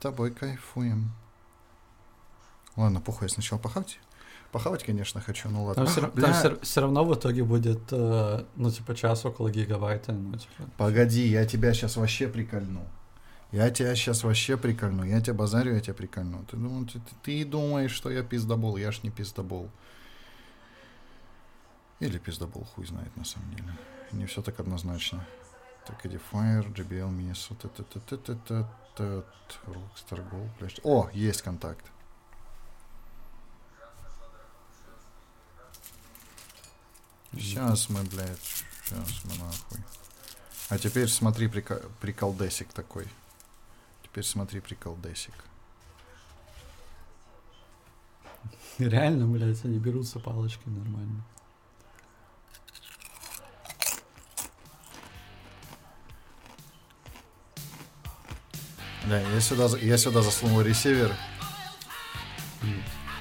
тобой кайфуем. Ладно, похуй, я сначала похавать. Похавать, конечно, хочу, ну ладно. Там, все, Бля, там все, все равно в итоге будет, э, ну, типа, час около гигабайта, ну, типа. Погоди, я тебя сейчас вообще прикольну. Я тебя сейчас вообще прикольну. Я тебя базарю, я тебя прикольну. Ты, думал, ты, ты, ты думаешь, что я пиздобол. Я ж не пиздобол. Или пиздобол, хуй знает на самом деле. Не все так однозначно. Так, Edifier, JBL, Minnesota, т т т т т т Rockstar Gold, блядь. О, есть контакт. Сейчас мы, блядь, сейчас мы нахуй. А теперь смотри прика- приколдесик такой. Теперь смотри приколдесик. Реально, блядь, они берутся палочкой нормально. Да, я сюда, я сюда засунул ресивер.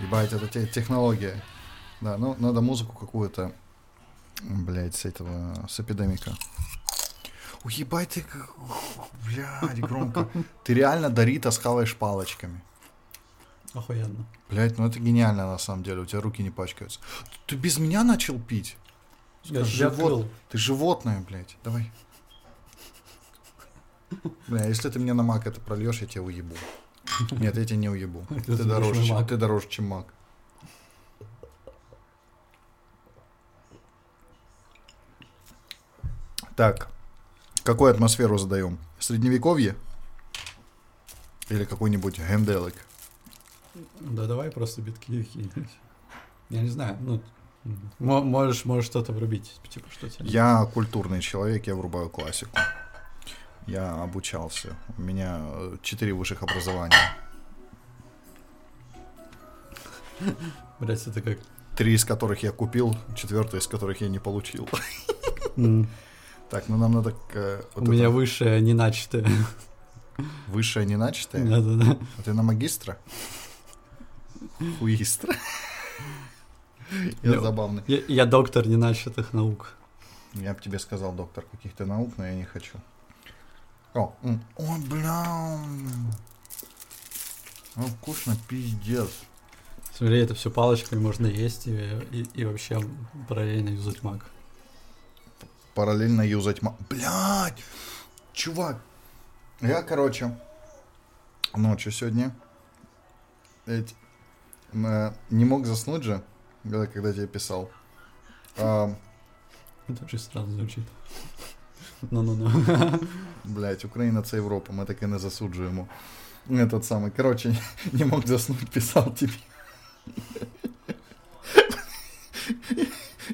Ебать, это те- технология. Да, ну надо музыку какую-то, блядь, с этого, с эпидемика. Уебать ты, блядь, громко. Ты реально Дорита схаваешь палочками. Охуенно. Блядь, ну это гениально на самом деле, у тебя руки не пачкаются. Ты без меня начал пить? Я живот- открыл. Ты животное, блядь, давай. Бля, если ты мне на мак это прольешь, я тебя уебу. Нет, я тебя не уебу. Ты дороже, чем, ты дороже, чем мак. Так, какую атмосферу задаем? Средневековье? Или какой-нибудь генделик? Да давай просто битки какие-нибудь. Я не знаю, ну, мо- можешь, можешь что-то врубить, типа, что тебе... Я культурный человек, я врубаю классику. Я обучался. У меня э, четыре высших образования. Блять, это как... Три из которых я купил, четвертое из которых я не получил. Так, ну нам надо... э, вот У меня высшее не начатое. высшее не начатое. Да-да-да. А ты на магистра? Хуистра. Я Ну, забавный. Я, я доктор не начатых наук. Я бы тебе сказал доктор каких-то наук, но я не хочу. О, м, ой, бля. Ну, вкусно, пиздец. Смотри, это все палочками можно есть и, и, и вообще параллельно юзать маг. Параллельно юзать ма... Блядь! Чувак! Я, короче, ночью сегодня ведь, э, не мог заснуть же, когда, когда тебе писал. А, Это очень странно звучит. Ну-ну-ну. Блять, Україна це Європа, ми таке не засуджуємо. Этот самый, короче, не мог заснуть, писал тебе.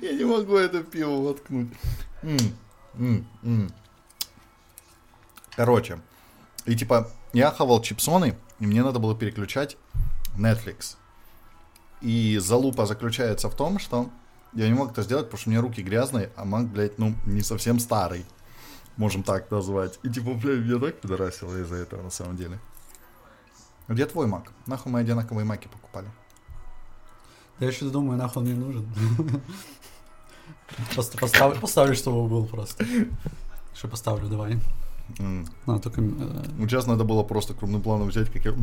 Я не могу это пиво воткнуть. М, м, м. Короче, и типа, я хавал чипсоны, и мне надо было переключать Netflix. И залупа заключается в том, что я не мог это сделать, потому что у меня руки грязные, а маг, блядь, ну, не совсем старый можем так назвать. И типа, бля, меня так пидорасило из-за этого на самом деле. Где твой мак? Нахуй мы одинаковые маки покупали. Я еще думаю, нахуй он мне нужен. Просто поставлю, поставлю, чтобы был просто. Что поставлю, давай. М. Ну, только... э, Ну, сейчас надо было просто крупным планом взять, как я...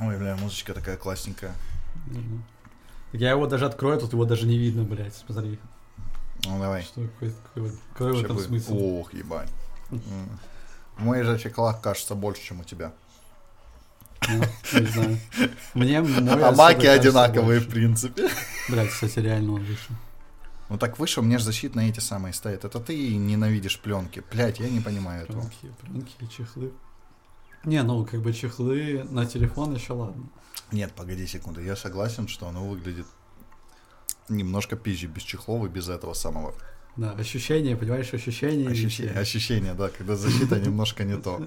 Ой, бля, музычка такая классненькая. Мгм. Я его даже открою, тут его даже не видно, блядь, смотри. Ну, давай. Что, какой, какой, какой в этом будет. смысл? Ох, ебать. М. Мой же чеклах кажется больше, чем у тебя. Ну, не знаю. Мне мой А маки одинаковые, в принципе. Блядь, кстати, реально он выше. Ну так выше мне же защитные эти самые стоят. Это ты ненавидишь пленки. Блять, я не понимаю этого. Пленки, пленки чехлы. Не, ну, как бы чехлы на телефон еще ладно. Нет, погоди секунду. Я согласен, что оно выглядит немножко пизже без чехлов и без этого самого. Да, ощущение, понимаешь, ощущение. Ощущение, ощущение, да, когда защита немножко не то.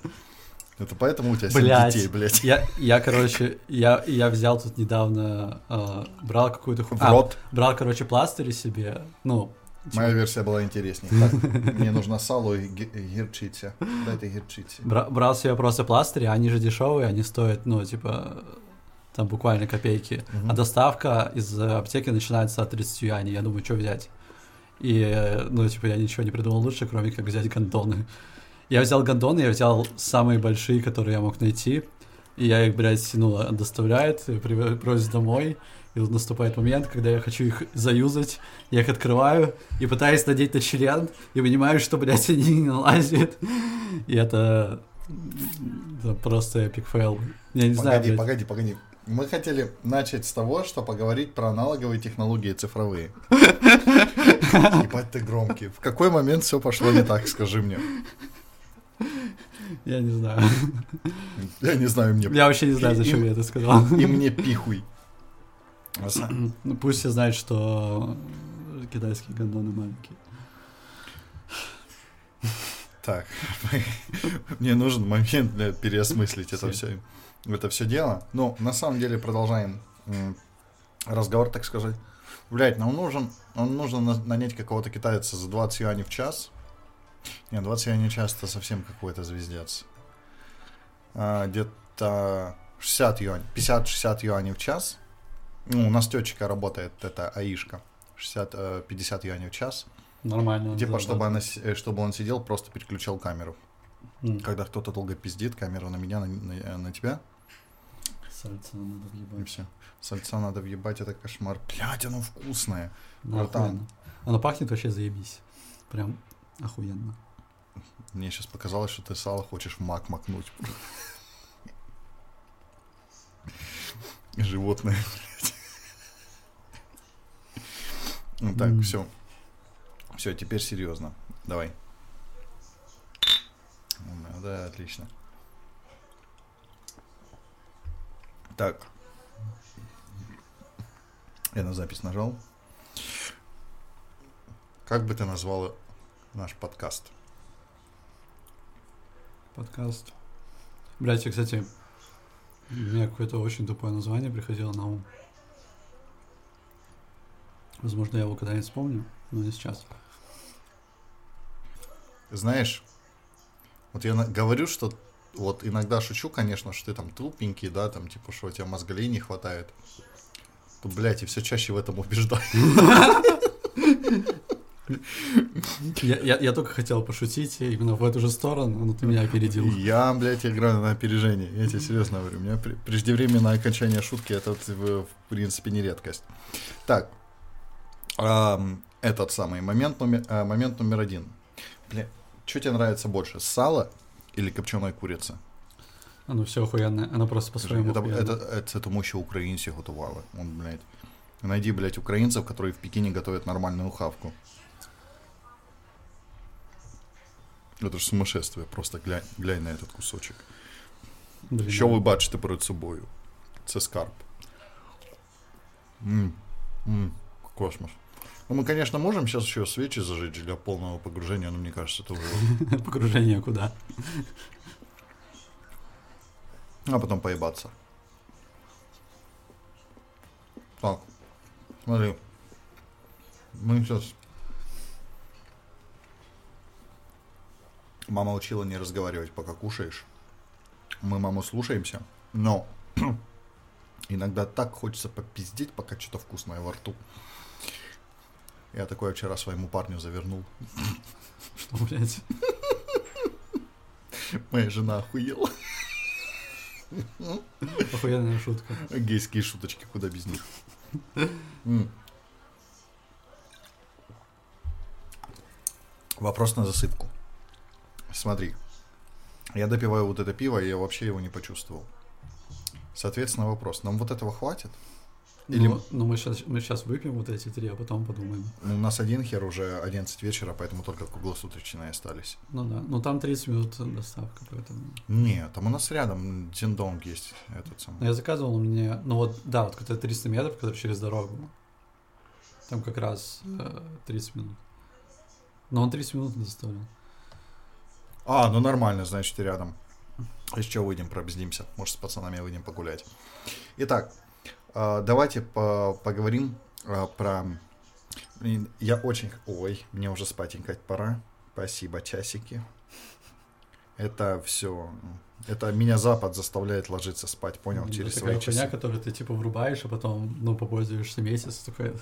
Это поэтому у тебя семь Блядь. детей, блядь. Я, я, короче, я, я взял тут недавно, э, брал какую-то... ху- а, брал, короче, пластыри себе, ну... Моя версия была интереснее. Так, мне нужно сало и гирчица. Дайте гирчицы. бра- брал себе просто пластыри, они же дешевые, они стоят, ну, типа, там буквально копейки. А доставка из э, аптеки начинается от 30 юаней. Я думаю, что взять? И, ну, типа, я ничего не придумал лучше, кроме как взять гондоны. Я взял гондоны, я взял самые большие, которые я мог найти. И я их, блядь, ну, доставляет, привозит домой. И вот наступает момент, когда я хочу их заюзать, я их открываю и пытаюсь надеть на член, и понимаю, что, блядь, они не налазят. И это, это просто epic fail. Я не погоди, знаю, блядь. Погоди, погоди, Мы хотели начать с того, что поговорить про аналоговые технологии цифровые. Ебать ты громкий. В какой момент все пошло не так, скажи мне? Я не знаю. Я не знаю, мне... Я вообще не знаю, зачем И- я это сказал. И мне пихуй. Ну, пусть все знают, что китайские гондоны маленькие. Так, мне нужен момент для переосмыслить это все, это все дело. Ну, на самом деле продолжаем разговор, так сказать. Блять, нам нужен, нам нужно на- нанять какого-то китайца за 20 юаней в час. Не, 20 юаней в час это совсем какой-то звездец. А, где-то 60 юаней, 50-60 юаней в час. Ну, у нас тетечка работает, это Аишка. 60, э, 50 юаней в час. Нормально. Типа, да, чтобы, да. она, э, чтобы он сидел, просто переключал камеру. М, Когда кто-то долго пиздит, камера на меня, на, на- на тебя, Сальца надо и въебать. все. Сальца надо въебать, это кошмар. Блять, оно вкусное. Ну, Вот там. охуенно. Оно пахнет вообще заебись. Прям охуенно. Мне сейчас показалось, что ты сало хочешь в мак макнуть. Животное, блядь. Ну так, все. Все, теперь серьезно. Давай. Ну, Да, отлично. Так. Я на запись нажал. Как бы ты назвала наш подкаст? Подкаст. Блять, кстати, у меня какое-то очень тупое название приходило на ум. Возможно, я его когда-нибудь вспомню, но не сейчас. Знаешь, вот я говорю, что вот иногда шучу, конечно, что ты там тупенький, да, там, типа, что у тебя мозголей не хватает. То, блядь, и все чаще в этом убеждаю. Я, я, я только хотел пошутить именно в эту же сторону, но ты меня опередил. Я, блядь, играю на опережение. Я тебе серьезно говорю. У меня пре- преждевременное окончание шутки это, в принципе, не редкость. Так ам, этот самый момент номер, а, момент номер один. Бля, что тебе нравится больше, сало или копченая курица? Оно все охуенное, оно просто по-своему Это, охуенно. это, это, це тому, що українці готували. Он, блядь. Найди, блядь, украинцев, которые в Пекине готовят нормальную хавку. Это ж сумасшествие, просто глянь, глянь на этот кусочек. Блін, Що ви бачите перед собою? Це скарб. М, м, космос. Ну, мы, конечно, можем сейчас еще свечи зажечь для полного погружения, но мне кажется, это уже... Погружение куда? А потом поебаться. Так, смотри. Мы сейчас... Мама учила не разговаривать, пока кушаешь. Мы маму слушаемся, но иногда так хочется попиздеть, пока что-то вкусное во рту. Я такое вчера своему парню завернул. Что, блядь? Моя жена охуела. Охуенная шутка. Гейские шуточки, куда без них. Вопрос на засыпку. Смотри, я допиваю вот это пиво, и я вообще его не почувствовал. Соответственно, вопрос, нам вот этого хватит? Или- Ну, ну, мы сейчас мы щас выпьем вот эти три, а потом подумаем. Ну, у нас один хер уже 11 вечера, поэтому только круглосуточные остались. Ну да, ну там 30 минут доставка, поэтому... Нет, там у нас рядом Диндонг есть этот Но самый. я заказывал мне, ну вот, да, вот когда 300 метров, когда через дорогу. Там как раз э, 30 минут. Но он 30 минут доставлял. А, ну нормально, значит, рядом. Еще выйдем, пробздимся. Может, с пацанами выйдем погулять. Итак, давайте по- поговорим а, про... Я очень... Ой, мне уже спатенькать пора. Спасибо, часики. Это все... Это меня Запад заставляет ложиться спать, понял, Ну, через такая свои часы. которую ты типа врубаешь, а потом, ну, попользуешься месяц, такой.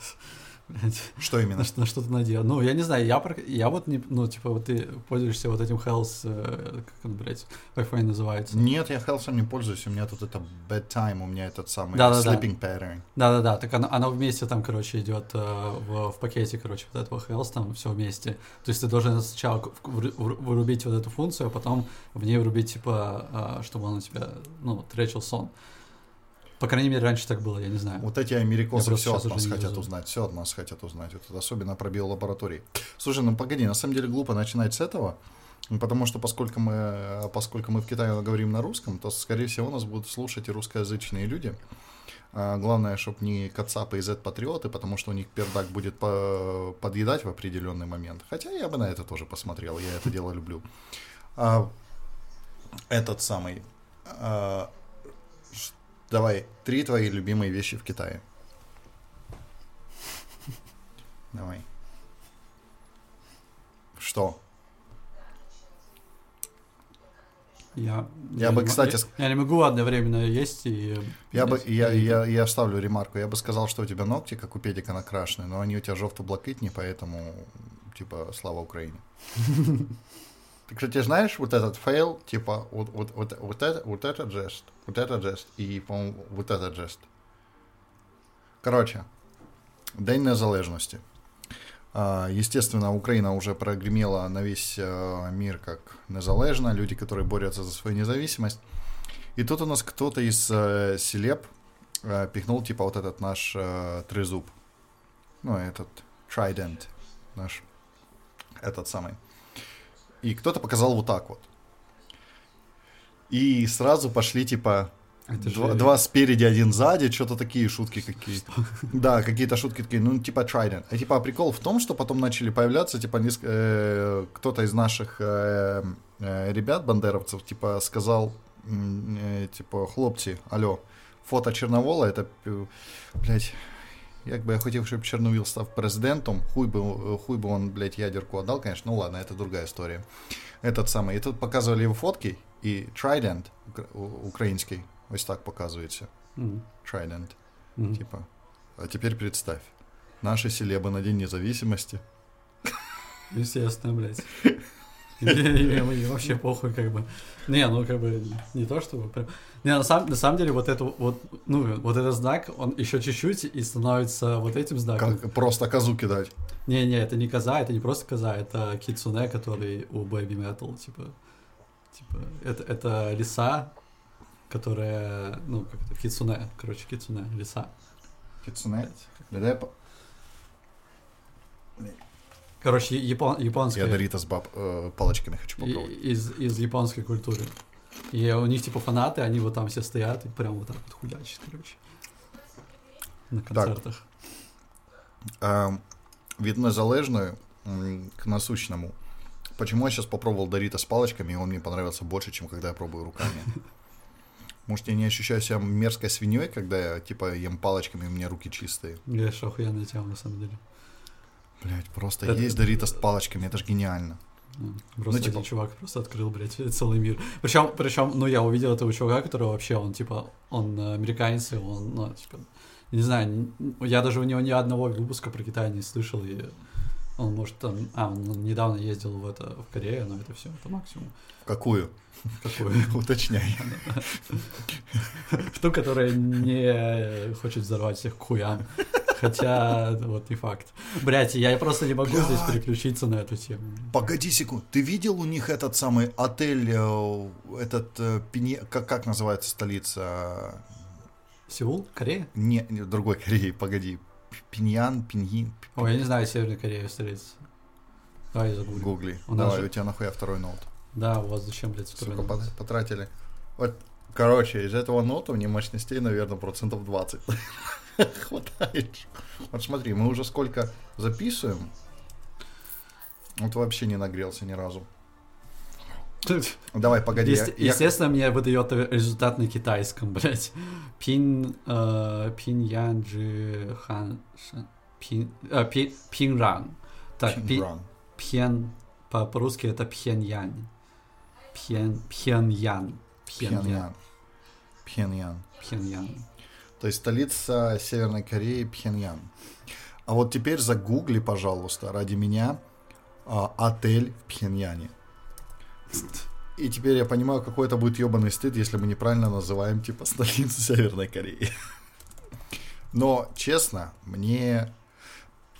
Что именно? На, что- на что ты надел? Ну, я не знаю, я, я вот не, ну, типа, вот ты пользуешься вот этим Health, э, как он, блядь, Wi-Fi называется. Нет, я Хелсом не пользуюсь, у меня тут это bedtime, у меня этот самый Да-да-да. sleeping pattern. Да-да-да, так оно, оно вместе там, короче, идет э, в, в пакете, короче, вот этого Health, там все вместе. То есть ты должен сначала вырубить вот эту функцию, а потом в ней врубить, типа, э, чтобы он у тебя, ну, тречил сон. По крайней мере, раньше так было, я не знаю. Вот эти америкосы все от нас хотят везу. узнать, все от нас хотят узнать, вот особенно про биолаборатории. Слушай, ну погоди, на самом деле глупо начинать с этого, ну, потому что поскольку мы, поскольку мы в Китае говорим на русском, то, скорее всего, нас будут слушать и русскоязычные люди. А, главное, чтобы не кацапы и Z-патриоты, потому что у них пердак будет по- подъедать в определенный момент. Хотя я бы на это тоже посмотрел, я это дело люблю. А, этот самый... а, давай, три твои любимые вещи в Китае. Давай. Что? Я, Я не бы, мо- кстати, я, я не могу одновременно есть и... Я бы, я, и- я, я вставлю ремарку. Я бы сказал, что у тебя ногти, как у педика, накрашены, но они у тебя жовто-блакитні, поэтому, типа, слава Украине. Ты, кстати, знаешь вот этот fail, типа, вот, вот, вот, вот, это, вот этот жест, вот этот жест и, по-моему, вот этот жест. Короче, День Незалежності. А, Естественно, Украина уже прогремела на весь э, мир как незалежна, люди, которые борются за свою независимость. И тут у нас кто-то из э, celeb э, пихнул, типа, вот этот наш трезуб. Ну, этот Trident наш. Этот самый. И кто-то показал вот так вот. И сразу пошли, типа, два, два спереди, один сзади, что-то такие шутки какие-то. Да, какие-то шутки такие, ну, типа Trident. А типа прикол в том, что потом начали появляться, типа, неск- э, кто-то из наших э, э, ребят, бандеровцев, типа, сказал, э, типа, хлопці, алло, фото Чорновола, это, блядь, як би я хотів, щоб Чорновіл став президентом, хуй би, хуй би он, блядь, ядерку отдал, конечно, ну ладно, это другая история. Этот самый, и тут показывали его фотки, и Trident, укра- у- український, ось так показується, Мгм. Trident. Мгм. Типа, а теперь представь, наши селебы на День независимости. Естественно, блядь. И мне- и мне вообще похуй, как бы. Не, ну как бы не то, чтобы прям. Не, на самом, на самом деле, вот это вот, ну, вот этот знак, он еще чуть-чуть и становится вот этим знаком. Как просто козу кидать. Не, не, это не коза, это не просто коза, это кицуне, который у Baby Metal, типа. Типа, это, это лиса, которая, ну, как это, кицуне, короче, кицуне, лиса. Кицуне. По- Короче, япон, японская. Я Дорита с баб э, палочками хочу попробовать. из, из японской культуры. И у них типа фанаты, они вот там все стоят и прям вот так вот хуячат, короче. На концертах. А, від незалежної м, к насущному. Почему я сейчас попробовал Дорита с палочками, и он мне понравился больше, чем когда я пробую руками? Может, я не ощущаю себя мерзкой свиньей, когда я, типа, ем палочками, и у меня руки чистые? Я что охуенная тема на самом деле. Блять, просто Это- есть Дорита с палочками, это же гениально. Ну, Просто Ну, типа- один чувак просто открыл, блядь, целый мир. Причем, причем, ну, я увидел этого чувака, которого вообще, он, типа, он э, американец, и он, ну, типа, не знаю, я даже у него ни одного выпуска про Китай не слышал, и он, может, там, а, он недавно ездил в это, в Корею, но это все, это максимум. В какую? Какой? Уточняй. В ту, которая не хочет взорвать всех к хуям. Хотя, вот не факт. Блять, я просто не могу здесь переключиться на эту тему. Погоди секунду, ты видел у них этот самый отель, э, этот, э, Пине- как, как называется столица? Сеул? Корея? Не, не, другой Кореи, погоди. Пиньян, Пиньин, Ой, я не знаю, Северная Корея столица. Давай я загуглю. гугли. У Давай, же- у тебя нахуя второй ноут. Да, у вас зачем, блядь, второй Сука, ноут? пот- потратили. Вот, короче, из этого ноута мне мощностей, наверное, процентов 20. Хватает. Вот смотри, мы уже сколько записываем. Вот вообще не нагрелся ни разу. Давай, погоди. Есте- я- Естественно, мне выдает результат на китайском, блядь. Пин, э, пин ян джи хан, пин, э, пи- пинран. Так, пи- Пинран. пьен, по- по-русски это пьеньян. Пьен, пьеньян. Пьеньян. Пхеньян. Пхеньян. То есть столица Северной Кореи Пхеньян. А вот теперь загугли, пожалуйста, ради меня а, отель в Пхеньяне. И теперь я понимаю, какой это будет ебаный стыд, если мы неправильно называем, типа, столицу Северной Кореи. Но, честно, мне...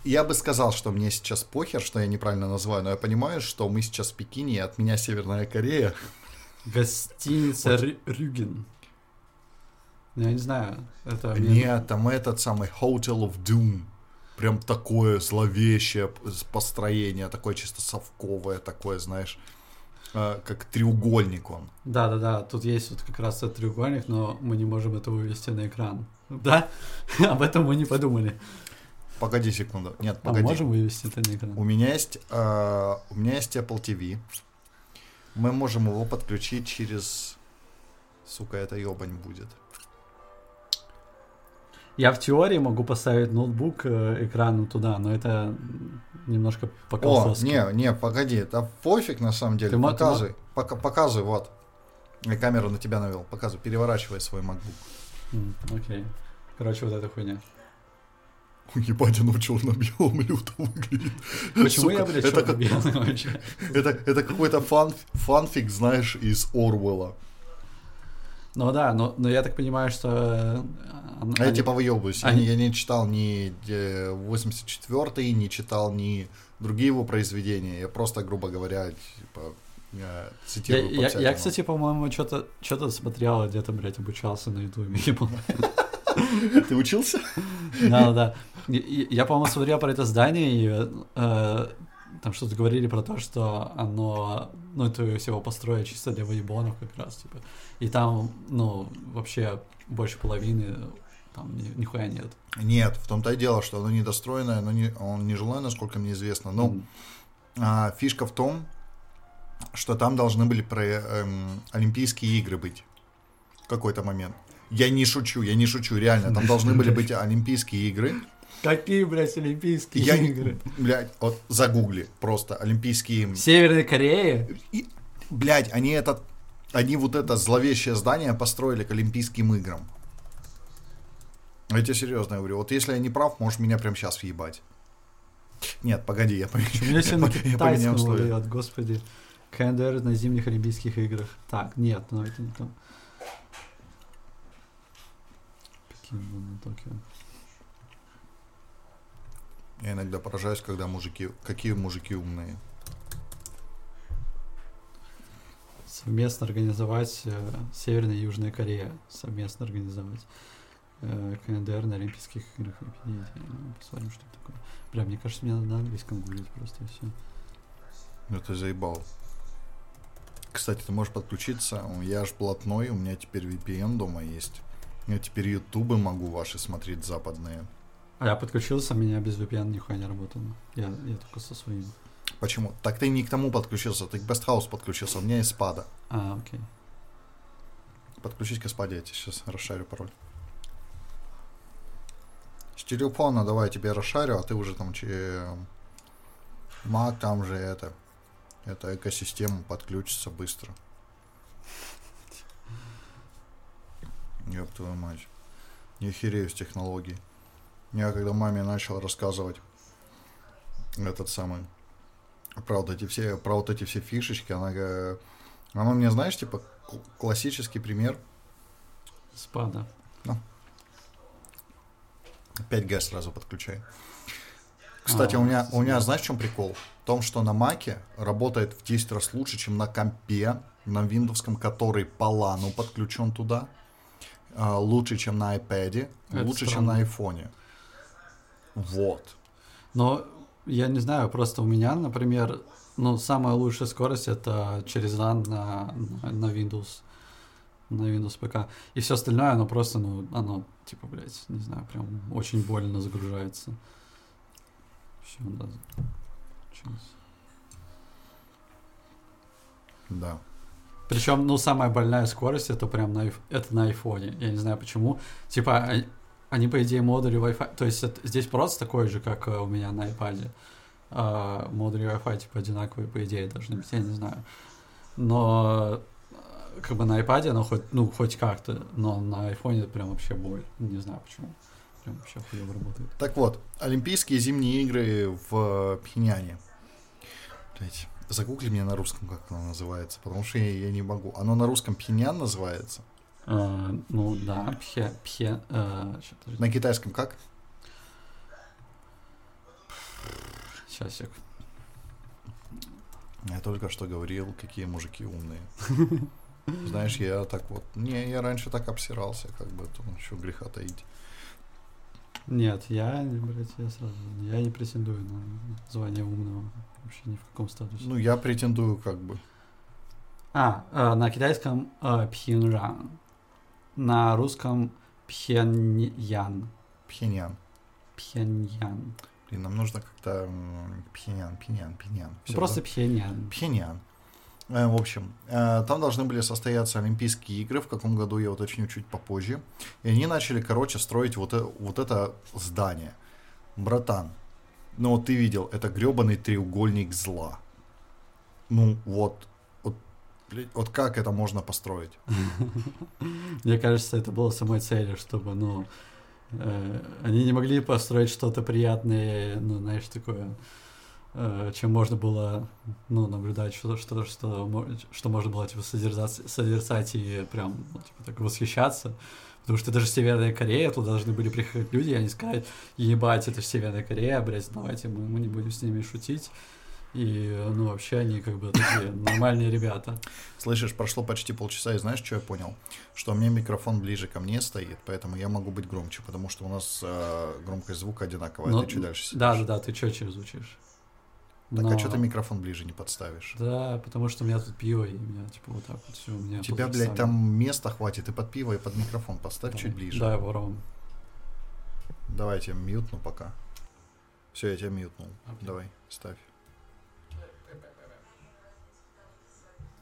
Я бы сказал, что мне сейчас похер, что я неправильно называю, но я понимаю, что мы сейчас в Пекине, и от меня Северная Корея. Гостиница Рю- Рюген. Я не знаю, это... Нет, там этот самый Hotel of Doom. Прям такое зловещее построение, такое чисто совковое, такое, знаешь, э, как треугольник он. Да-да-да, тут есть вот как раз этот треугольник, но мы не можем это вывести на экран. Да? Об этом мы не подумали. Погоди секунду. Нет, А погоди. можем вывести это на экран? У меня есть, э, у меня есть Apple TV. Мы можем его подключить через, сука, это ебань будет. Я в теории могу поставить ноутбук э, экраном туда, но это немножко О, по-колхозски. не, не, погоди, это пофиг на самом деле. Ты мо- ты показывай, пока, показывай, вот. Я камеру на тебя навел, показывай, переворачивай свой MacBook. Окей. Короче, вот эта хуйня. Ебать, оно черно-белом люто выглядит. Почему Сука, я, блядь, черно-белый вообще? это, это какой-то фан, фанфик, знаешь, из Орвелла. Ну да, но, но я так понимаю, что... э, А я они- типа выебываюсь. Я, они- не- я не читал ни э, 84-й, не читал ни другие его произведения. Я просто, грубо говоря, типа, я Я, цитирую я, я, Подсякину. кстати, по-моему, что-то что смотрел, где-то, блядь, обучался на ютубе. Ты учился? Да, да. Я, по-моему, смотрел про это здание, и э, там что-то говорили про то, что оно, ну, это всего построено чисто для воебонов как раз, типа. И там, ну, вообще больше половины там ни- нихуя нет. Нет, в том-то и дело, что оно недостроенное, оно не, он не жилое, насколько мне известно. Но М. а, фишка в том, что там должны были про, эм, Олимпийские игры быть в какой-то момент. Я не шучу, я не шучу, реально. Там должны были быть Олимпийские игры. Какие, блядь, Олимпийские Я, игры? блядь, вот загугли просто Олимпийские В Северной Корее? И, блядь, они этот, они вот это зловещее здание построили к Олимпийским играм. Я тебе серьезно говорю. Вот если я не прав, можешь меня прямо сейчас въебать. Нет, погоди, я на я китайском условия. господи. КНДР на зимних Олимпийских играх. Так, нет, ну это не то. Пекин, Токио. Я иногда поражаюсь, когда мужики... Какие мужики умные. Совместно организовать э, Северная и Южная Корея. Совместно организовать э, КНДР на Олимпийских играх. Википедия. Ну, Посмотрим, что это такое. Бля, мне кажется, мне надо на английском гуглить просто и все. Ну ты заебал. Кстати, ты можешь подключиться. Я ж блатной, у меня теперь VPN дома есть. Я теперь ютубы могу ваши смотреть западные. А я подключился, меня без VPN нихуя не работало. Я, я только со своим. Почему? Так ты не к тому подключился, ты к House подключился. У меня есть спада. А, окей. Подключись к спаде, я тебе сейчас расшарю пароль. С телефона давай я тебе расшарю, а ты уже там че... Маг там же это... Это экосистема подключится быстро. Ёб твою мать. Не херею с технологий. Я когда маме начал рассказывать этот самый про вот эти все, про вот эти все фишечки, она, га- она мне, знаешь, типа классический пример Спада. 5G сразу подключай. Кстати, А, у меня, у меня, знаешь, в чем прикол? В том, что на Маке работает в 10 раз лучше, чем на компе, на виндовском, который по лану подключен туда. А, лучше, чем на iPad, Это лучше, чем странно. на айфоне. Вот. Но я не знаю, просто у меня, например, ну, самая лучшая скорость это через LAN на, на, Windows. На Windows ПК. И все остальное, оно просто, ну, оно, типа, блядь, не знаю, прям очень больно загружается. Все, да. Сейчас. Да. Причем, ну, самая больная скорость это прям на, это на айфоне. Я не знаю почему. Типа, а- они, по идее, модули Wi-Fi... То есть это- здесь просто такой же, как э, у меня на iPad. А, модули Wi-Fi, типа, одинаковые, по идее, должны быть. Я не знаю. Но э, как бы на iPad оно хоть, ну, хоть как-то, но на айфоне это прям вообще боль. Не знаю почему. прям вообще хуево работает. Так вот, Олимпийские зимние игры в Пхеньяне. Блять, загугли мне на русском, как оно называется, потому что я, я не могу. Оно на русском Пхеньян называется. А, ну да, пхе, пхе, э. На китайском как? Сейчас, сек. Я только что говорил, какие мужики умные. Знаешь, я так вот... Не, я раньше так обсирался, как бы, тут еще греха таить. Нет, я, блядь, я сразу, я не претендую на звание умного вообще ни в каком статусе. Ну, я претендую, как бы. А, э, на китайском э, Пхенжан, на русском Пхеньян, Пхеньян. Пхеньян. Блин, нам нужно как-то... Пхеньян, Пхеньян, Пхеньян. Ну, Всё, Просто да? Пхеньян. Пхеньян. Э, В общем, э, там должны были состояться Олимпийские игры, в каком году я уточню чуть попозже. И они начали, короче, строить вот, э- вот это здание. Братан, ну вот ты видел, это гребаный треугольник зла. Ну вот, вот, как это можно построить? Мне кажется, это было самой целью, чтобы, ну, э, они не могли построить что-то приятное, ну, знаешь, такое, э, чем можно было, ну, наблюдать, что, что, что, что можно было, типа, созерцать, созерцать и прям, ну, типа, так восхищаться. Потому что это же Северная Корея, туда должны были приехать люди, и они сказали, ебать, это же Северная Корея, блядь, давайте мы, мы не будем с ними шутить. И, ну, вообще они как бы такие нормальные ребята. Слышишь, прошло почти полчаса, и знаешь, что я понял? Что у меня микрофон ближе ко мне стоит, поэтому я могу быть громче, потому что у нас э, громкость звука одинаковая. Но- ты чуть дальше сидишь. Да, да, да, ты четче звучишь. Так, Но- а что ты микрофон ближе не подставишь? Да, потому что у меня тут пиво, и у меня, типа, вот так вот все. У меня тебя, блядь, там места хватит и под пиво, и под микрофон. Поставь чуть ближе. Да, вором. Давайте мьютну пока. Все, я тебя мьютнул. Окей. Давай, ставь.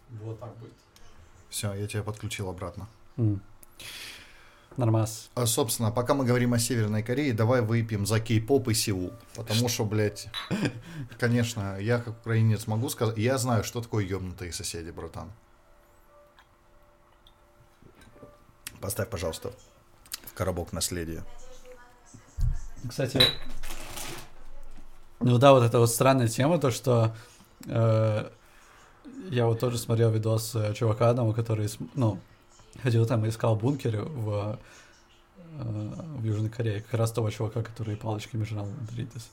Вот так будет. Все, я тебя подключил обратно. Нормас. А, собственно, пока мы говорим о Северной Корее, давай выпьем за кей-поп и Сеул. Потому что, блядь, конечно, я как украинец могу сказать, я знаю, что такое ёбнутые соседи, братан. Поставь, пожалуйста, в коробок наследия. Кстати, ну да, вот это вот странная тема, то, что э, я вот тоже смотрел видос чувака одного, который, ну, ходил там и искал бункеры в, э, в Южной Корее. Как раз того чувака, который палочками жрал Доритос.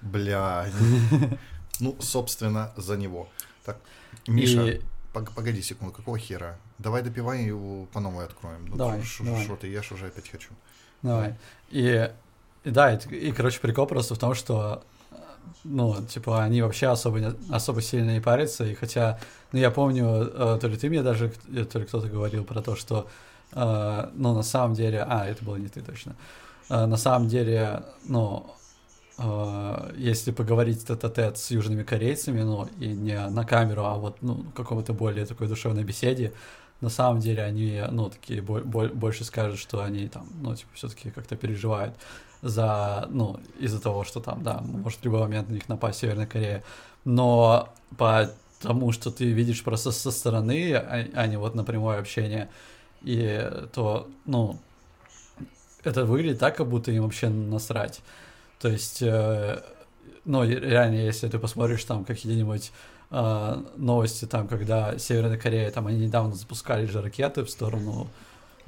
Бля. Ну, собственно, за него. Так, Миша, И- погоди секунду, какого хера? Давай допивай его по новой откроем. Ну, Давай, ш- давай. Что ты ешь, уже опять хочу. Давай. И, и да, и, и, короче, прикол просто в том, что ну, типа, они вообще особо, не- особо сильно не парятся, и хотя, ну, я помню, э, то ли ты мне даже, э, то ли кто-то говорил про то, что, э, ну, на самом деле, а, это было не ты точно, на самом деле, ну, если поговорить тет-а-тет с южными корейцами, ну, и не на камеру, а вот, ну, в каком-то более такой душевной беседе, на самом деле они, ну, такие бо- бо- больше скажут, что они там, ну, типа, все-таки как-то переживают за, ну, из-за того, что там, да, может в любой момент на них напасть Северная Корея. Но по тому, что ты видишь просто со стороны, а, а не вот на прямое общение, и то, ну, это выглядит так, как будто им вообще насрать. То есть, э, ну, реально, если ты посмотришь там какие-нибудь э, новости, там, когда Северная Корея, там, они недавно запускали же ракеты в сторону...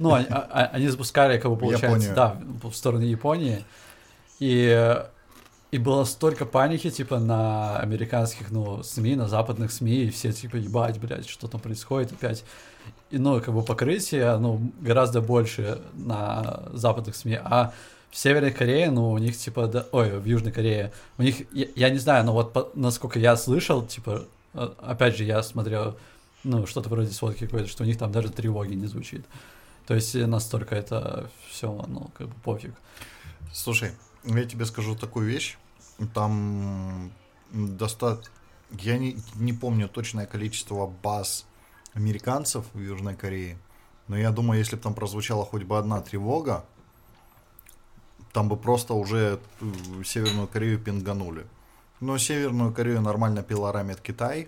Ну, они, а- а- они запускали, как бы, получается, Японию. да, в сторону Японии. И, и было столько паники, типа, на американских, ну, СМИ, на западных СМИ, и все, типа, ебать, блядь, что там происходит опять. И, ну, как бы покрытие, ну, гораздо больше на западных СМИ, а в Северной Корее, ну, у них, типа, да, ой, в Южной Корее, у них, я, я не знаю, но вот по- насколько я слышал, типа, опять же, я смотрел, ну, что-то вроде сводки какой-то, что у них там даже тревоги не звучит. То есть настолько это все, ну, как бы пофиг. Слушай, я тебе скажу такую вещь. Там достаточно... Я не, не помню точное количество баз американцев в Южной Корее, но я думаю, если бы там прозвучала хоть бы одна тревога, там бы просто уже э, Северную Корею пинганули. Но Северную Корею нормально пилорамит Китай.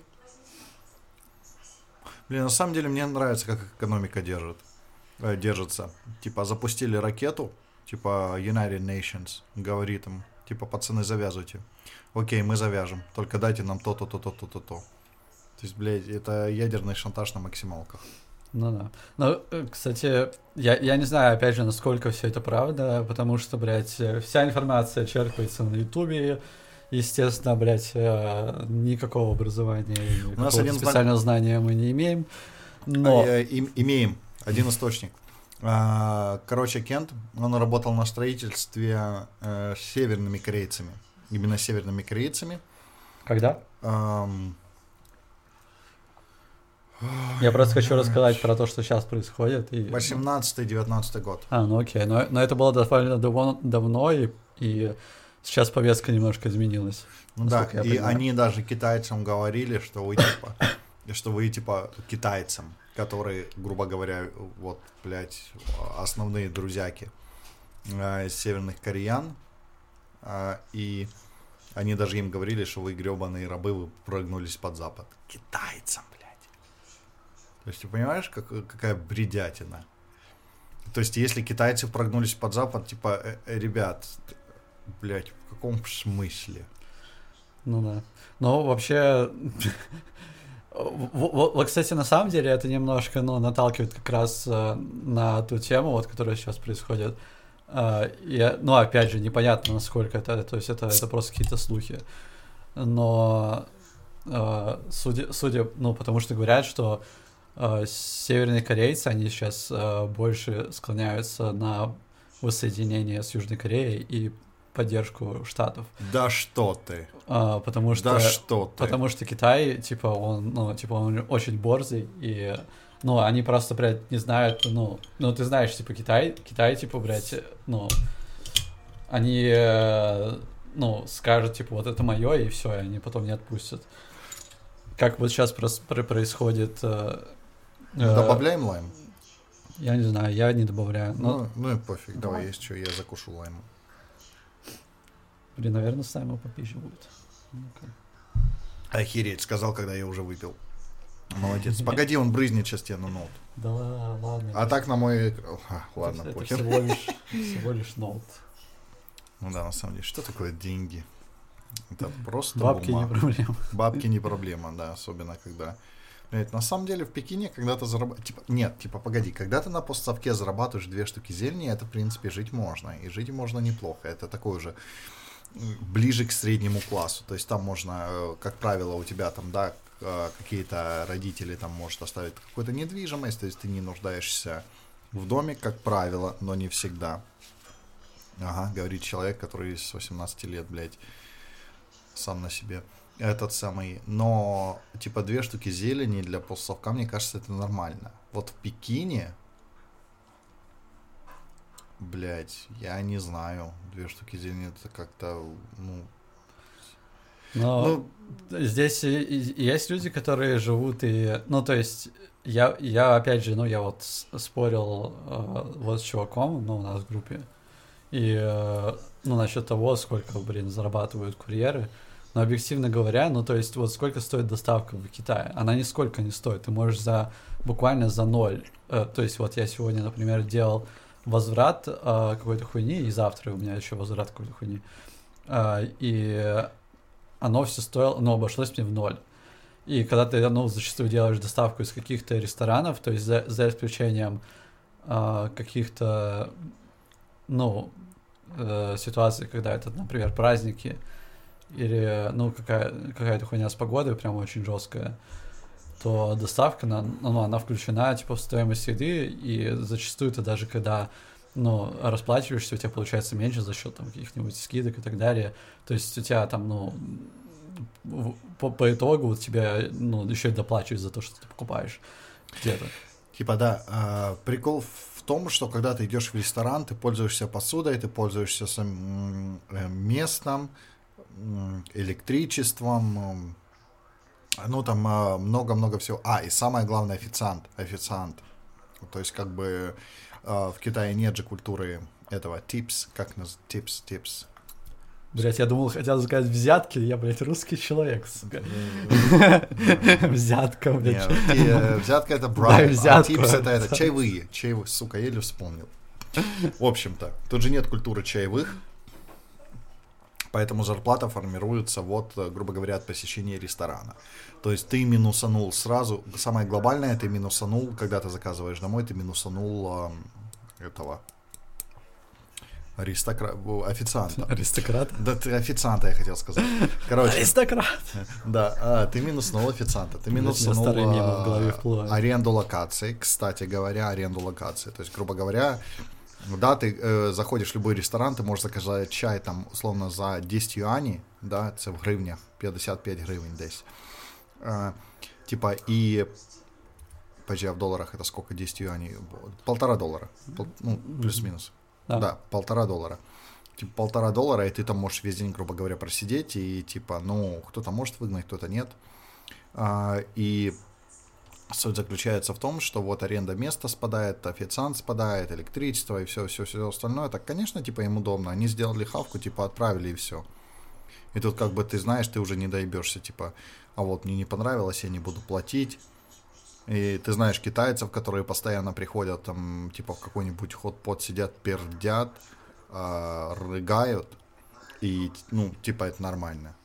Блин, на самом деле мне нравится, как экономика держит, э, держится. Типа запустили ракету, типа United Nations, говорит им, типа, пацаны, завязывайте. Окей, мы завяжем, только дайте нам то-то, то-то, то-то, то. То есть, блядь, это ядерный шантаж на максималках. Ну да. Ну, э, кстати, я, я не знаю, опять же, насколько все это правда, потому что, блядь, э, вся информация черпается на Ютубе, естественно, блядь, э, никакого образования, никакого нас один специального знания мы не имеем. Но... А, им, имеем один источник. А, короче, Кент, он работал на строительстве э, с северными корейцами. Именно северными корейцами. Когда? Я просто хочу рассказать про то, что сейчас происходит. И... 18-19 год. А, ну окей. Но, но это было довольно давно, давно и, и сейчас повестка немножко изменилась. Ну да, и понимаю. они даже китайцам говорили, что вы типа, что вы типа китайцам, которые, грубо говоря, вот, блядь, основные друзьяки э, северных кореян, а, и они даже им говорили, что вы гребаные рабы, вы прогнулись под запад. Китайцам, блядь. То есть ты понимаешь, как, какая бредятина? То есть если китайцы прогнулись под запад, типа, э, э, ребят, блядь, в каком смысле? Ну да. Но вообще... Вот, кстати, на самом деле это немножко, ну, наталкивает как раз э, на ту тему, вот, которая сейчас происходит. Э, я, ну, опять же, непонятно, насколько это, то есть это, это просто какие-то слухи. Но э, судя, судя, ну, потому что говорят, что северные корейцы, они сейчас больше склоняются на воссоединение с Южной Кореей и поддержку Штатов. Да что ты? А, потому что Да что ты? потому что Китай, типа, он, ну, типа, он очень борзый, и, ну, они просто, блядь, не знают, ну, ну, ты знаешь, типа, Китай, Китай, типа, блядь, ну, они, э, ну, скажут, типа, вот это мое, и все, и они потом не отпустят. Как вот сейчас про- происходит... э, э, Добавляем лайм? Я не знаю, я не добавляю. но Ну, ну и пофиг, давай, есть что, я закушу лаймом. Блин, наверное, Сайма попизже будет. Ну-ка. Охереть, сказал, когда я уже выпил. Молодец. Погоди, он брызнет сейчас тебе на ноут. Да ла- ладно. А так на мой... А, ладно, это похер. всего лишь, всего лишь ноут. Ну да, на самом деле, что такое деньги? Это просто Бабки не бумага. проблема. Бабки не проблема, да, особенно когда... Блядь, на самом деле в Пекине, когда ты зарабатываешь... Типа, нет, типа, погоди, когда ты на постсовке зарабатываешь две штуки зелени, это, в принципе, жить можно. И жить можно неплохо. Это такое уже м, ближе к среднему классу. То есть там можно, э, как правило, у тебя там, да, э, какие-то родители там может оставить какую-то недвижимость, то есть ты не нуждаешься в доме, как правило, но не всегда. Ага, говорит человек, который с 18 лет, блядь, сам на себе этот самый. Но, типа, две штуки зелени для постсовка, мне кажется, это нормально. Вот в Пекине, блядь, я не знаю, две штуки зелени, это как-то, ну... Но Ну, здесь есть люди, которые живут и... Ну, то есть, я, я опять же, ну, я вот спорил э, вот с чуваком, ну, у нас в группе, и, э, ну, насчет того, сколько, блин, зарабатывают курьеры, но объективно говоря, ну, то есть, вот сколько стоит доставка в Китае? Она нисколько не стоит, ты можешь за, буквально за ноль, э, то есть, вот я сегодня, например, делал возврат э, какой-то хуйни, и завтра у меня еще возврат какой-то хуйни, Э, и оно все стоило, ну, обошлось мне в ноль. И когда ты, ну, зачастую делаешь доставку из каких-то ресторанов, то есть за, за исключением а, каких-то, ну, э, ситуаций, когда это, например, праздники или, ну, какая, какая-то хуйня с погодой прям очень жесткая, то доставка, она, ну, она включена, типа, в стоимость еды, и зачастую ты даже когда ну, расплачиваешься, у тебя получается меньше за счет там каких-нибудь скидок и так далее. То есть у тебя там, ну, по, по итогу у тебя, ну, еще и доплачивают за то, что ты покупаешь где-то. Типа, да, а, прикол в том, что когда ты идешь в ресторан, ты пользуешься посудой, ты пользуешься э, местом, электричеством, ну, там а, много-много всего. А, и самое главное, официант, официант. То есть, как бы, а, в Китае нет же культуры этого tips, как называется, tips, tips. Блять, я думал, хотел сказать взятки, я, блядь, русский человек, сука. Взятка, блядь. Э, взятка это bribe, а tips это, это чаевые, чаевые, сука, еле вспомнил. В общем-то, тут же нет культуры чаевых, поэтому зарплата формируется вот, э, грубо говоря, от посещения ресторана. То есть ты минусанул сразу, самое глобальное, ты минусанул, когда ты заказываешь домой, ты минусанул э, этого Аристократ, официанта. Аристократ? Да, ты официанта, я хотел сказать. Короче. Аристократ! Да, а, ты минуснул официанта, ты минуснул а, аренду локации, кстати говоря, аренду локации. То есть, грубо говоря, да, ты э, заходишь в любой ресторан, ты можешь заказать чай там, условно, за 10 юаней, да, это в гривнях, 55 гривен десь. Э, типа, и Подожди, а в долларах это сколько? 10 юаней? Полтора доллара. Пол, ну, плюс-минус. Да. да, полтора доллара. Типа полтора доллара, и ты там можешь весь день, грубо говоря, просидеть, и типа, ну, кто-то может выгнать, кто-то нет. А, и суть заключается в том, что вот аренда места спадает, официант спадает, электричество и все, все, все остальное. Так, конечно, типа им удобно. Они сделали хавку, типа отправили и все. И тут как бы ты знаешь, ты уже не доебешься, типа, а вот мне не понравилось, я не буду платить. И ты знаешь китайцев, которые постоянно приходят там, типа, в какой-нибудь хот-пот сидят, пердят, э, рыгают, и, ну, типа, это нормально.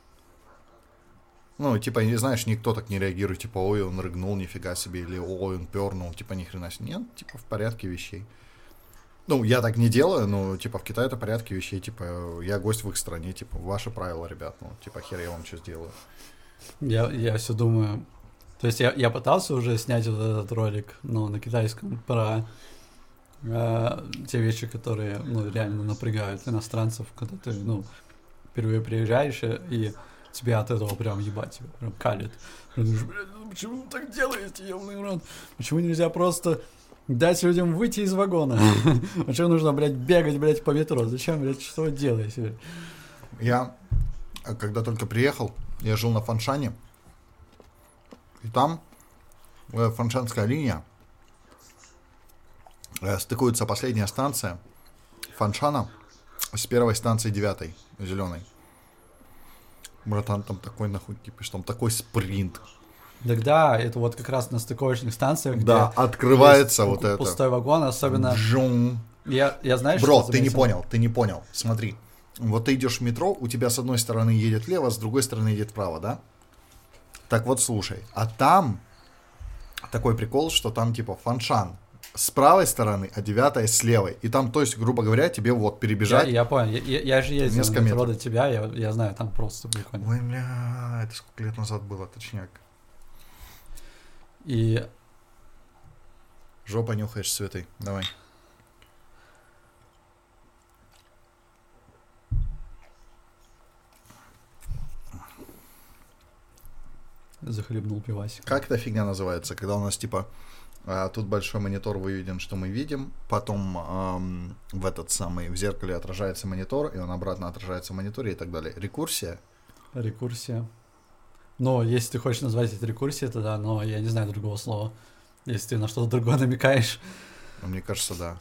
Ну, типа, не знаешь, никто так не реагирует, типа, ой, он рыгнул, нифига себе, или ой, он пернул, типа, ни хрена себе. Нет, типа, в порядке вещей. Ну, я так не делаю, но, типа, в Китае это порядке вещей, типа, я гость в их стране, типа, ваши правила, ребят, ну, типа, хер я вам что сделаю. Я, я все думаю, то есть я, я пытался уже снять вот этот ролик, ну, на китайском, про э, те вещи, которые, ну, реально напрягают иностранцев, когда ты, ну, впервые приезжаешь, и тебя от этого прям ебать, прям калит. Ты думаешь, блядь, ну почему вы так делаете, ебаный рот? Почему нельзя просто дать людям выйти из вагона? Почему нужно, блядь, бегать, блядь, по метро? Зачем, блядь, что вы делаете? Я, когда только приехал, я жил на Фаншане, и там э, фаншанская линия э, стыкуется последняя станция Фаншана с первой станции девятой, зеленой. Братан, там такой нахуй кипиш, там такой спринт. Тогда это вот как раз на стыковочных станциях, где да, открывается вот это. Пустой вагон, особенно. Джум. Я, я знаешь, Бро, ты не понял, ты не понял. Смотри, вот ты идешь в метро, у тебя с одной стороны едет влево, с другой стороны едет вправо, да? Так вот, слушай, а там такой прикол, что там типа фаншан с правой стороны, а девятая с левой. И там, то есть, грубо говоря, тебе вот перебежать. Я, я понял, я, я, я же ездил несколько метро до тебя, я, я знаю, там просто прикольно. Ой, бля, это сколько лет назад было, точняк. И... Жопа нюхаешь, Светой, давай. захлебнул пивасик. Как эта фигня называется, когда у нас типа тут большой монитор выведен, что мы видим, потом эм, в этот самый в зеркале отражается монитор, и он обратно отражается в мониторе и так далее. Рекурсия? Рекурсия. Но если ты хочешь назвать это рекурсией, то да, но я не знаю другого слова. Если ты на что-то другое намекаешь. Ну, мне кажется, да.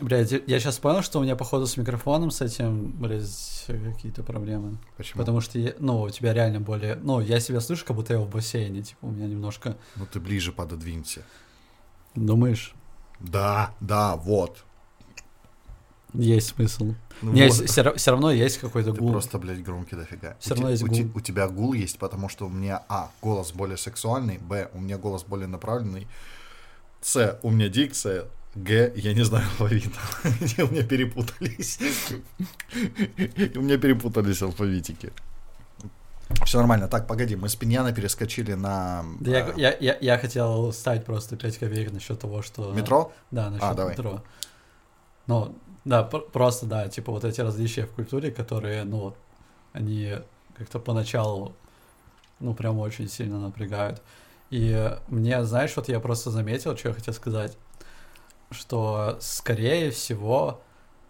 Блядь, я сейчас понял, что у меня, походу, с микрофоном с этим, блядь, какие-то проблемы. Почему? Потому что, я, ну, у тебя реально более... Ну, я себя слышу, как будто я в бассейне, типа, у меня немножко... Ну, ты ближе пододвинься. Думаешь? Да, да, вот. Есть смысл. Ну, Не, вот. все, все равно есть какой-то гул. Ты просто, блядь, громкий дофига. Все у равно есть у гул. У тебя гул есть, потому что у меня, а, голос более сексуальный, б, у меня голос более направленный, с, у меня дикция, Г, я не знаю алфавит. У меня перепутались. У меня перепутались алфавитики. Все нормально. Так, погоди, мы с Пиньяна перескочили на... Да я, я, я, я хотел ставить просто 5 копеек насчет того, что... Метро? Да, насчет а, давай. метро. Ну, да, просто, да, типа вот эти различия в культуре, которые, ну, они как-то поначалу, ну, прям очень сильно напрягают. И мне, знаешь, вот я просто заметил, что я хотел сказать что, скорее всего,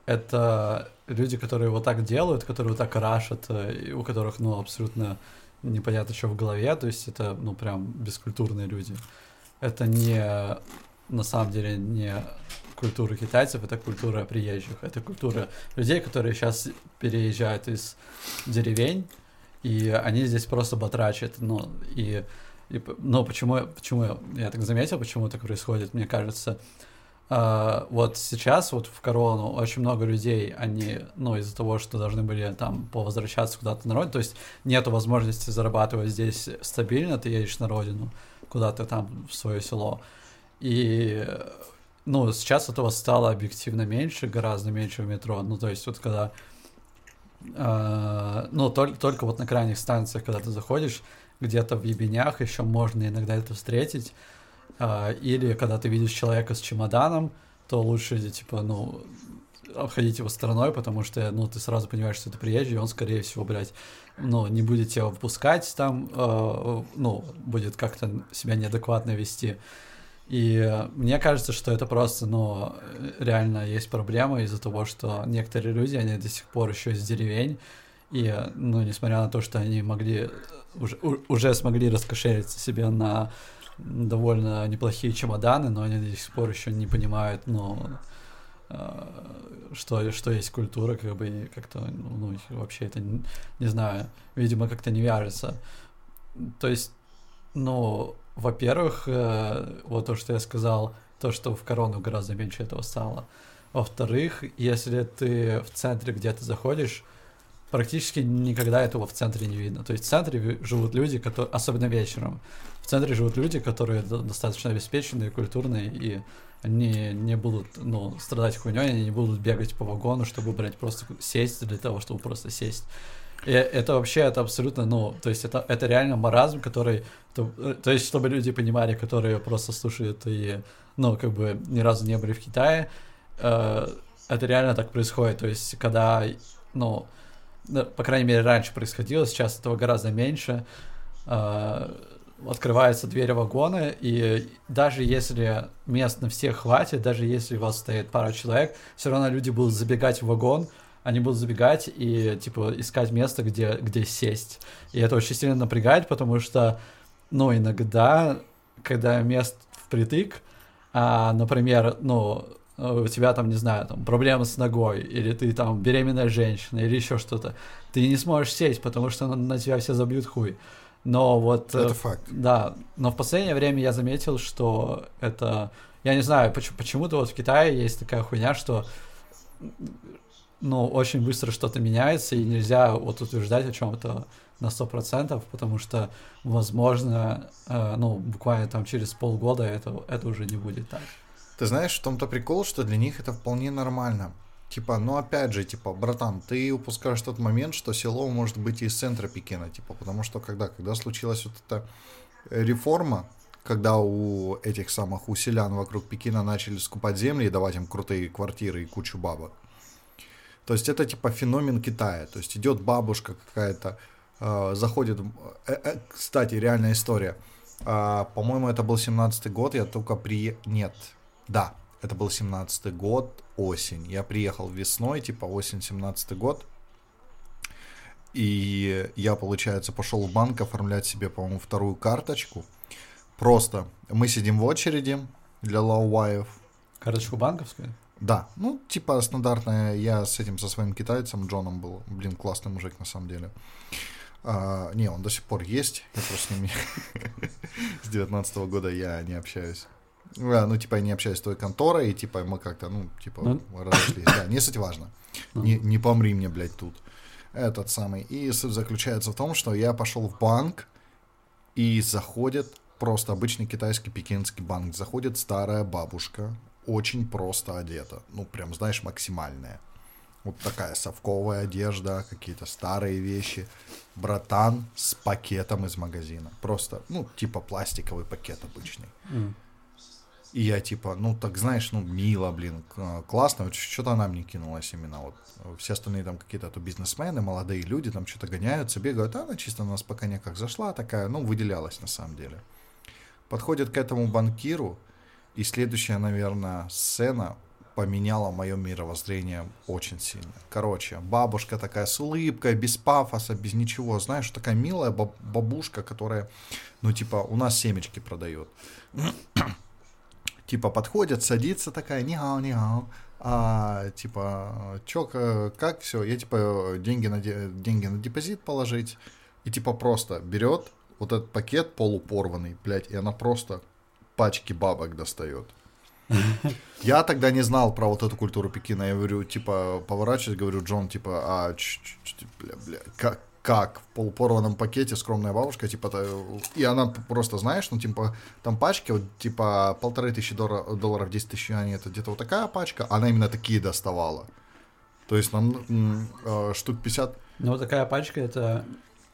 это люди, которые вот так делают, которые вот так рашат, э, у которых, ну, абсолютно непонятно, что в голове, то есть это, ну, прям бескультурные люди. Это не, на самом деле, не культура китайцев, это культура приезжих, это культура людей, которые сейчас переезжают из деревень, и они здесь просто батрачат, ну, и, и ну, почему, почему я так заметил, почему так происходит, мне кажется, Uh, вот сейчас вот в корону очень много людей, они, ну, из-за того, что должны были там повозвращаться куда-то на родину, то есть нету возможности зарабатывать здесь стабильно, ты едешь на родину, куда-то там в свое село. И, ну, сейчас этого стало объективно меньше, гораздо меньше в метро. Ну, то есть вот когда, uh, ну, только, только вот на крайних станциях, когда ты заходишь, где-то в ебенях еще можно иногда это встретить, или когда ты видишь человека с чемоданом, то лучше, типа, ну, обходить его стороной, потому что, ну, ты сразу понимаешь, что это приезжий, и он, скорее всего, блядь, ну, не будет тебя выпускать там, э, ну, будет как-то себя неадекватно вести. И мне кажется, что это просто, ну, реально есть проблема из-за того, что некоторые люди, они до сих пор еще из деревень, и, ну, несмотря на то, что они могли, уже, уже смогли раскошелиться себе на довольно неплохие чемоданы, но они до сих пор еще не понимают, ну, э, что, что есть культура, как бы как-то, ну, вообще это, не, знаю, видимо, как-то не вяжется. То есть, ну, во-первых, э, вот то, что я сказал, то, что в корону гораздо меньше этого стало. Во-вторых, если ты в центре где-то заходишь, практически никогда этого в центре не видно. То есть в центре живут люди, которые, особенно вечером, центре живут люди, которые достаточно обеспеченные, культурные, и они не будут ну, страдать хуйней, они не будут бегать по вагону, чтобы брать просто сесть для того, чтобы просто сесть. И это вообще, это абсолютно, ну, то есть это, это реально маразм, который, то, то есть чтобы люди понимали, которые просто слушают и, ну, как бы ни разу не были в Китае, э, это реально так происходит, то есть когда, ну, по крайней мере, раньше происходило, сейчас этого гораздо меньше. А, открывается дверь вагона, и даже если мест на всех хватит, даже если у вас стоит пара человек, все равно люди будут забегать в вагон, они будут забегать и, типа, искать место, где, где сесть. И это очень сильно напрягает, потому что, ну, иногда, когда мест впритык, а, например, ну, у тебя там, не знаю, там проблемы с ногой, или ты там беременная женщина, или еще что-то, ты не сможешь сесть, потому что на, на тебя все забьют хуй. Но вот... Это э, факт. Да, но в последнее время я заметил, что это... Я не знаю, почему, почему-то вот в Китае есть такая хуйня, что ну, очень быстро что-то меняется, и нельзя вот утверждать о чем-то на сто процентов, потому что, возможно, э, ну, буквально там через полгода это, это уже не будет так. Ты знаешь, в том-то прикол, что для них это вполне нормально. Типа, ну опять же, типа, братан, ты упускаешь тот момент, что село может быть из центра Пекина, типа, потому что когда, когда случилась вот эта реформа, когда у этих самых уселян вокруг Пекина начали скупать земли и давать им крутые квартиры и кучу бабок. То есть это типа феномен Китая. То есть идет бабушка какая-то, э, заходит... Э, э, кстати, реальная история. Э, по-моему, это был 17-й год, я только при... Нет, да, это был 17-й год, осень. Я приехал весной, типа осень 17-й год. И я, получается, пошел в банк оформлять себе, по-моему, вторую карточку. Просто мы сидим в очереди для лауаев. Карточку банковскую? Да, ну, типа стандартная, я с этим, со своим китайцем Джоном был, блин, классный мужик на самом деле. А, не, он до сих пор есть, я просто с ним с 19 года я не общаюсь. Да, ну, типа, я не общаюсь с той конторой, и, типа, мы как-то, ну, типа, ну? разошлись. Да, не суть важно. Ну. Не, не помри мне, блядь, тут. Этот самый. И суть заключается в том, что я пошел в банк, и заходит просто обычный китайский пекинский банк. Заходит старая бабушка, очень просто одета. Ну, прям, знаешь, максимальная. Вот такая совковая одежда, какие-то старые вещи. Братан с пакетом из магазина. Просто, ну, типа пластиковый пакет обычный. Mm. И я типа, ну так знаешь, ну мило, блин, классно, вот что-то она мне кинулась именно вот. Все остальные там какие-то то бизнесмены, молодые люди там что-то гоняются, бегают, а она чисто на нас пока никак зашла, такая, ну выделялась на самом деле. Подходит к этому банкиру, и следующая, наверное, сцена поменяла мое мировоззрение очень сильно. Короче, бабушка такая с улыбкой, без пафоса, без ничего, знаешь, такая милая бабушка, которая, ну типа, у нас семечки продает типа подходит, садится такая, нихау, нихау, а, типа, чё, как все, я, типа, деньги на, деньги на депозит положить, и, типа, просто берет вот этот пакет полупорванный, блядь, и она просто пачки бабок достает. Я тогда не знал про вот эту культуру Пекина. Я говорю, типа, поворачиваюсь, говорю, Джон, типа, а, ч -ч -ч бля, бля, как, как в полупорванном пакете скромная бабушка, типа, и она просто, знаешь, ну, типа, там пачки, вот, типа, полторы тысячи долларов, долларов 10 тысяч юаней, это где-то вот такая пачка, она именно такие доставала. То есть нам э, штук 50... Ну, вот такая пачка, это,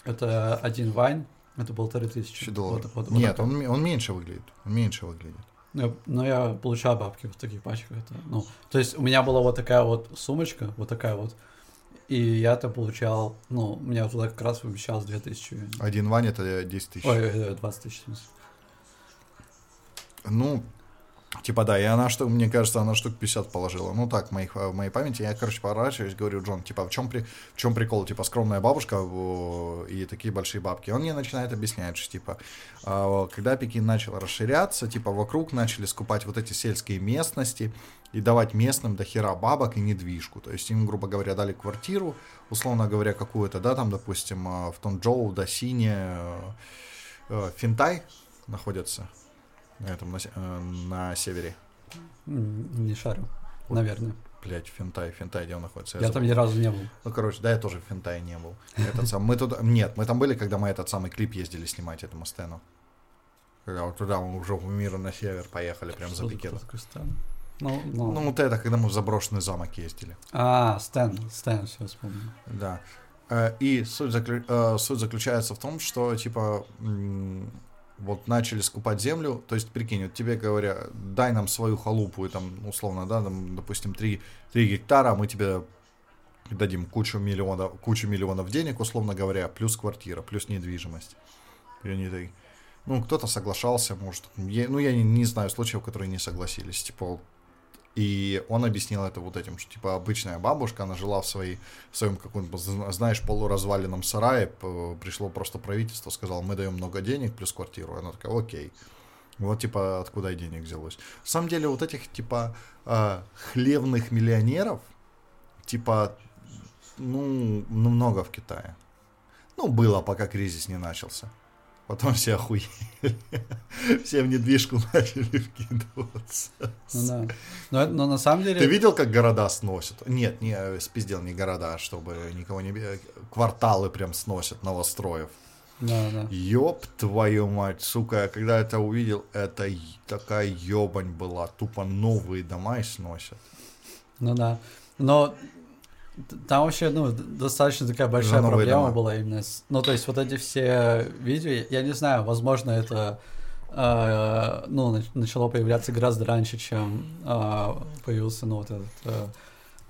это один вайн, это полторы тысячи долларов. Вот, вот, Нет, вот он, он меньше выглядит, он меньше выглядит. Но ну, я получаю бабки в таких пачках. Это, ну, то есть у меня была вот такая вот сумочка, вот такая вот, и я-то получал, ну, у меня туда как раз вымещалось 2000. Один вань это 10 тысяч. Ой, 20 тысяч, в смысле. Ну, Типа, да, и она, что, мне кажется, она штук 50 положила. Ну, так, в, моих, в моей памяти. Я, короче, поворачиваюсь, говорю, Джон, типа, в чем, при, в чем прикол? Типа, скромная бабушка и такие большие бабки. Он мне начинает объяснять, что, типа, а, когда Пекин начал расширяться, типа, вокруг начали скупать вот эти сельские местности и давать местным до хера бабок и недвижку. То есть им, грубо говоря, дали квартиру, условно говоря, какую-то, да, там, допустим, а, в Тонджоу, Досине, э, э, Финтай находятся на этом, на, э, на севере? Не шарю, наверное. Блять, Финтай, Финтай, где он находится? Я, я там ни разу не был. Ну, короче, да, я тоже в Финтай не был. Этот сам, мы туда, нет, мы там были, когда мы этот самый клип ездили снимать этому Стэну. Когда вот туда мы уже в мира на север поехали, прям за Пикетом. Ну, ну. ну, вот это, когда мы в заброшенный замок ездили. А, Стэн, Стэн, все вспомнил. Да. Э, и суть, заклю... Э, суть заключается в том, что, типа, вот начали скупать землю, то есть, прикинь, вот тебе говоря, дай нам свою халупу, и там, условно, да, там, допустим, 3, 3 гектара, мы тебе дадим кучу миллионов, кучу миллионов денег, условно говоря, плюс квартира, плюс недвижимость. И они такие, ну, кто-то соглашался, может, я, ну, я не, не знаю случаев, которые не согласились, типа, и он объяснил это вот этим, что типа обычная бабушка, она жила в, своей, в своем каком-то, знаешь, полуразваленном сарае, пришло просто правительство, сказал, мы даем много денег плюс квартиру. Она такая, окей. Вот типа откуда и денег взялось. На самом деле вот этих типа э, хлевных миллионеров, типа, ну, ну, много в Китае. Ну, было, пока кризис не начался. Потом все охуели. Все в недвижку начали вкидываться. Ну да. Но, но на самом деле... Ты видел, как города сносят? Нет, не спиздел не города, чтобы никого не... Кварталы прям сносят новостроев. Да, да. Ёб твою мать, сука, когда это увидел, это такая ёбань была. Тупо новые дома и сносят. Ну да. Но там вообще, ну, достаточно такая большая проблема дома. была именно. С, ну, то есть вот эти все видео, я не знаю, возможно, это э, ну, начало появляться гораздо раньше, чем э, появился, ну, вот этот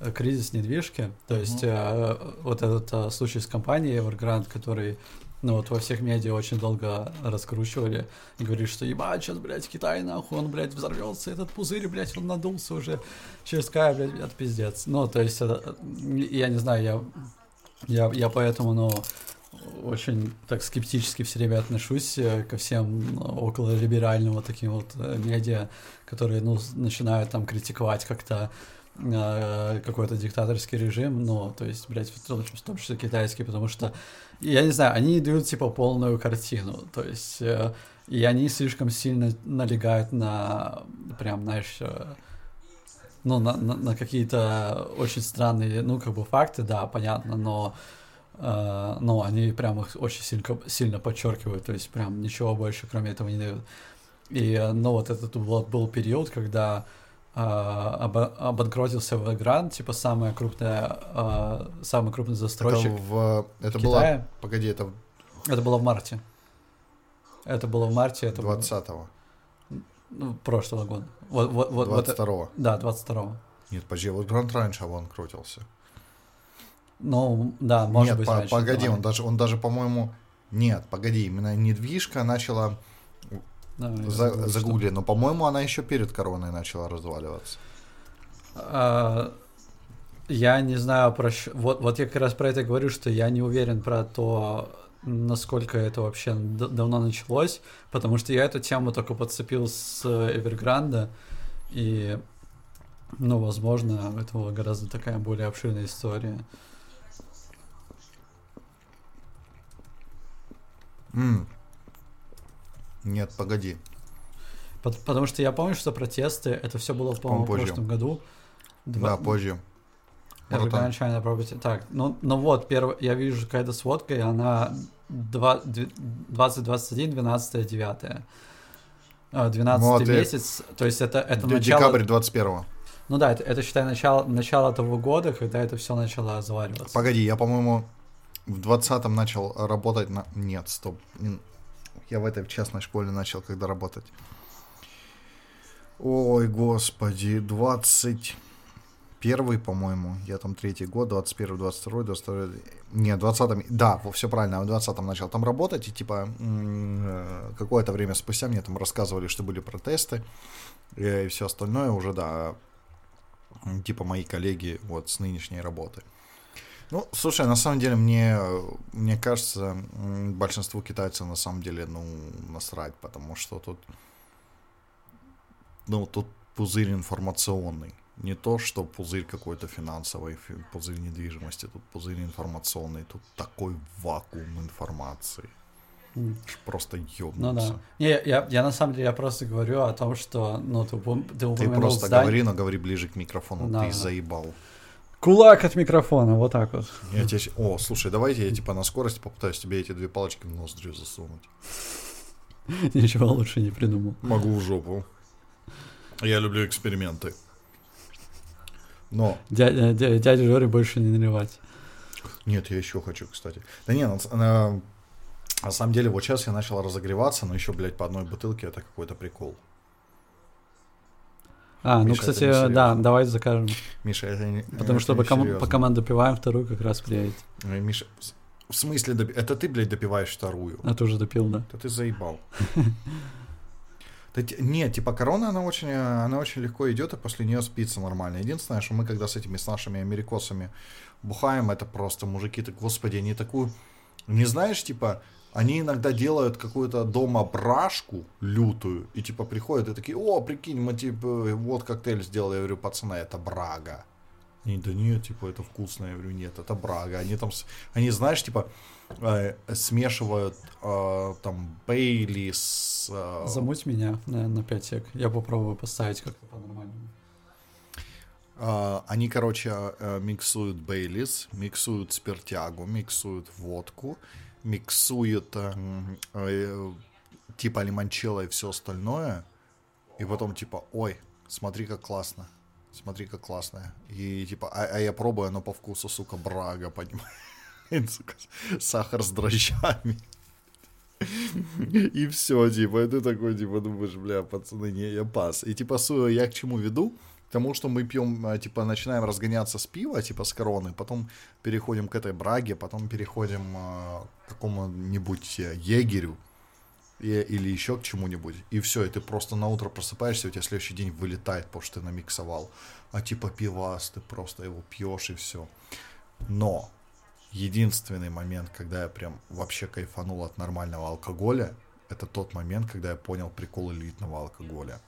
э, кризис недвижки. То есть э, вот этот э, случай с компанией Evergrande, который ну вот во всех медиа очень долго раскручивали и говорили, что ебать, сейчас, блядь, Китай нахуй, он, блядь, взорвется, этот пузырь, блядь, он надулся уже через край, блядь, это пиздец. Ну, то есть, это, я не знаю, я, я, я поэтому, ну, очень так скептически все время отношусь э, ко всем около либеральным вот таким вот э, медиа, которые, ну, начинают там критиковать как-то э, какой-то диктаторский режим, ну, то есть, блядь, в том, числе китайский, потому что я не знаю, они дают типа полную картину, то есть э, и они слишком сильно налегают на прям, знаешь, э, ну, на, на, на какие-то очень странные, ну, как бы факты, да, понятно, но э, но они прям их очень сильно, сильно подчеркивают, то есть прям ничего больше кроме этого не дают. И, э, ну, вот этот вот был период, когда об, обанкротился Evergrande, типа самая крупная, а, самый крупный застройщик это в, это в Китае. Было, погоди, это... Это было в марте. Это было в марте. Это 20-го. Ну, прошлого года. Вот, вот, вот, 22-го. Вот, да, 22-го. Нет, подожди, вот Грант раньше обанкротился. Ну, да, может Нет, быть, по, раньше. погоди, он даже, он даже, по-моему... Нет, погоди, именно недвижка начала за, загугли, но, по-моему, она еще перед короной начала разваливаться. А, я не знаю про... Вот, вот я как раз про это говорю, что я не уверен про то, насколько это вообще давно началось, потому что я эту тему только подцепил с Эвергранда, и, ну, возможно, это была гораздо такая более обширная история. Mm. Нет, погоди. Пот- Потому что я помню, что протесты, это все было, по-моему, в позже. прошлом году. Два- Да, позже. Начали на проповеди. Так, ну, ну вот, первый, я вижу какая-то сводка, и она 2021, 12, 9. 12 Вот и- месяц, то есть это, это Д- начало... Декабрь 21 Ну да, это, это считай, начало, начало того года, когда это все начало завариваться. Погоди, я, по-моему, в 20-м начал работать на... Нет, стоп. Я в этой частной школе начал когда работать. Ой, господи, 21 по-моему. Я там третий год, 21 22 22 Нет, 20-м... Да, все правильно, в 20-м начал там работать. И типа какое-то время спустя мне там рассказывали, что были протесты. э, И все остальное уже, да, типа мои коллеги вот с нынешней работы. Ну, слушай, на самом деле мне, мне кажется, большинству китайцев на самом деле, ну, насрать, потому что тут, ну, тут пузырь информационный. Не то, что пузырь какой-то финансовый, фи- пузырь недвижимости, тут пузырь информационный, тут такой вакуум информации. Просто Ну ёбнуться. да. Не, я, я, на самом деле я просто говорю о том, что, ну, ты, ты Ты просто здание- говори, но говори ближе к микрофону, Да, ты да. заебал. Кулак от микрофона, вот так вот. Я тебе... О, слушай, давайте я типа на скорости попытаюсь тебе эти две палочки в ноздрю засунуть. Ничего лучше не придумал. Могу в жопу. Я люблю эксперименты. Но, Дядя, дядя, дяде Жоре больше не наливать. нет, я еще хочу, кстати. Да не, на, на- на самом деле, вот сейчас я начал разогреваться, но еще, блядь, по одной бутылке это какой-то прикол. А, ну, Миша, это кстати, да, давай закажем. Миша, это не Потому это что не серьезно. пока мы допиваем вторую, как раз приедет. Ой, Миша, в смысле, допи- это ты, блядь, допиваешь вторую? А ты уже допил, да? Да ты заебал. Нет, типа корона, она очень, э, она очень легко идет, и после нее спится нормально. Единственное, что мы когда с этими, с нашими америкосами бухаем, это просто мужики, так, господи, они такую, не знаешь, типа, они иногда делают какую-то дома брашку лютую, и типа приходят и такие, о, прикинь, мы типа, вот коктейль сделали, я говорю, пацаны, это брага. Они, да нет, типа, это вкусно. Я говорю, нет, это брага. Они там, они, знаешь, типа, э, смешивают э, там Бейли с... э, Замуть меня на, на 5 сек. Я попробую поставить как-то по-нормальному. э, они, короче, э, миксуют Бейлис, миксуют спиртягу, миксуют водку, эм, э, типа лимончелло и все остальное. И потом типа, ой, смотри, как классно. Смотри, как классно. И типа, а, а я пробую, оно по вкусу, сука, брага, понимаешь? Сахар с дрожжами. И все, типа, и ты такой, типа, думаешь, бля, пацаны, не, я пас. И типа, су- я к чему веду? Тому, что мы пьем, а, типа, начинаем разгоняться с пива, типа, с короны, потом переходим к этой браге, потом переходим а, к какому-нибудь э, егерю, и- или еще к чему-нибудь. И все, и ты просто на утро просыпаешься, у тебя следующий день вылетает, потому что ты намиксовал. А типа пивас, ты просто его пьешь и все. Но единственный момент, когда я прям вообще кайфанул от нормального алкоголя, это тот момент, когда я понял прикол элитного алкоголя.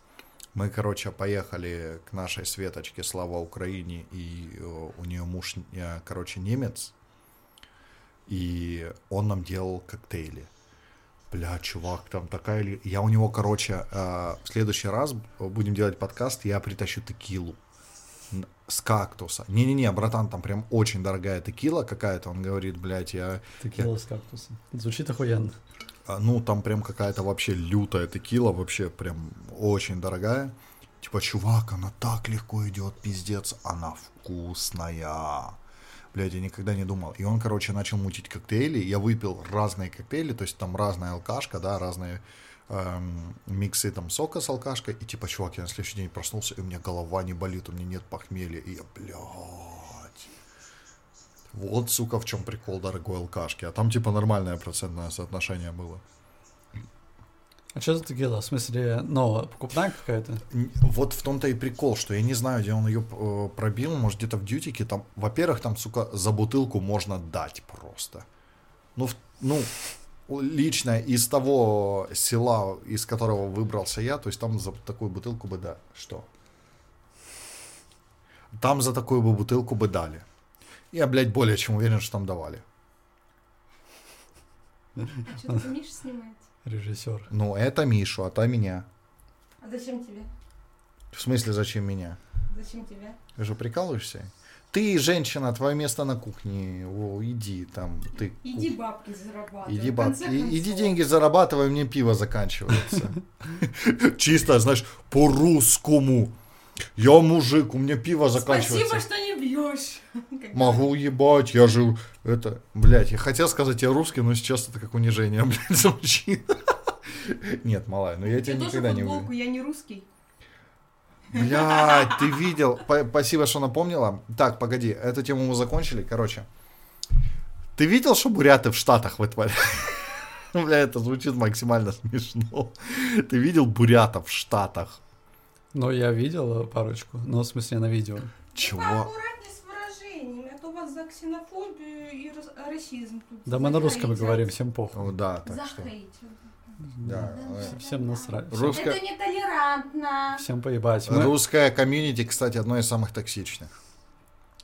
Мы, короче, поехали к нашей Светочке, слава Украине, и э, у нее муж, э, короче, немец, и он нам делал коктейли. Бля, чувак, там такая... ли- Я у него, короче, э, в следующий раз будем делать подкаст, я притащу текилу с кактуса. Не-не-не, братан, там прям очень дорогая текила какая-то. Он говорит, блядь, я... Текила с кактусом. Звучит охуенно. А, Ну, там прям какая-то вообще лютая текила, вообще прям очень дорогая. Типа, чувак, она так легко идет, пиздец, она вкусная. Блядь, я никогда не думал. И он, короче, начал мутить коктейли. Я выпил разные коктейли, то есть там разная алкашка, да, разные эм, миксы там сока с алкашкой. И типа, чувак, я на следующий день проснулся, и у меня голова не болит, у меня нет похмелья. И я, блядь. Вот, сука, в чем прикол дорогой алкашки. А там типа нормальное процентное соотношение было. А что за текила? В смысле, ну, покупная какая-то? Вот в том-то и прикол, что я не знаю, где он ее э, пробил, может где-то в дьютике, там, во-первых, там, сука, за бутылку можно дать просто. Ну, ну, лично из того села, из которого выбрался я, то есть там за такую бутылку бы да, что? Там за такую бы бутылку бы дали. Я, блядь, более чем уверен, что там давали. А что это Миша снимает? Режиссер. Ну, это Мишу, а то меня. А зачем тебе? В смысле, зачем меня? Зачем тебе? Ты же прикалываешься? Ты, женщина, твое место на кухне. О, иди там. Ты Иди бабки зарабатывай. Иди, баб, и- иди деньги зарабатывай, мне пиво заканчивается. Чисто, знаешь, по-русскому. Я мужик, у меня пиво Спасибо, заканчивается. что не бьешь. Могу ебать, я же... Это, блядь, я хотел сказать я русский, но сейчас это как унижение, блядь, звучит. Нет, малая, ну я тебя Я никогда не увижу. я не русский. Блядь, ты видел? Спасибо, что напомнила. Так, погоди, эту тему мы закончили. Короче, ты видел, что буряты в Штатах вытворяют? Бля, это звучит максимально смешно. Ты видел бурятов в Штатах? Ну, я видел парочку, ну, в смысле, на видео. Чего? Поаккуратней с выражениями, а то вас за ксенофобию и рас- расизм тут Да мы на русском говорим, всем похуй. О, да, так что. Да, Всем насрать. Русская, Это нетолерантно. Всем поебать. Мы, русская комьюнити, кстати, одно из самых токсичных.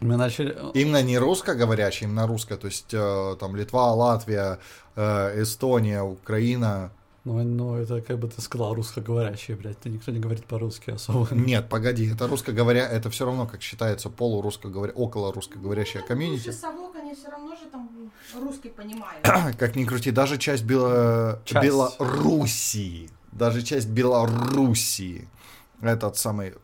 мы начали... Именно не русскоговорящая, именно русская. То есть э, там Литва, Латвия, э, Эстония, Украина. Ну, ну, это как бы ты сказал русскоговорящие, блядь. Ты никто не говорит по-русски особо. Нет, погоди, это русскоговоря, это все равно, как считается, полурусскоговоря, около русскоговорящая комьюнити. Слушай, совок, они все равно же там русский понимают. Как ни крути, даже часть, Бело... Часть. Белоруссии, даже часть Белоруссии, этот самый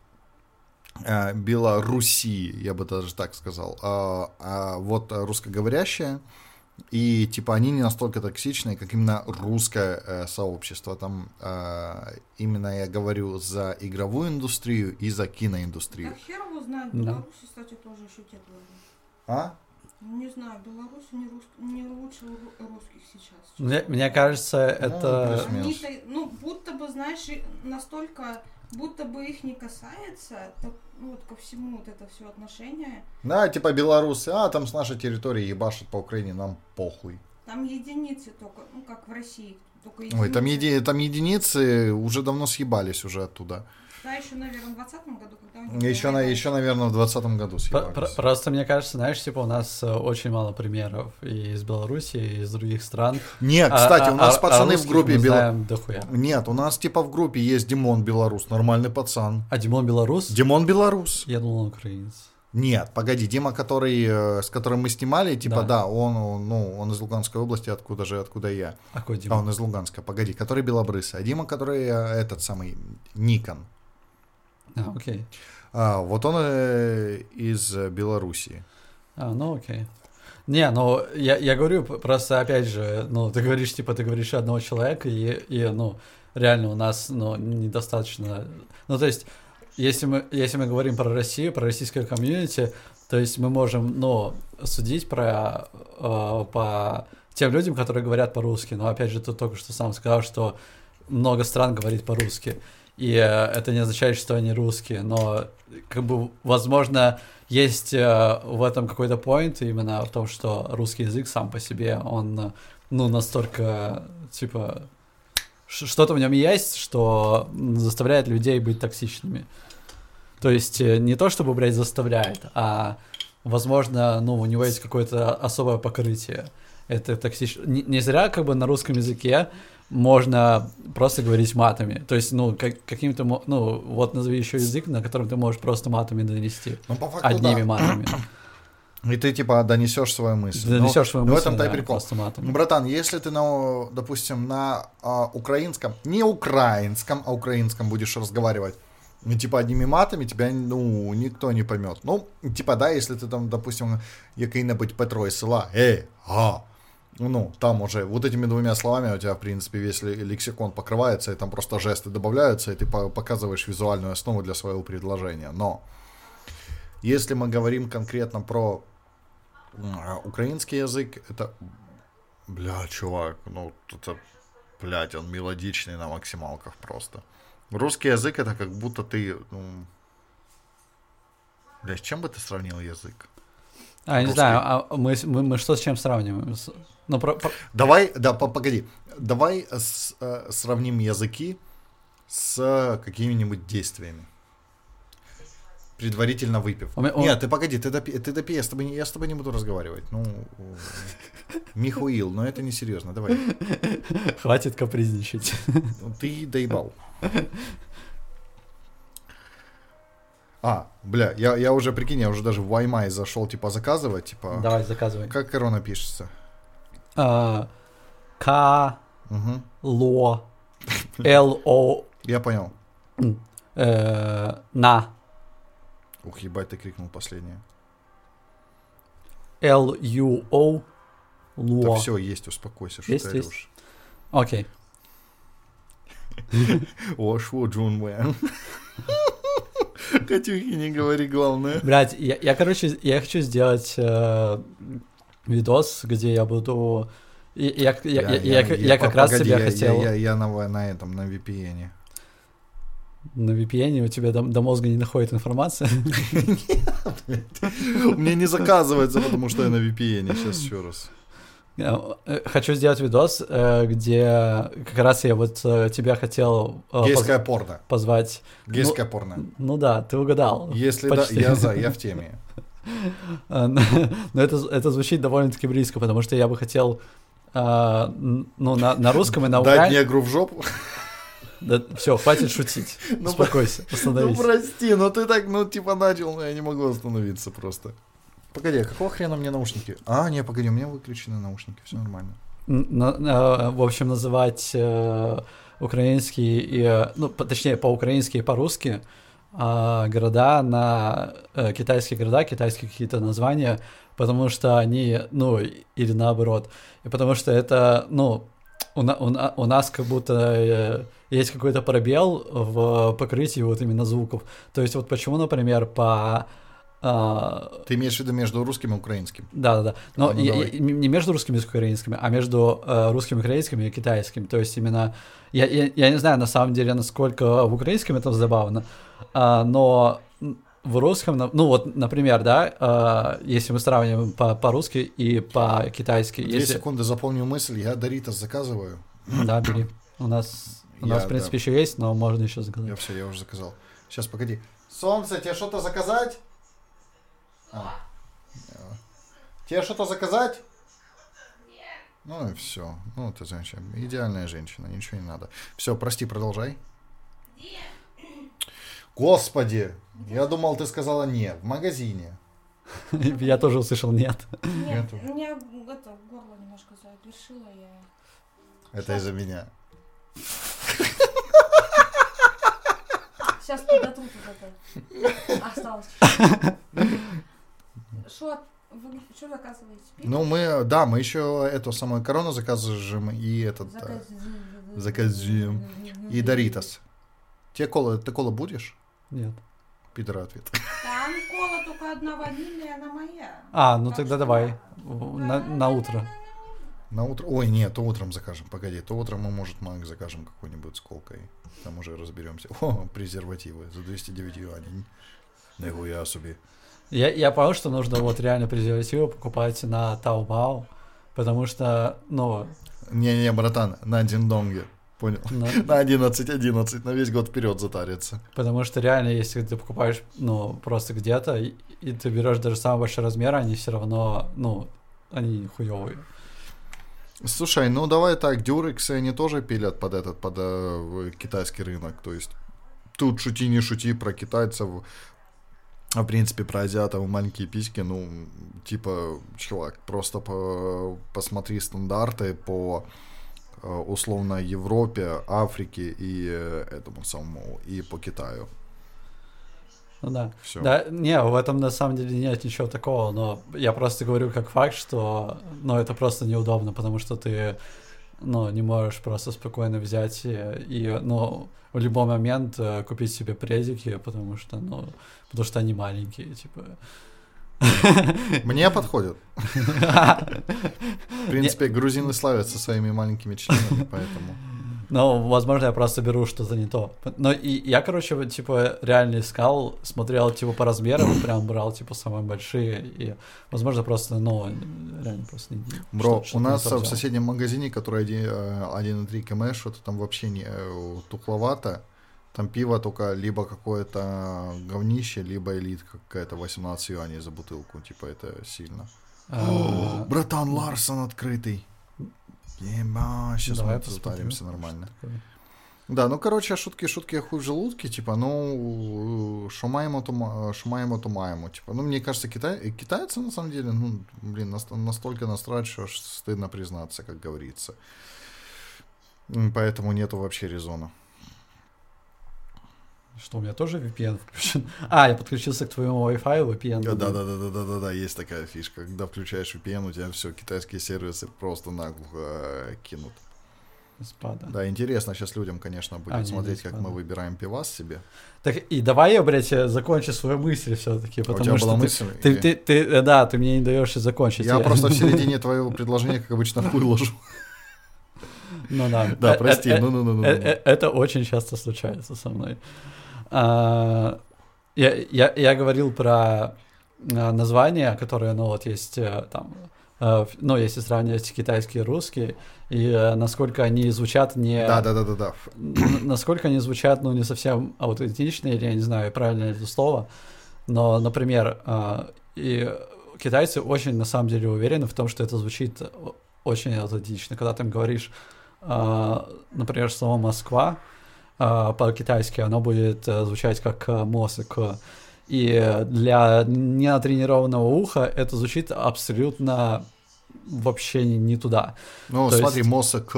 э, Белоруссии, я бы даже так сказал, а, а вот русскоговорящая, и типа они не настолько токсичные, как именно русское э, сообщество. Там э, именно я говорю за игровую индустрию и за киноиндустрию. Да хер его знает, Да. Беларусь, кстати, тоже еще те тоже. А? Ну, не знаю, Беларусь не, рус... не лучше ру- русских сейчас. Мне, мне кажется, это... плюс-минус. Они-то, ну, будто бы, знаешь, настолько, будто бы их не касается, так, ну, вот ко всему вот это все отношение. Да, типа белорусы, а там с нашей территории ебашат по Украине, нам похуй. Там единицы только, ну, как в России, только Ой, там, единицы. еди, там единицы уже давно съебались уже оттуда. Да, еще, наверное, в 20 году, когда у них Еще, на, еще наверное, в двадцатом году Про- съебались. про- Просто мне кажется, знаешь, типа у нас э, очень мало примеров и из Беларуси, и из других стран. Нет, А- кстати, а- у нас а- а пацаны в русских группе мы знаем дохуя. Нет, у нас типа в группе есть Димон Белорус, нормальный пацан. А Димон белорус? Димон Белорус. Я думал, он украинец. Нет, погоди, Дима, который, э, с которым мы снимали, типа, да, Да. он, он, ну, он из Луганской области, откуда же, откуда я. А какой А, Дима? он из Луганска, погоди, который белобрысый. А Дима, который э, этот самый, Никон. А, окей. А, вот он э, из Белоруссии. А, ну окей. Не, ну, я, я говорю, просто, опять же, ну, ты говоришь, типа, ты говоришь одного человека, и, и ну, реально у нас, ну, недостаточно... Ну, то есть, если мы, если мы говорим про Россию, про российское комьюнити, то есть мы можем, ну, судить про, э, по тем людям, которые говорят по-русски, но, опять же, ты только что сам сказал, что много стран говорит по-русски, и э, это не означает, что они русские, но, как бы, возможно, есть э, в этом какой-то point именно в том, что русский язык сам по себе, он, ну, настолько, типа, что-то в нем есть, что заставляет людей быть токсичными. То есть э, не то, чтобы, блядь, заставляет, а, возможно, ну, у него есть какое-то особое покрытие. Это токсично. Не, не зря, как бы, на русском языке можно просто говорить матами. То есть, ну, как, каким-то, ну, вот назови еще язык, на котором ты можешь просто матами донести. Ну, по факту, Одними да. матами. И ты, типа, донесешь свою мысль. Ты донесешь Ну, свою в мысль, этом-то и да, прикол. просто матами. Ну, братан, если ты, на, допустим, на а, украинском, не украинском, а украинском будешь разговаривать, ну, типа, одними матами, тебя, ну, никто не поймет. Ну, типа, да, если ты там, допустим, який-небудь Петро из села, эй, а, ну, там уже вот этими двумя словами у тебя, в принципе, весь ле- лексикон покрывается, и там просто жесты добавляются, и ты по- показываешь визуальную основу для своего предложения. Но если мы говорим конкретно про а, украинский язык, это, бля, чувак, ну, это, блядь, он мелодичный на максималках просто. Русский язык это как будто ты, ну, бля, с чем бы ты сравнил язык? А, не русский. знаю, а мы, мы, мы что с чем сравниваем? С- Ну, про, про- Давай, да, по- погоди, давай с- э, сравним языки с какими-нибудь действиями. Предварительно выпив. Меня- у- Нет, ты погоди, ты допи, ты допи, я с тобой, не- я с тобой не буду разговаривать. Ну, э, Михуил, но это не серьезно, давай. хватит капризничать. Ну, Ты доебал. А, бля, я, я уже, прикинь, я уже даже в Ваймай зашел, типа, заказывать, типа... Давай, заказывай. Как корона пишется? А, К. Ло, Л, О, Я понял. э, На, Ух, ебать, ты крикнул последнее. Л, Ю, О, Да Ло. все, есть, успокойся, что Есть, ты орешь. Окей. О, шо, Джун. Катюхи, не говори, главное. Блять, я, я, короче, я хочу сделать э, видос, где я буду... и- Я, я, я, я, я как раз я- хотел... Я, я, я на, на этом, на VPN. На VPN у тебя до, до мозга не доходит информация. Мне не заказывается, потому что я на VPN. Сейчас еще раз. Я, э, Хочу сделать видос, э, где как раз я вот э, тебя хотел э, поз- порно. позвать. Гейское порно. Ну да, ты угадал. Если да, я за, я в теме. Э, Но но это, это звучит довольно-таки близко, потому что я бы хотел н- ну, на, на русском и на Дать украинском... негру в жопу? все, хватит шутить. Ну, Успокойся, Ну остановись. прости, ну ты так, ну типа начал, но я не могу остановиться просто. Погоди, а какого хрена мне наушники? А, не, погоди, у меня выключены наушники, все нормально. На- на- в общем, называть э, украинские, и, э, ну, точнее, по-украински и по-русски а, города на э, китайские города, китайские какие-то названия, потому что они, ну, или наоборот, и потому что это, ну, у, у у нас как будто э, есть какой-то пробел в покрытии вот именно звуков. То есть вот почему, например, по а, Ты имеешь в виду между русским и украинским? да, да, да. Но А, ну я- давай. я- не между русскими и украинскими, а между э, русским, украинским и китайским. То есть именно я, я, я не знаю на самом деле, насколько в украинском это забавно, а, но в русском, ну вот, например, да, а, если мы сравниваем по- по-русски и по-китайски, Две если... секунды запомню мысль, я Доритас заказываю. Да, бери. У нас, у нас Я, в принципе, да. еще есть, но можно еще заказать. Я все, я уже заказал. Сейчас, погоди. Солнце, тебе что-то заказать? А. Тебе что-то заказать? Ну и все. Ну, ты женщина. Идеальная женщина, ничего не надо. Все, прости, продолжай. Господи, я думал, ты сказала нет. В магазине. Я тоже услышал нет. Нет, Нету. у меня это, горло немножко запершило, я... Это из-за меня. Сейчас подотру тут это. Осталось. Что, вы что заказываете? Пиво? Ну, мы, да, мы еще эту самую корону заказываем и этот... э, Заказ- заказуем. И Доритас. Тебе кола, ты кола будешь? Нет. Пидор ответ. Там кола только одна ванильная, она моя. А, ну Так тогда что давай. На, на утро. На утро. Ой, нет, то утром закажем. Погоди, то утром мы, может, Мак закажем какой-нибудь с колкой. Там уже разберемся. О, презервативы за 209 юаней. Нихуя собі. Я, я понял, что нужно вот реально презервативы покупать на Taobao, потому что, ну, Не-не, братан, на диндонге. Понял? на- На 11-11, на весь год вперед затарится. потому что реально, если ты покупаешь, ну, просто где-то, и, и ты берешь даже самый большой размер, они все равно, ну, они хуевые. Слушай, ну давай так, дюрексы они тоже пилят под этот, под э, китайский рынок. То есть тут шути не шути про китайцев, а в принципе про азиатов маленькие письки, ну, типа, чувак, просто по- посмотри стандарты по э, условно Европе, Африке и э, этому самому, и по Китаю. Ну да. Все. Да, не, в этом на самом деле нет ничего такого, но я просто говорю как факт, что, ну, это просто неудобно, потому что ты, ну, не можешь просто спокойно взять и, и, ну, в любой момент э, купить себе предики, потому что, ну, потому что они маленькие, типа. Мне подходит. В принципе, грузины славятся своими маленькими членами, поэтому... Ну, возможно, я просто беру что-то не то. Но и я, короче, типа, реально искал, смотрел, типа, по размерам, прям брал, типа, самые большие, и, возможно, просто, ну, реально просто не... Бро, что- у нас в соседнем магазине, который один- э, 1,3 км, что-то там вообще не э, тухловато. Там пиво только либо какое-то говнище, либо элит какая-то 18 юаней за бутылку. Типа это сильно. А, Братан, Ларсон открытый. Еба, сейчас Давай мы затаримся нормально. Да, ну, короче, шутки, шутки, а хуй в желудке, типа, ну, что маемо, то, ма- что маемо, то маемо, типа. Ну, мне кажется, китай... китайцы, на самом деле, ну, блин, нас- настолько насрать, что стыдно признаться, как говорится. Поэтому нету вообще резона. Что, у меня тоже VPN включен? А, я подключился к твоему Wi-Fi, VPN. Да, да, да, да, да, да, да, есть такая фишка. Когда включаешь VPN, у тебя все, китайские сервисы просто наглухо э, кинут. Спада. Да, интересно сейчас людям, конечно, будет А, смотреть, как мы выбираем пивас себе. Так, и давай я, блядь, э, закончу свою мысль все-таки, А потому тебя что была ты, мысль? ты, Или- ты, ты, э, да, ты мне не даешь и закончить. Я просто в середине твоего предложения, как обычно, хуй ложу. Ну да. Да, прости, ну-ну-ну. Это очень часто случается со мной. А, Я, я, я говорил про а, названия, которые, ну вот есть э, там, э, ну если сравнивать китайский и русский, и э, насколько они звучат не... Да, да, да, да, да. н- насколько они звучат, ну, не совсем аутентично, или я не знаю, правильно ли это слово, но, например, а, и китайцы очень, на самом деле, уверены в том, что это звучит очень аутентично. Когда ты им говоришь, например, слово «Москва», по-китайски оно будет э, звучать как э, «Мосык». И для ненатренированного уха это звучит абсолютно вообще не, туда, Ну, То смотри, есть- Моск.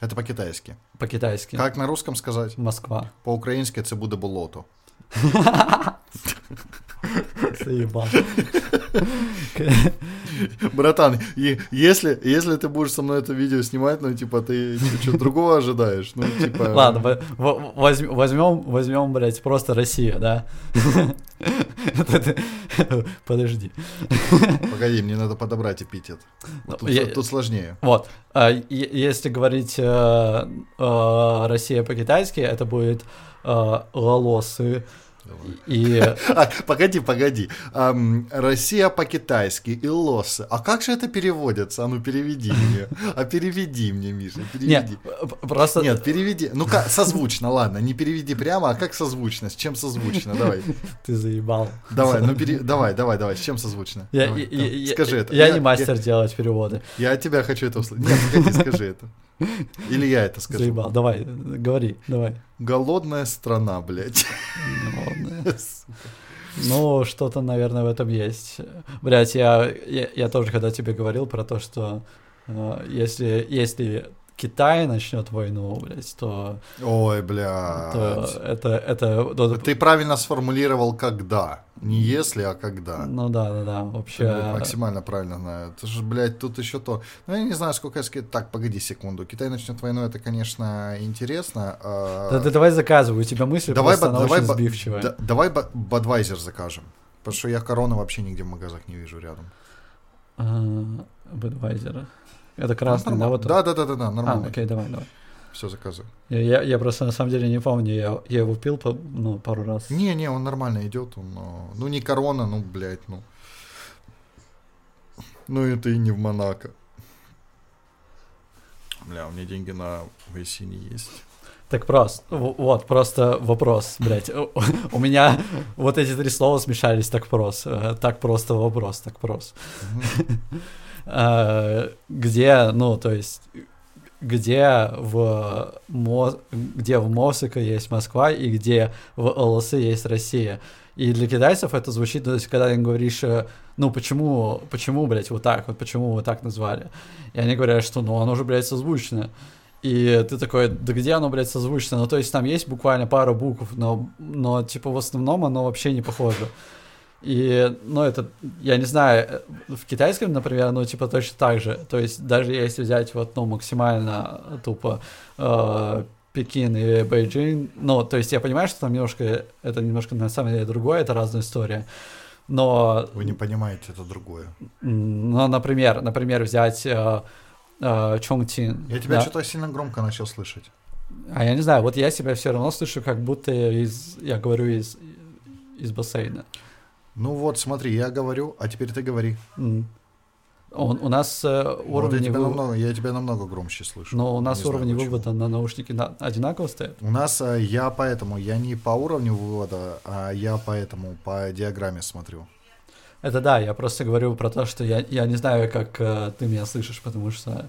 Это по-китайски. по-китайски. Как на русском сказать? Москва. По-украински це буде болото. Заебал. Братан, если, если ты будешь со мной это видео снимать, ну, типа, ты что другого ожидаешь? Ну, типа... Ладно, во- во- возьм- возьмем, возьмем, блядь, просто Россия, да? Подожди. Погоди, мне надо подобрать эпитет. Ну, Тут, сложнее. Вот, а, если говорить э, э, Россия по-китайски, это будет э, лолосы. И А, погоди, погоди. Ам, Россия по-китайски и лосы. А как же это переводится? А ну переведи мне. А переведи мне, Миша, нет, переведи. п- просто Нет, переведи. Ну как, созвучно, ладно, не переведи прямо, а как созвучно? С чем созвучно? Давай. ты заебал. Давай, ну пере... давай, давай, давай, с чем созвучно? Я, Давай, я- давай. я- скажи это. Я, не мастер делать переводы. Я, тебя хочу это услышать. Нет, погоди, скажи это. Или я это скажу. Заебал. Давай, говори, давай. Голодная страна, блядь. Ладно. Ну, что-то, наверное, в этом есть. Блять, я, я, я тоже когда тебе говорил про то, что э, если, если Китай начнет войну, блядь, то, Ой, то блядь. это, это, ну, Ты правильно сформулировал когда. Не если, а когда. ну да, да, да, Ты вообще. вот максимально правильно знаю. Это же, блядь, тут еще то. Ну, я не знаю, сколько я Так, погоди секунду. Китай начнет войну, это, конечно, интересно. а- Да, ты давай заказывай, у тебя мысль Давай, просто она давай, очень сбивчивая. да- давай ба- Бадвайзер закажем. Потому что я корону вообще нигде в магазах не вижу рядом. А, Budweiser. Это красный, да, вот? Да, да, да, да, да, А, нормально. окей, давай, давай. Все заказываю. Я, я, я просто на самом деле не помню, я, я его пил по- ну, пару раз. Не, не, он нормально идет. Он, но- ну, не корона, ну, блядь, ну. Ну, это и не в Монако. Бля, у меня деньги на Вейсине есть. Так просто, вот, просто вопрос, блядь. У, у меня вот эти три слова смешались так просто. Так просто вопрос, так просто. А, Где, ну, то есть, где в, Мо- где в Мосыка есть Москва и где в ЛС есть Россия. И для китайцев это звучит, то есть, когда им говоришь, э, ну, почему, почему, блядь, вот так, вот почему вы так назвали? И они говорят, что, ну, оно же, блядь, созвучно. И ты такой, да где оно, блядь, созвучно? Ну, то есть там есть буквально пара букв, но, но типа, в основном оно вообще не похоже. И, ну, это, я не знаю, э, в китайском, например, ну, типа, точно так же. То есть даже если взять вот, ну, максимально тупо э, Пекин и Бейджин, ну, то есть я понимаю, что там немножко, это немножко на самом деле другое, это разная история. Но Вы не понимаете, это другое. Ну, например, например, взять э, э, Чонгтин. Я тебя да. что-то сильно громко начал слышать. А я не знаю, вот я себя все равно слышу, как будто из, я говорю из, из бассейна. Ну вот, смотри, я говорю, а теперь ты говори. М. Он, у нас э, Вот я, уровни тебя вывода, намного, я тебя намного громче слышу. но у нас Не знаю уровни почему. вывода на наушники на- одинаково стоят. У нас э, я поэтому, я не по уровню вывода, а я поэтому по диаграмме смотрю. Это да, я просто говорю про то, что я, я не знаю, как э, ты меня слышишь, потому что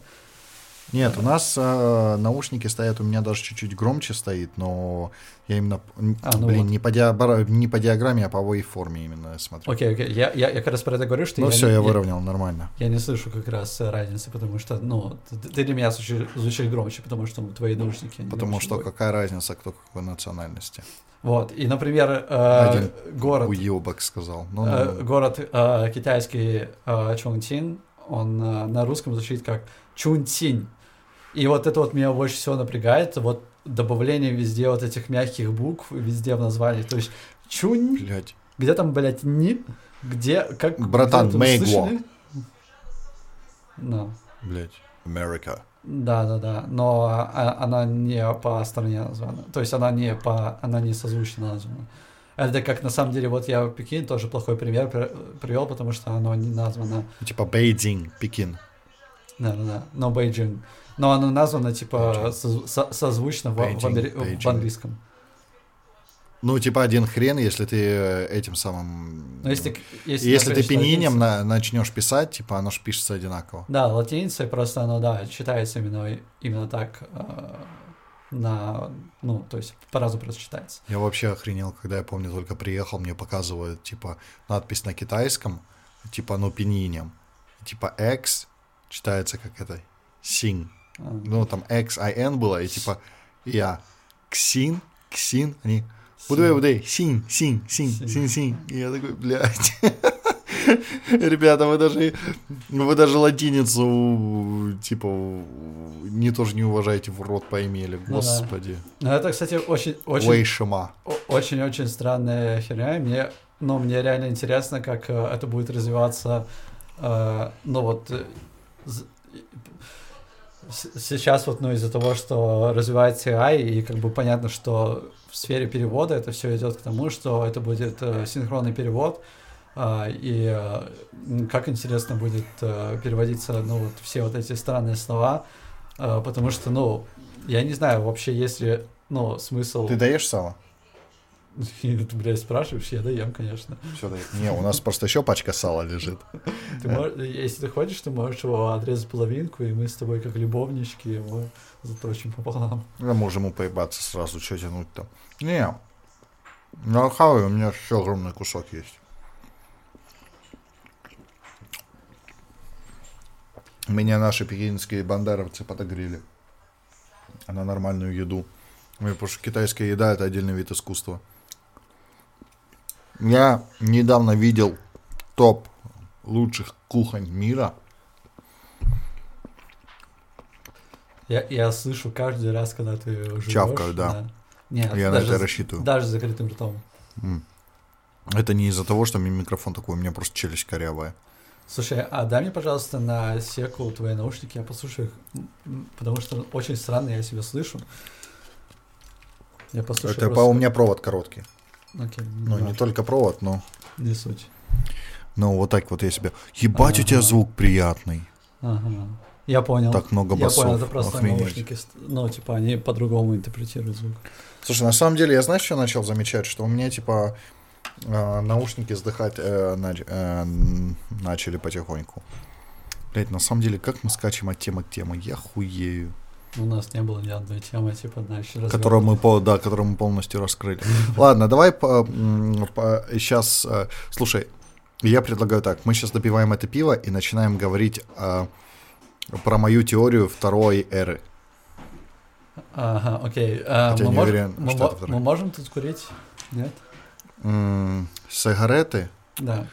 Нет, у нас э, наушники стоят, у меня даже чуть-чуть громче стоит, но я именно, А, ну блин, вот. не, по диабра- не по диаграмме, а по вейформе именно смотрю. Окей, окей. Я, я, я как раз про это говорю, что Ну я, все, не, я выровнял, нормально. я не слышу как раз э, разницы, потому что, ну, ты, ты для меня звучишь, звучишь громче, потому что ну, твои наушники. Потому что твой. какая разница, кто какой национальности. Вот, и, например, э, Один город, Уебок сказал. Ну, ну, э, ну. город э, китайский э, Чонтин, он э, на русском звучит как Чунтинь. И вот это вот меня больше всего напрягает, вот добавление везде вот этих мягких букв, везде в названии. То есть Чунь, Блядь. где там, блядь, Ни, где, как... Братан, услышали? Ну, Блядь. Америка. да, да, да, но а- она не по стране названа, то есть она не по, она не созвучно названа. Это как на самом деле, вот я Пекин тоже плохой пример при- привел, потому что оно не названо, Типа Beijing, Пекин. Да, да, да, но Beijing. Но оно названо типа созв- со- созвучно в, английском. Ну, типа один хрен, если ты э, этим самым... Но если, если, Если ты пиньинем латиница- на- начнешь писать, типа оно ж пишется одинаково. Да, латиницей просто оно, да, читается именно, именно так, э, на, ну, то есть по-разному просто читается. Я вообще охренел, когда я помню, только приехал, мне показывают, типа, надпись на китайском, типа, ну, пенинем. Типа, X читается как это, син. А, Ну, там X, I, N было, и типа, я, ксин, ксин, они, Будей, будей, син, син, син, Син. син. И я такой, блядь. Ребята, вы даже, вы даже латиницу, типа, не тоже не уважаете, в рот поимели, да. господи. Ну, это, кстати, очень, очень, очень-очень странная херня. и Мне, ну, мне реально интересно, как э, это будет развиваться. э, ну, вот э, сейчас вот, ну, из-за того, что развивается AI, и как бы понятно, что в сфере перевода это все идет к тому, что это будет э, синхронный перевод, а, и э, как интересно будет э, переводиться, ну, вот все вот эти странные слова, потому что, ну, я не знаю, вообще есть ли, ну, смысл... Ты даешь сало? Ты, блядь, спрашиваешь, я доем, конечно. Все Не, у нас просто еще пачка сала лежит. Ты мож- Если ты хочешь, ты можешь его отрезать половинку, и мы с тобой, как любовнички, его заточим пополам. Мы можем ему поебаться сразу, что тянуть там. Не, на хаваю у меня еще огромный кусок есть. Меня наши пекинские бандеровцы подогрели на нормальную еду. Потому что китайская еда это отдельный вид искусства. Я недавно видел топ лучших кухонь мира. Я, я слышу каждый раз, когда ты жуешь. Чавкаю, да. Нет, Я на даже, это с- рассчитываю. даже с закрытым ртом. Это не из-за того, что у меня микрофон такой, у меня просто челюсть корявая. Слушай, а дай мне, пожалуйста, на секу твои наушники, я послушаю их, потому что очень странно я себя слышу. Я послушаю Это по, просто- у меня провод короткий. Окей, Ну, не важно, только провод, но, не суть. но вот так вот я себе... Ебать, у тебя Ага. звук приятный. Ага. Я понял. Так много я басов. понял, это просто Охренеть. наушники, ну, типа, они по-другому интерпретируют звук. Слушай, на самом деле, я знаешь, что начал замечать? Что у меня, типа, э, наушники сдыхать э, нач- э, начали потихоньку. Блять, на самом деле, как мы скачем от темы к теме? Я хуею. У нас не было ни одной темы, типа, знаешь, Которую мы, по, да, которую мы полностью раскрыли. Ладно, давай сейчас... слушай, я предлагаю так. Мы сейчас допиваем это пиво и начинаем говорить э, про мою теорию второй эры. Ага, окей. А, Хотя мы, можем, уверен, мы, что мо- это мы можем тут курить? Нет? М, Сигареты. Да.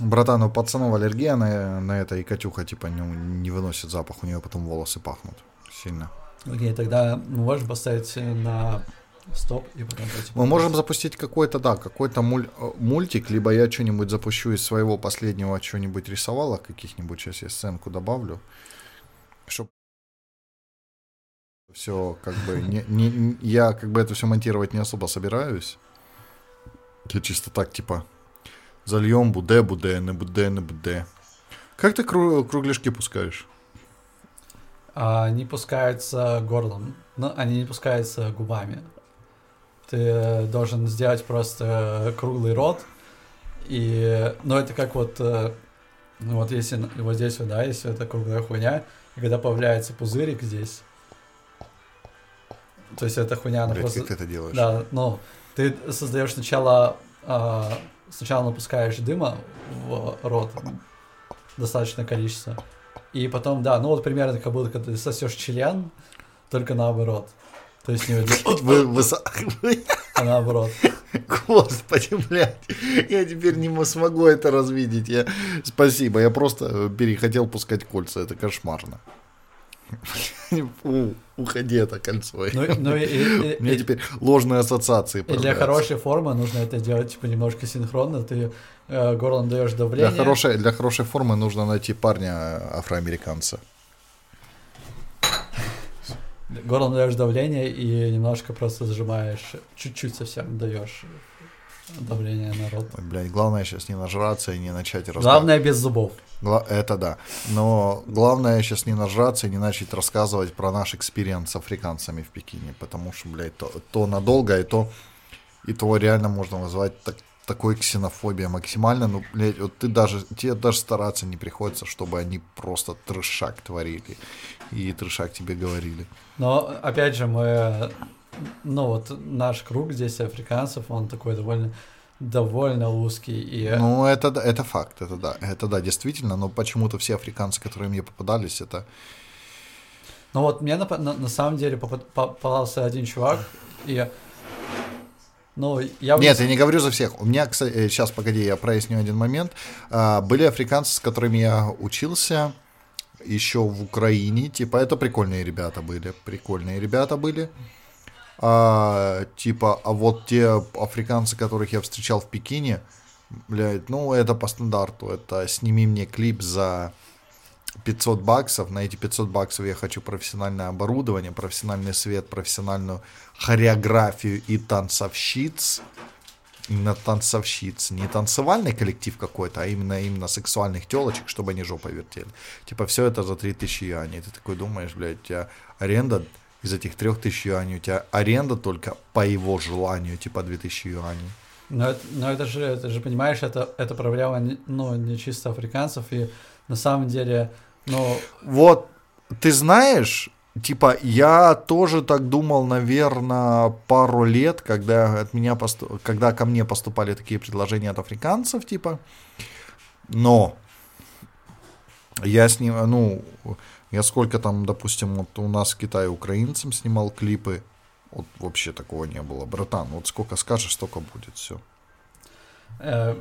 Братан, у пацанов аллергия на, на это, и Катюха, типа, не, не выносит запах, у нее потом волосы пахнут сильно. Окей, тогда мы можем поставить на стоп и потом Мы можем запустить какой-то, да, какой-то муль- э, мультик, либо я что-нибудь запущу из своего последнего, что-нибудь рисовала, каких-нибудь, сейчас я сценку добавлю, чтобы все, как бы, не- не- я как бы это все монтировать не особо собираюсь. Я чисто так, типа, зальем буде, буде, не буде, не буде. Как ты кру- кругляшки пускаешь? Они пускаются горлом, но они не пускаются губами. Ты должен сделать просто круглый рот, и, ну, это как вот, э, ну, вот если вот здесь вот, да, если это круглая хуйня, и когда появляется пузырик здесь, то есть эта хуйня, она Блядь, просто... как ты это делаешь? Да, ну, ты создаешь сначала, а, сначала напускаешь дыма в рот, достаточное количество, и потом, да, ну вот примерно как будто когда ты сосешь член, только наоборот. То есть не вот- Вы, вы а наоборот. Господи, блядь, я теперь не мо- смогу это развидеть. Я... Спасибо, я просто э, перехотел пускать кольца, это кошмарно. Уходи это кольцо. Ну, ну и, и- и- У меня теперь ложные ассоциации и для хорошей формы нужно это делать типа немножко синхронно. Ты э, горлом даешь Для давление. хорошей, для хорошей формы нужно найти парня афроамериканца. Горлом даешь давление и немножко просто зажимаешь, чуть-чуть совсем даешь давление на рот. Ой, Блядь, главное сейчас не нажраться и не начать рассказывать. Главное без зубов. Гла- Это да. Но главное сейчас не нажраться и не начать рассказывать про наш experience с африканцами в Пекине, потому что, блядь, то, то надолго, и то, и то реально можно назвать так, такой ксенофобией максимально. Ну, блядь, вот ты даже, тебе даже стараться не приходится, чтобы они просто трешак творили и трешак тебе говорили. Но опять же, мы, ну вот наш круг здесь африканцев, он такой довольно довольно узкий и Ну, это, это факт, это да, это да, действительно, но почему-то все африканцы, которые мне попадались, это Ну вот мне на, на, на самом деле попад- попался один чувак, и ну я Нет, я не говорю за всех. У меня, кстати, сейчас, погоди, я проясню один момент. А, Были африканцы, с которыми я учился еще в Украине. Типа, это прикольные ребята были. Прикольные ребята были. А, типа, а вот те африканцы, которых я встречал в Пекине, блядь, ну, это по стандарту. Это сними мне клип за 500 баксов. На эти 500 баксов я хочу профессиональное оборудование, профессиональный свет, профессиональную хореографию и танцовщиц. Именно танцовщиц. Не танцевальный коллектив какой-то, а именно, именно сексуальных телочек, чтобы они жопой вертели. Типа все это за 3000 юаней. Ты такой думаешь, блядь, у тебя аренда из этих 3000 юаней, у тебя аренда только по его желанию, типа 2000 юаней. Но это, но это же, это же, понимаешь, это, это проблема, ну, не чисто африканцев, и на самом деле, ну, Вот, ты знаешь, типа, я тоже так думал, наверное, пару лет, когда от меня посту- когда ко мне поступали такие предложения от африканцев, типа, но я с ним, ну, я сколько там, допустим, вот у нас в Китае украинцам снимал клипы, вот вообще такого не было, братан, вот сколько скажешь, столько будет, все. э,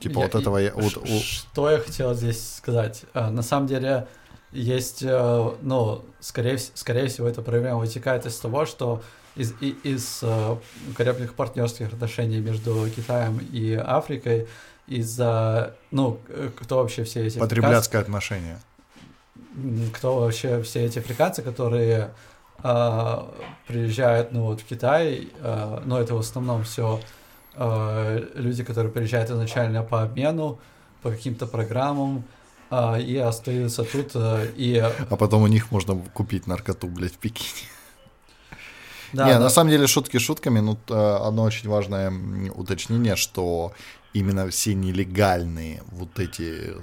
Типа вот этого я- вот у- Что я хотел здесь сказать? Э, На самом деле, есть, э, ну, скорее, скорее всего, эта проблема вытекает из того, что из, из крепких партнерских отношений между Китаем и Африкой из-за, ну, кто вообще все эти Потребляцкое отношение. Кто вообще все эти африканцы, которые а, приезжают, ну вот в Китай, а, но это в основном все люди, которые приезжают изначально по обмену, по каким-то программам а, и остаются тут а, и А потом у них можно купить наркоту, блядь, в Пекине. да, не, да, на самом деле шутки шутками, но э, одно очень важное уточнение, что именно все нелегальные вот эти э,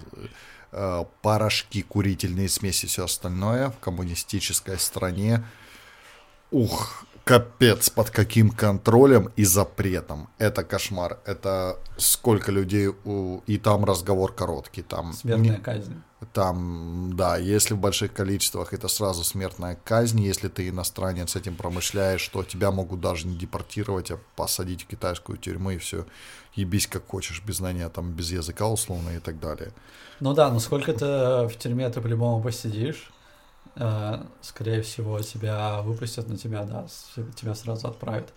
порошки, курительные смеси, все остальное в коммунистической стране, ух, капец, под каким контролем и запретом. Это кошмар. Это сколько людей, у- и там разговор короткий. Там смертная казнь. Там, да, если в больших количествах, это сразу смертная казнь. Если ты иностранец этим промышляешь, то тебя могут даже не депортировать, а посадить в китайскую тюрьму и все. Ебись как хочешь, без знания, там, без языка условно и так далее. Ну да, но сколько ты в тюрьме ты по-любому посидишь, э, скорее всего, тебя выпустят, но тебя, да, тебя сразу отправят.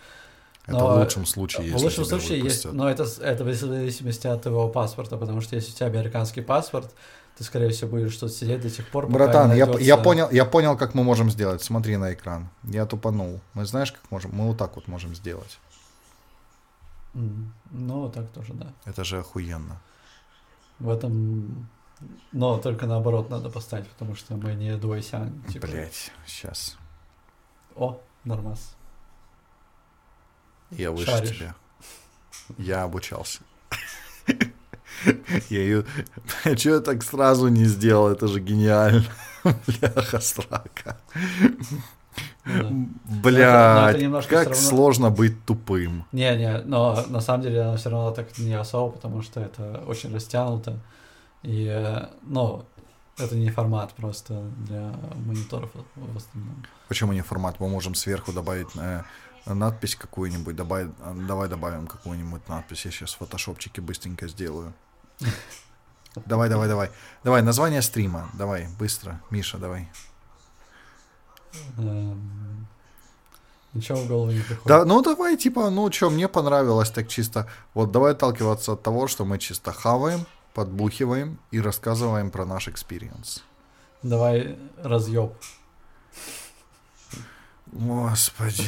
Это Но, в лучшем случае, если в лучшем тебя случае есть, но это, это в зависимости от твоего паспорта, потому что если у тебя американский паспорт, ты, скорее всего, будешь тут сидеть до тех пор, пока Братан, я, я, понял, я понял, как мы можем сделать. Смотри на экран. Я тупанул. Мы знаешь, как можем? Мы вот так вот можем сделать. Ну, так тоже, да. Это же охуенно. В этом... Но только наоборот надо поставить, потому что мы не дуайсян. Типа, Блять, сейчас. О, нормас. Я выше Шаришь. тебя. Я обучался. Я ее... Чего я так сразу не сделал? Это же гениально. Бляха, срака. Ну да. но это Блядь, немножко как равно- сложно быть тупым. Не-не, но на самом деле она все равно так не особо, потому что это очень растянуто. И, ну, это не формат просто для мониторов в основном. Почему не формат? Мы можем сверху добавить э, надпись какую-нибудь. Добавить, давай добавим какую-нибудь надпись. Я сейчас в фотошопчике быстренько сделаю. Давай, давай, давай. Давай, название стрима. Давай, быстро. Миша, давай. Эм, Ничего в голову не приходит. Да, ну давай, типа, ну что, мне понравилось так чисто. Вот давай отталкиваться от того, что мы чисто хаваем, подбухиваем и рассказываем про наш experience. Давай разъеб. Господи,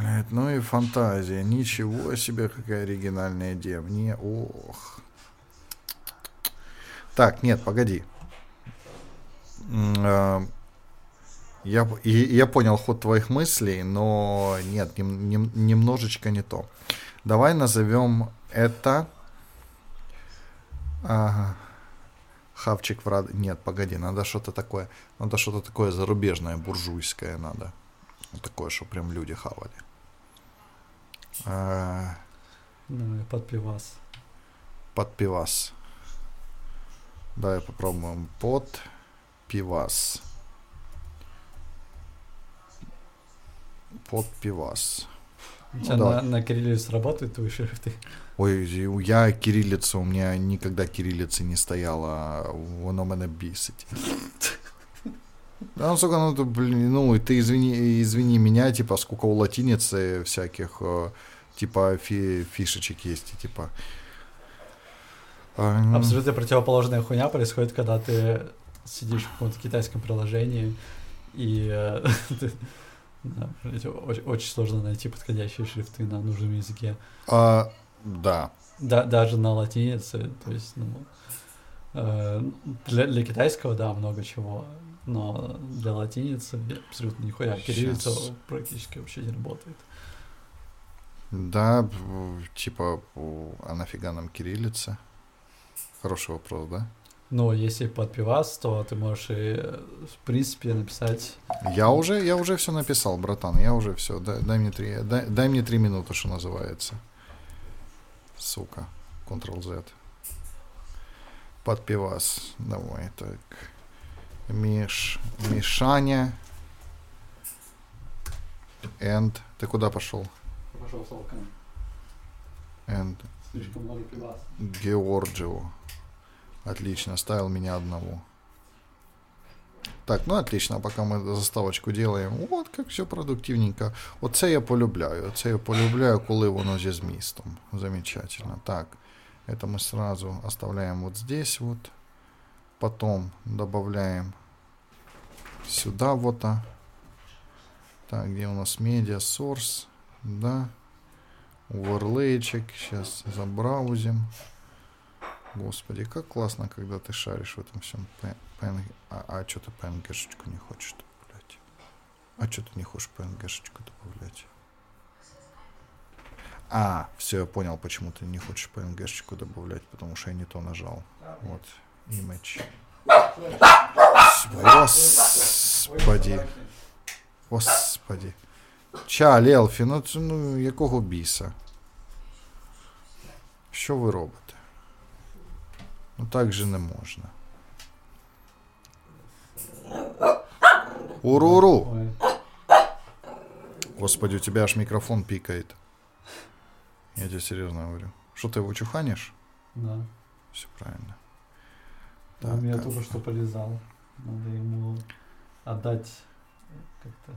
блядь, ну и фантазия. Ничего себе, какая оригинальная идея. Мне, ох. Так, нет, погоди. Э, Я, я понял ход твоих мыслей, но нет, нем- нем- немножечко не то. Давай назовем это... ага, хавчик в рад... Нет, погоди, надо что-то такое... Надо что-то такое зарубежное, буржуйское надо. Вот такое, что прям люди хавали. А, Ну, под пивас. под пивас. Давай попробуем под пивас. Под пивас. У Ну, тебя давай. на, на кириллице работают твои шрифты? Ой, я кириллица, у меня никогда кириллицы не стояло, воно мене бісить. Да, ну, сука, ну, ты, блин, ну, ты извини, извини меня, типа, сколько у латиницы всяких, э, типа, фи- фишечек есть, и, типа... а, ну, Абсолютно противоположная хуйня происходит, когда ты сидишь в каком-то китайском приложении, и э, да, очень, очень сложно найти подходящие шрифты на нужном языке. а, да, Да, даже на латинице, то есть, ну, э, для, для китайского, да, много чего, но для латиницы абсолютно нихуя. Кириллица Щас. практически вообще не работает. да, типа, а нафига нам кириллица? Хороший вопрос, да? Но если под пивас, то ты можешь и, э, в принципе, написать Я уже, я уже все написал, братан, я уже все. Дай, дай мне три, дай, дай мне три минуты, что называется. Сука. Ctrl-Z. Под пивас. Давай, так. Миш, Мишаня. And. Ты куда пошел? Пошел солками. And Слишком много пивас. Георгио. Отлично, ставил меня одного. Так, ну отлично, пока ми заставочку делаем. От як все продуктивненько. Оце я полюбляю. Оце я полюбляю, коли воно зі змістом. Замечательно. Так, это мы сразу оставляем вот здесь вот. Потом добавляем сюда вот. а. Так, где у нас медиа source? Да. Оверлейчик. Сейчас забраузим. Господи, как классно, когда ты шаришь в этом всем. PNG. А, а что ты PNG-шечку не хочешь добавлять? А что ты не хочешь PNG-шечку добавлять? А, все, я понял, почему ты не хочешь PNG-шечку добавлять, потому что я не то нажал. Вот, image. Господи. Господи. Ча, Лелфі, ну, ну якого біса? Що ви робите? Ну так же не можна. Уруру! Ой, Господи, у тебя аж микрофон пикает. Я тебе серьезно говорю. Что ты его чуханишь? да. Все правильно. Он Так, меня а- только что полезал. Надо ему отдать как-то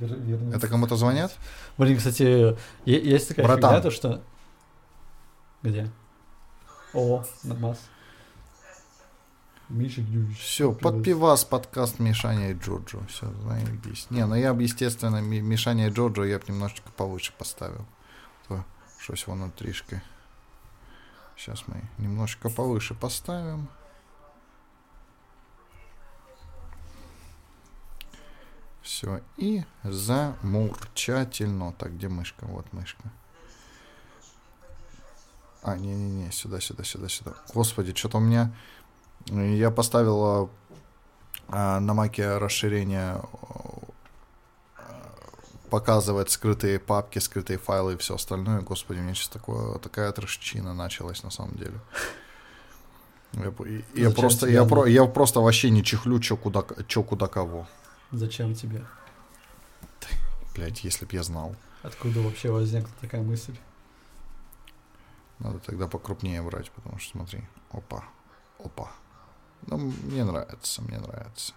вер- вернуть. Это кому-то звонят? Блин, кстати, есть такая Братан. фигня, то что... Где? О, нормас. Миша Гюрьевич. Все, под пивас подкаст Мишаня и Джоджо. Все, заебись. Не, ну я бы, естественно, Ми- Мишаня и Джоджо я бы немножечко повыше поставил. То щось воно трішки. Сейчас мы немножечко повыше поставим. Все, и замурчательно. Так, где мышка? Вот мышка. А, не-не-не, сюда, сюда, сюда, сюда. Господи, что-то у меня... э, Я поставил а, на маке расширение э, показывает скрытые папки, скрытые файлы и все остальное. Господи, мне сейчас такое, такая трешчина началась на самом деле. Я, я просто, я, про, я просто вообще не чихлю, чё куда, чё куда кого. Зачем тебе? Блять, если б я знал. Откуда вообще возникла такая мысль? Надо тогда покрупнее брать, потому что смотри. Опа. Опа. Ну, мне нравится, мне нравится.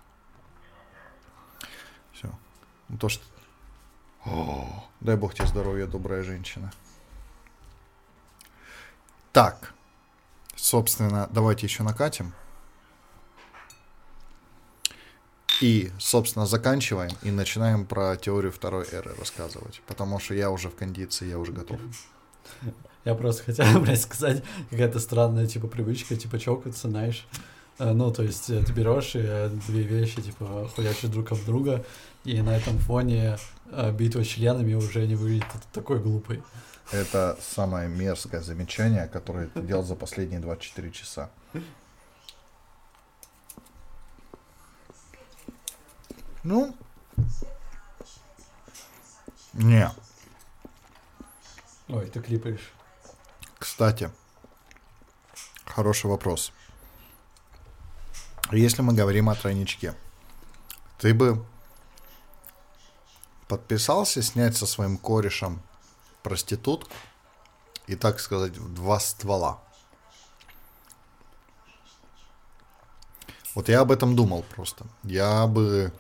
Все. Ну, то, что... О, дай бог тебе здоровья, добрая женщина. Так. Собственно, давайте еще накатим. И, собственно, заканчиваем и начинаем про теорию второй эры рассказывать. Потому что я уже в кондиции, я уже готов. Я просто хотел, блядь, сказать, какая-то странная, типа, привычка, типа, чокаться, знаешь. Э, Ну, то есть, э, ты берешь и э, две вещи, типа, хуячишь друг об друга, и на этом фоне битва членами уже не выглядит такой глупой. Это самое мерзкое замечание, которое ты делал за последние 24 часа. Ну, не. Ой, ты клипаешь. Кстати, хороший вопрос. Если мы говорим о тройничке, ты бы подписался снять со своим корешем проститутку и, так сказать, в два ствола? Вот я об этом думал просто. Я бы...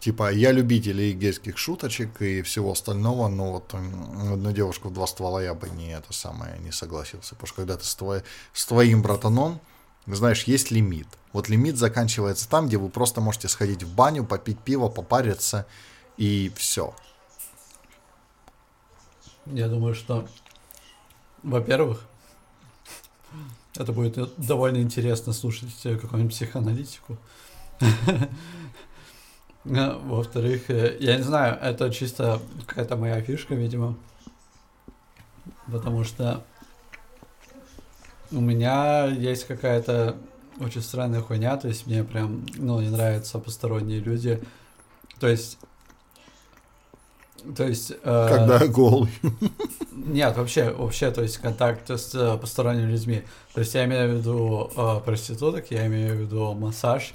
Типа, я любитель гейских шуточек и всего остального, но вот на девушку в два ствола я бы не это самое не согласился. Потому что когда ты с, твой- с твоим братаном, знаешь, есть лимит. Вот лимит заканчивается там, где вы просто можете сходить в баню, попить пиво, попариться и все. Я думаю, что, во-первых, это будет довольно интересно слушать э, какую-нибудь психоаналитику. А, Во-вторых, э, я не знаю, это чисто какая-то моя фишка, видимо. Потому что у меня есть какая-то очень странная хуйня, то есть мне прям, ну, не нравятся посторонние люди. То есть... То есть... э, Когда голый. нет, вообще, вообще, то есть контакт с э, посторонними людьми. То есть я имею в виду э, проституток, я имею в виду массаж.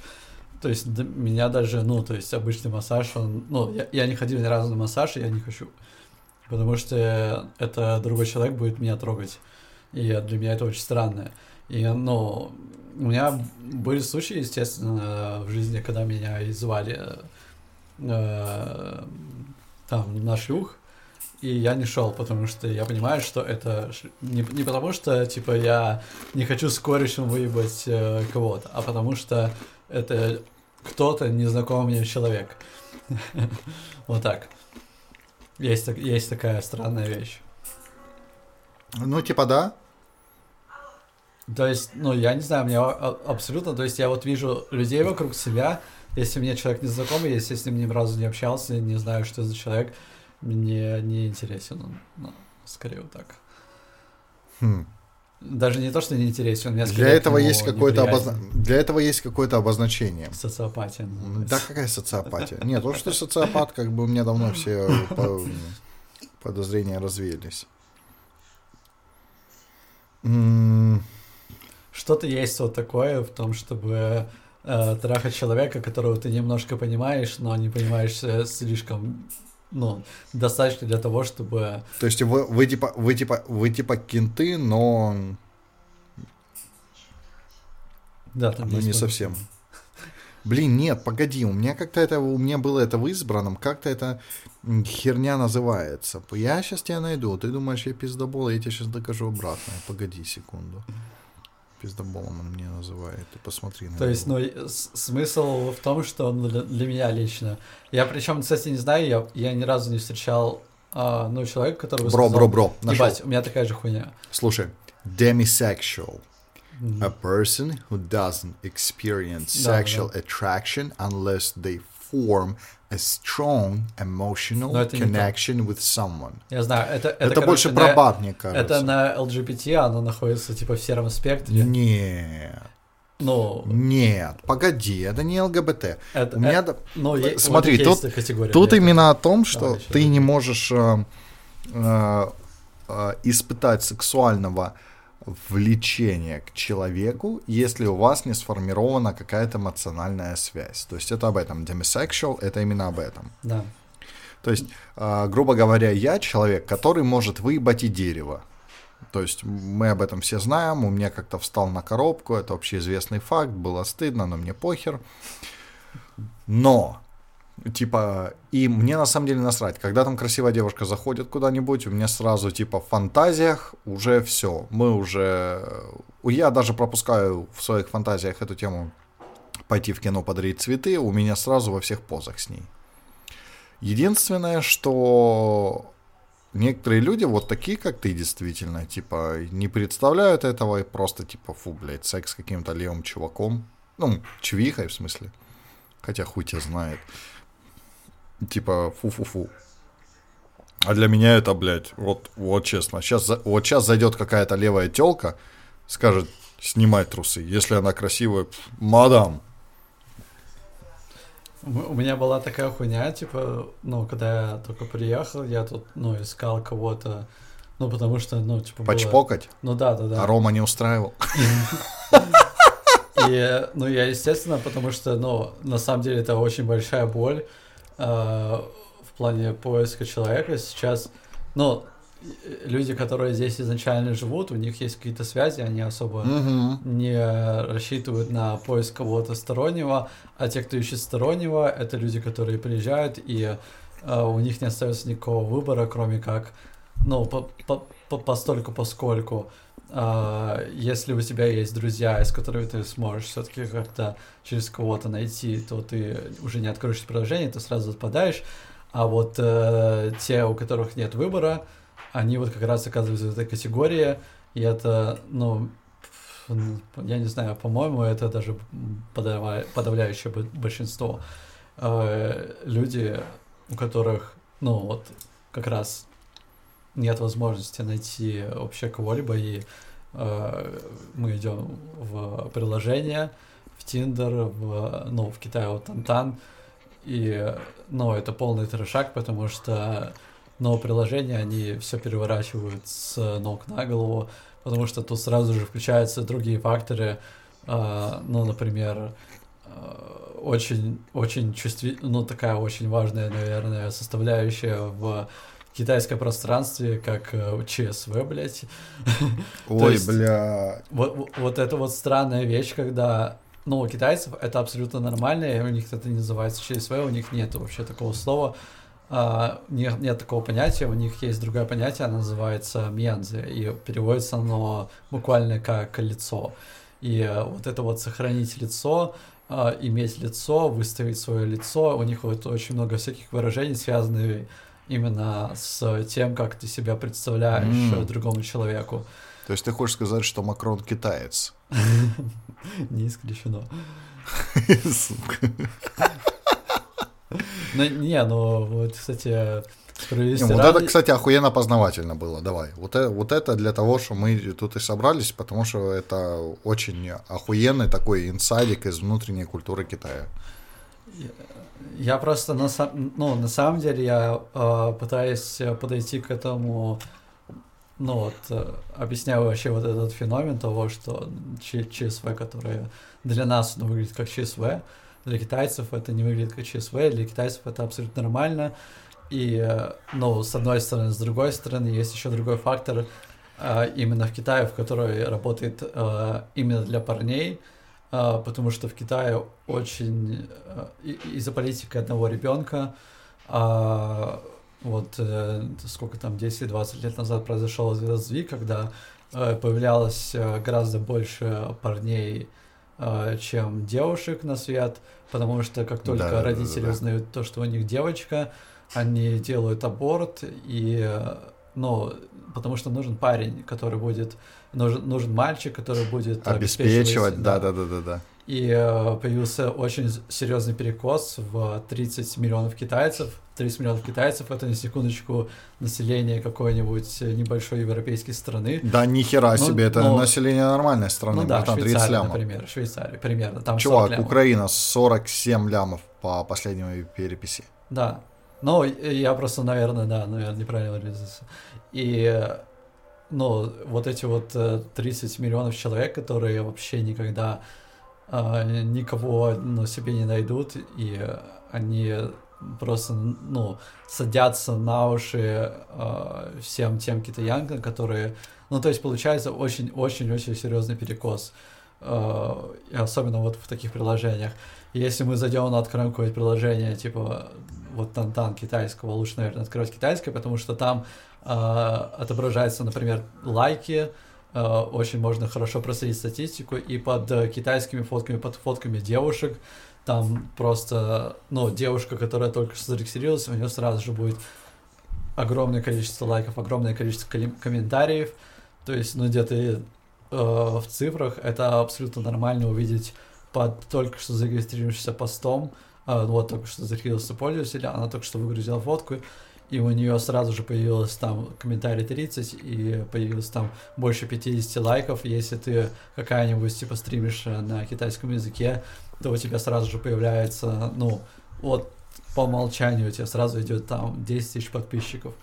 То есть д- меня даже, ну, то есть обычный массаж, он, ну, я, я не ходил ни разу на массаж, и я не хочу. Потому что это другой человек будет меня трогать. И для меня это очень странно. И, ну, у меня были случаи, естественно, в жизни, когда меня и звали э, там на шлюх, и я не шел, потому что я понимаю, что это не, не потому, что типа я не хочу с корешем выебать э, кого-то, а потому что это кто-то незнакомый мне человек. Вот так. Есть, есть такая странная вещь. Ну, типа, да. То есть, ну, я не знаю, мне а- абсолютно, то есть я вот вижу людей вокруг себя, если мне человек не знакомый, если я с ним ни разу не общался, не знаю, что за человек, мне не интересен он. Ну, скорее вот так. Хм. Даже не то, что не интересен, меня Для этого есть какое-то обозна... Для этого есть какое-то обозначение. Социопатия. Да называется. какая социопатия? Нет, то, что социопат, как бы у меня давно все по- подозрения развеялись. Что-то есть вот такое в том, чтобы э, трахать человека, которого ты немножко понимаешь, но не понимаешь э, слишком, ну, достаточно для того, чтобы... То есть вы, вы типа вы типа вы типа кенты, но Да, там ну, не вот- совсем. Блин, нет, погоди, у меня как-то это, у меня было это в избранном, как-то это херня называется. Я сейчас тебя найду, ты думаешь, я пиздобол, я тебе сейчас докажу обратное. Погоди секунду. Пиздоболом он мне называет, ты посмотри на То есть, него. ну, с- смысл в том, что ну, для, для меня лично. Я причем, кстати, не знаю, я, я ни разу не встречал, а, ну, человека, который Бро, бро, бро. Ебать, у меня такая же хуйня. Слушай, demisexual. A person who doesn't experience Да, sexual attraction unless they form a strong emotional Но это connection with someone. Я знаю, это... Это, Это, короче, больше про баб, мне кажется. Это на LGBT, оно находится, типа, в сером спектре. Не. Ну, Нет, погоди, это не ЛГБТ. это, У меня... это- ну, Смотри, вот тут- категория Тут именно о том, что Давай ты не можешь э, э, э, испытать сексуального влечения к человеку, если у вас не сформирована какая-то эмоциональная связь. То есть это об этом. Demisexual — это именно об этом. Да. То есть, э, грубо говоря, я человек, который может выебать и дерево. То есть мы об этом все знаем, у меня как-то встал на коробку, это общеизвестный факт, было стыдно, но мне похер. Но, типа, и мне на самом деле насрать, когда там красивая девушка заходит куда-нибудь, у меня сразу, типа, в фантазиях уже все, мы уже... Я даже пропускаю в своих фантазиях эту тему пойти в кино подарить цветы, у меня сразу во всех позах с ней. Единственное, что некоторые люди, вот такие, как ты, действительно, типа, не представляют этого и просто, типа, фу, блядь, секс с каким-то левым чуваком. Ну, чувихой, в смысле. Хотя хуй тебя знает. Типа, фу-фу-фу. А для меня это, блядь, вот, вот честно, сейчас, вот сейчас зайдет какая-то левая телка, скажет, снимай трусы. Если она красивая, мадам. У меня была такая хуйня, типа, ну, когда я только приехал, я тут, ну, искал кого-то, ну, потому что, ну, типа, было- Почпокать. Ну, да, да, да. А Рома не устраивал. И, ну, я, естественно, потому что, ну, на самом деле это очень большая боль в плане поиска человека. Сейчас, ну, люди, которые здесь изначально живут, у них есть какие-то связи, они особо Мгм. не рассчитывают на поиск кого-то стороннего, а те, кто ищет стороннего, это люди, которые приезжают, и э, у них не остается никакого выбора, кроме как, ну, по, по, по- постольку, поскольку, э, если у тебя есть друзья, из которых ты сможешь все-таки как-то через кого-то найти, то ты уже не откроешь приложение, ты сразу отпадаешь, а вот э, те, у которых нет выбора, они вот как раз оказываются в этой категории, и это, ну, я не знаю, по-моему, это даже подавляющее бо- большинство. Э, Люди, у которых, ну, вот, как раз нет возможности найти вообще кого-либо, и э, мы идем в приложение, в Тиндер, в, ну, в Китае вот Тантан, и, ну, это полный трешак, потому что, ну, приложения, они все переворачивают с ног на голову, потому что тут сразу же включаются другие факторы, а, ну, например, а, очень, очень чувствительная, ну, такая очень важная, наверное, составляющая в китайском пространстве, как э, ЧСВ, блядь. Ой, есть- бля. Вот, вот- это вот странная вещь, когда, ну, у китайцев это абсолютно нормально, и у них это не называется ЧСВ, у них нет вообще такого слова, а, нет, нет такого понятия, у них есть другое понятие, оно называется мьянзи, и переводится оно буквально как лицо. И э, вот это вот сохранить лицо, а, иметь лицо, выставить свое лицо, у них вот очень много всяких выражений, связанных именно с тем, как ты себя представляешь э, другому человеку. То есть ты хочешь сказать, что Макрон китаец? Не исключено. Ну, не, ну, вот, кстати, Не, Вот ради- это, кстати, охуенно познавательно было. Давай. Вот это, вот это для того, что мы тут и собрались, потому что это очень охуенный такой инсайдик из внутренней культуры Китая. Я просто, на, сам- ну, на самом деле, я э, пытаюсь подойти к этому, ну, вот, э, объясняю вообще вот этот феномен того, что ЧСВ, которое для нас ну, выглядит как ЧСВ, для китайцев это не выглядит как ЧСВ, для китайцев это абсолютно нормально. И, э, ну, с одной стороны, с другой стороны, есть еще другой фактор, э, именно в Китае, в который работает э, именно для парней, потому что в Китае очень э, из-за политики одного ребенка а, вот э, сколько там 10-20 лет назад произошел сдвиг, когда э, появлялось гораздо больше парней, чем девушек на свет, потому что как только Да, да, да, родители да. узнают то, что у них девочка, они делают аборт и ну, потому что нужен парень, который будет нужен, нужен мальчик, который будет Обеспечивать, да. да, да, да, да, и э, появился очень серьезный перекос в 30 миллионов китайцев. 30 миллионов китайцев это на секундочку население какой-нибудь небольшой европейской страны. Да ни хера ну, себе, это но... население нормальной страны, ну, да, братан, 30 лямов. например, Швейцария, примерно. Там Чувак, Украина 47 лямов по последней переписи. Да, ну, я просто, наверное, да, наверное, неправильно выразился. И, ну, вот эти вот 30 э, миллионов человек, которые вообще никогда а, никого ну, себе не найдут, и они просто, ну, садятся на уши э, всем тем китаянкам, которые, ну, то есть получается очень-очень-очень серьезный перекос, э, и особенно вот в таких приложениях. Если мы зайдем на откроем какое-то приложение, типа вот Тантан китайского, лучше, наверное, открывать китайское, потому что там э, отображаются, например, лайки, э, очень можно хорошо проследить статистику, и под э, китайскими фотками, под фотками девушек, там просто, ну, девушка, которая только что зарегистрировалась, у нее сразу же будет огромное количество лайков, огромное количество комментариев, то есть, ну, где-то э, в цифрах это абсолютно нормально увидеть под только что зарегистрировавшимся постом, а, вот только что зарегистрировался пользователь, она только что выгрузила фотку, и у нее сразу же появилось там комментарий 30, и появилось там больше 50 лайков. Если ты какая-нибудь типа стримишь на китайском языке, то у тебя сразу же появляется, ну, вот по умолчанию у тебя сразу идет там 10 тысяч подписчиков.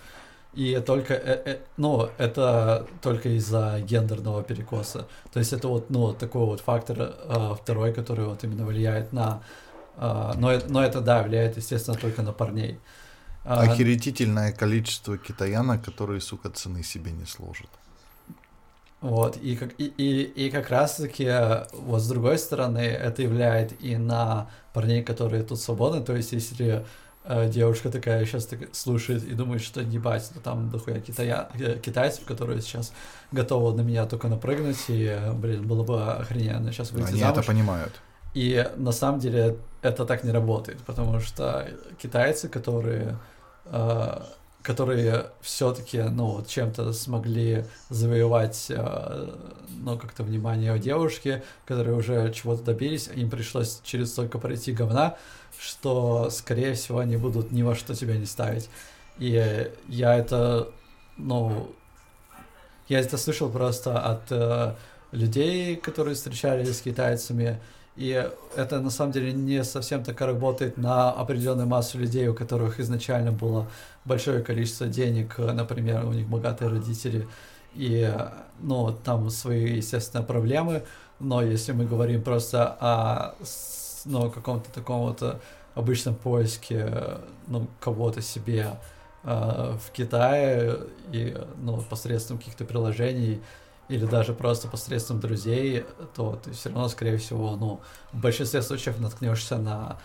И только, э, э, ну, это только из-за гендерного перекоса. То есть это вот, ну, такой вот фактор э, второй, который вот именно влияет на а, но, но это, да, влияет, естественно, только на парней. Охеретительное количество китаянок, которые, сука, цены себе не сложат. Вот, и как, и, и, и как раз-таки, вот с другой стороны, это влияет и на парней, которые тут свободны, то есть если э, девушка такая сейчас так слушает и думает, что ебать, ну там дохуя китая, э, китайцев, которые сейчас готовы на меня только напрыгнуть, и, блин, было бы охрененно сейчас выйти Они замуж. это понимают. И на самом деле это так не работает, потому что китайцы, которые, э, которые все-таки, ну, чем-то смогли завоевать, э, ну, как-то внимание у девушки, которые уже чего-то добились, им пришлось через столько пройти говна, что, скорее всего, они будут ни во что тебя не ставить. И я это, ну, я это слышал просто от э, людей, которые встречались с китайцами, и это на самом деле не совсем так работает на определенную массу людей, у которых изначально было большое количество денег, например, у них богатые родители, и ну, там свои, естественно, проблемы. Но если мы говорим просто о ну, каком-то таком вот обычном поиске ну, кого-то себе э, в Китае и ну, посредством каких-то приложений, или даже просто посредством друзей, то ты все равно, скорее всего, ну, в большинстве случаев наткнешься на,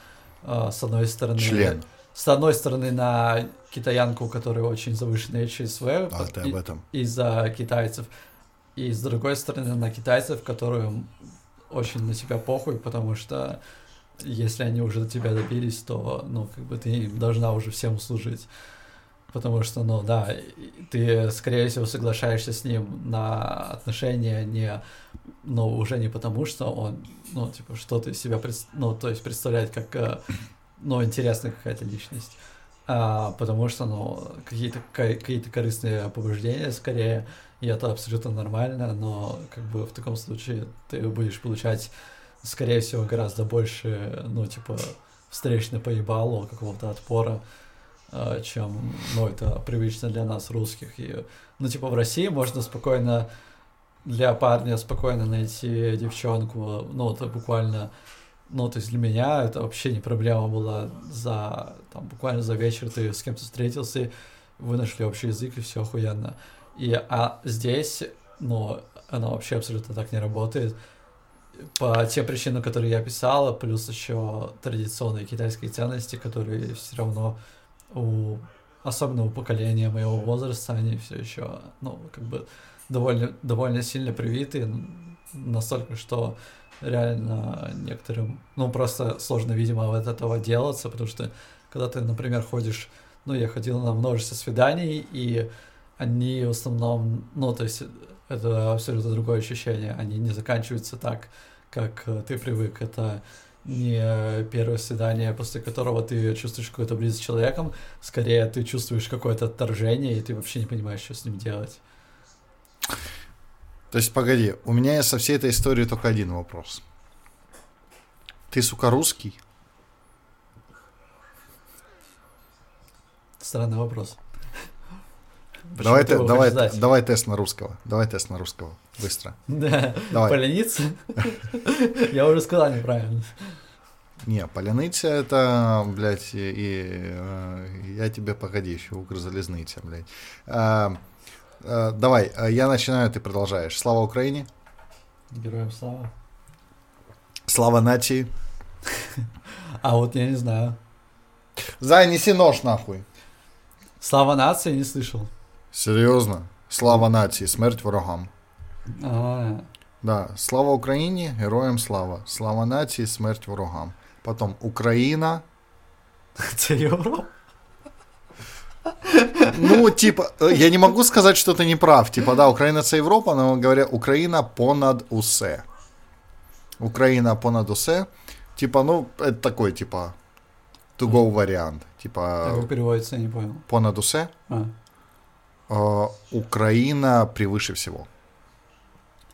э, с одной стороны... Член. С одной стороны, на китаянку, у которой очень завышенные ЧСВ. А, ты об этом. Из-за китайцев. И с другой стороны, на китайцев, которые очень на тебя похуй, потому что если они уже до тебя добились, то, ну, как бы ты им должна уже всем услужить. Потому что, ну да, ты, скорее всего, соглашаешься с ним на отношения не, ну, уже не потому, что он, ну, типа, что-то из себя, ну, то есть представляет как, э, ну, интересная какая-то личность, а потому что, ну, какие-то какие-то корыстные побуждения, скорее, и это абсолютно нормально, но, как бы, в таком случае ты будешь получать, скорее всего, гораздо больше, ну, типа, встречный поебалу, какого-то отпора, чем, ну, это привычно для нас, русских. И, ну, типа, в России можно спокойно для парня спокойно найти девчонку, ну, это буквально, ну, то есть для меня это вообще не проблема была за, там, буквально за вечер ты с кем-то встретился, вы нашли общий язык, и все охуенно. И, а здесь, ну, оно вообще абсолютно так не работает. По тем причинам, которые я писала, плюс еще традиционные китайские ценности, которые все равно у особенно у поколения моего возраста, они все еще, ну, как бы довольно, довольно сильно привиты, настолько, что реально некоторым, ну, просто сложно, видимо, от этого делаться, потому что когда ты, например, ходишь, ну, я ходил на множество свиданий, и они в основном, ну, то есть это абсолютно другое ощущение, они не заканчиваются так, как э, ты привык. Это не первое свидание, после которого ты чувствуешь какую-то близость с человеком, скорее ты чувствуешь какое-то отторжение, и ты вообще не понимаешь, что с ним делать. То есть, погоди, у меня со всей этой истории только один вопрос. Ты, сука, русский? Странный вопрос. Давай, Почему ты давай, давай тест на русского. Давай тест на русского. Быстро. Да, Давай. полениться? Я уже сказал неправильно. Не, поляныця это, блядь, и, и, э, я тебе погоди, еще укрзалезниця, блядь. А, а, давай, а, я начинаю, ты продолжаешь. Слава Украине, Героям слава. слава нации. А вот я не знаю. Зай, неси нож нахуй. Слава нации не слышал. Серьезно? Слава нации, смерть ворогам. А, Да, слава Україні, героям слава. Слава нації, смерть ворогам. Потом Україна. це Європа? Ну, типа, э, я не могу сказать, что ты не прав. Типа, да, Україна це Європа, но говоря, Україна понад усе. Україна понад усе. Типа, ну, это такой, типа, to go вариант. А Типа, как переводится, я не понял. понад усе. А, Э, Украина превыше всего.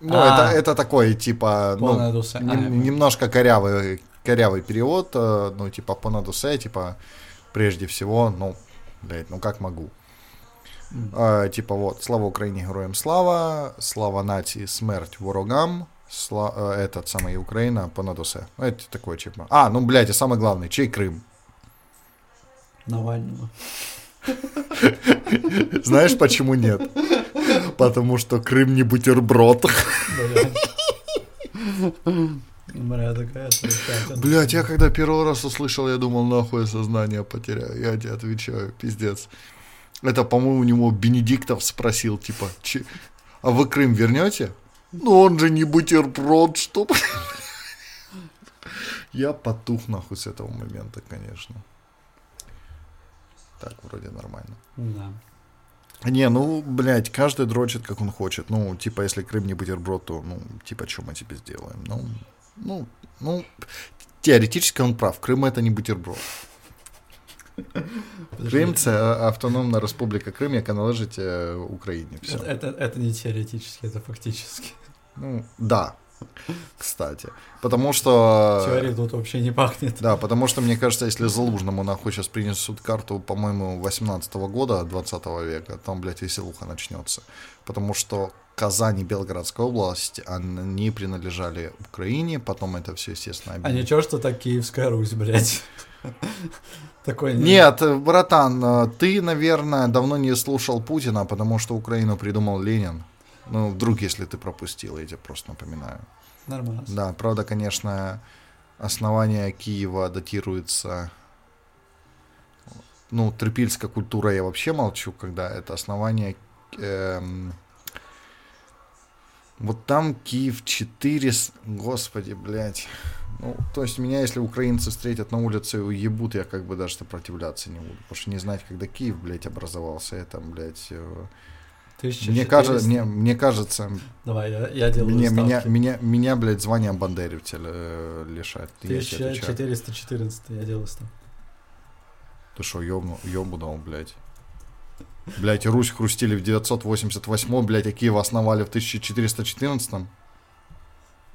Ну, А. это, это такой, типа, ну, понад усе. А, Нем- понял. немножко корявый, корявый перевод, э, ну, типа, по надусе, типа, прежде всего, ну, блядь, ну как могу. Э, типа, вот, слава Украине, героям слава, слава нации, смерть ворогам, сла- э, этот самый Украина, по надусе. Ну, это такое, типа. А, ну, блядь, и самый главный, чей Крым? Навального. Знаешь, почему нет? Потому что Крым не бутерброд. Блять, я когда первый раз услышал, я думал, нахуй я сознание потеряю. Я тебе отвечаю, пиздец. Это, по-моему, у него Бенедиктов спросил, типа, «Че- а вы Крым вернете? Ну он же не бутерброд, что? Я потух нахуй с этого момента, конечно. Так, вроде нормально. Да. Не, ну, блядь, каждый дрочит, как он хочет. Ну, типа, если Крым не бутерброд, то, ну, типа, что мы тебе сделаем? Ну, ну, ну, теоретически он прав. Крым это не бутерброд. Крим це а, Автономна Республіка Крим, яка належить е, Україні. Все. Это, это, это не теоретически, это фактически. Ну, да. Кстати. Потому что... Теории тут вообще не пахнет. Да, потому что, мне кажется, если Залужному нахуй сейчас принесут карту, по-моему, 18 года, 20 века, там, блядь, веселуха начнется. Потому что Казань и Белгородская область, они принадлежали Украине, потом это все, естественно, А объединилось. ничего, что так Киевская Русь, блядь. Такой не- Нет, братан, э, ты, наверное, давно не слушал Путина, потому что Украину придумал Ленин. Ну, вдруг, если ты пропустил, я тебе просто напоминаю. Нормально. Да, правда, конечно, основание Киева датируется... Ну, трипильская культура я вообще молчу, когда это основание... эм, вот там Киев 4... с- Господи, блядь. Ну, то есть меня, если украинцы встретят на улице и уебут, я как бы даже сопротивляться не буду. Потому что не знать, когда Киев, блядь, образовался, это, блядь... э, Мне 1400. кажется, мне, мне кажется, Давай, я, я делаю меня, меня, ставки. меня, меня, блядь, званием бандеровца э. Я отвечаю. 1414 я делаю ставку. Ты что, ёбну, ёбнул, блядь? Блядь, Русь хрустили в 988 блядь, а Киев основали в 1414